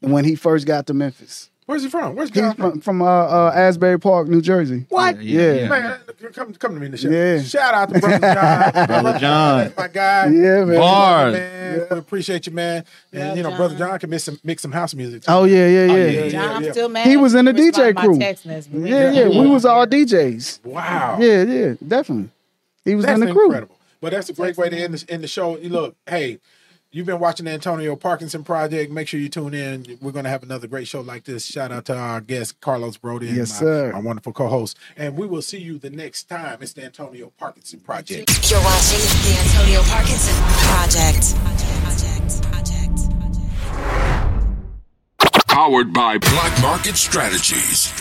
when he first got to Memphis. Where's he from? Where's John? He's John from, from uh, uh, Asbury Park, New Jersey. What? Yeah. Man, come, come to me, Michelle. Yeah. Shout out to brother John. *laughs* Brother John. That's my guy. Yeah, man. Bars. Man, we appreciate you, man. And Love you know, John. brother John can make some mix some house music. Too. Oh yeah, yeah, yeah. yeah, yeah, John, I'm still mad. He was in the DJ crew. text message. yeah, We was all DJs. Wow. Yeah, yeah, definitely. He was That's in the crew. incredible. But that's a great way to end the, end the show. You Look, hey, you've been watching the Antonio Parkinson Project. Make sure you tune in. We're going to have another great show like this. Shout out to our guest, Carlos Broady, and Yes, my, sir. my wonderful co host. And we will see you the next time. It's the Antonio Parkinson Project. You're watching the Antonio Parkinson Project. Project. Project. Powered by Black Market Strategies.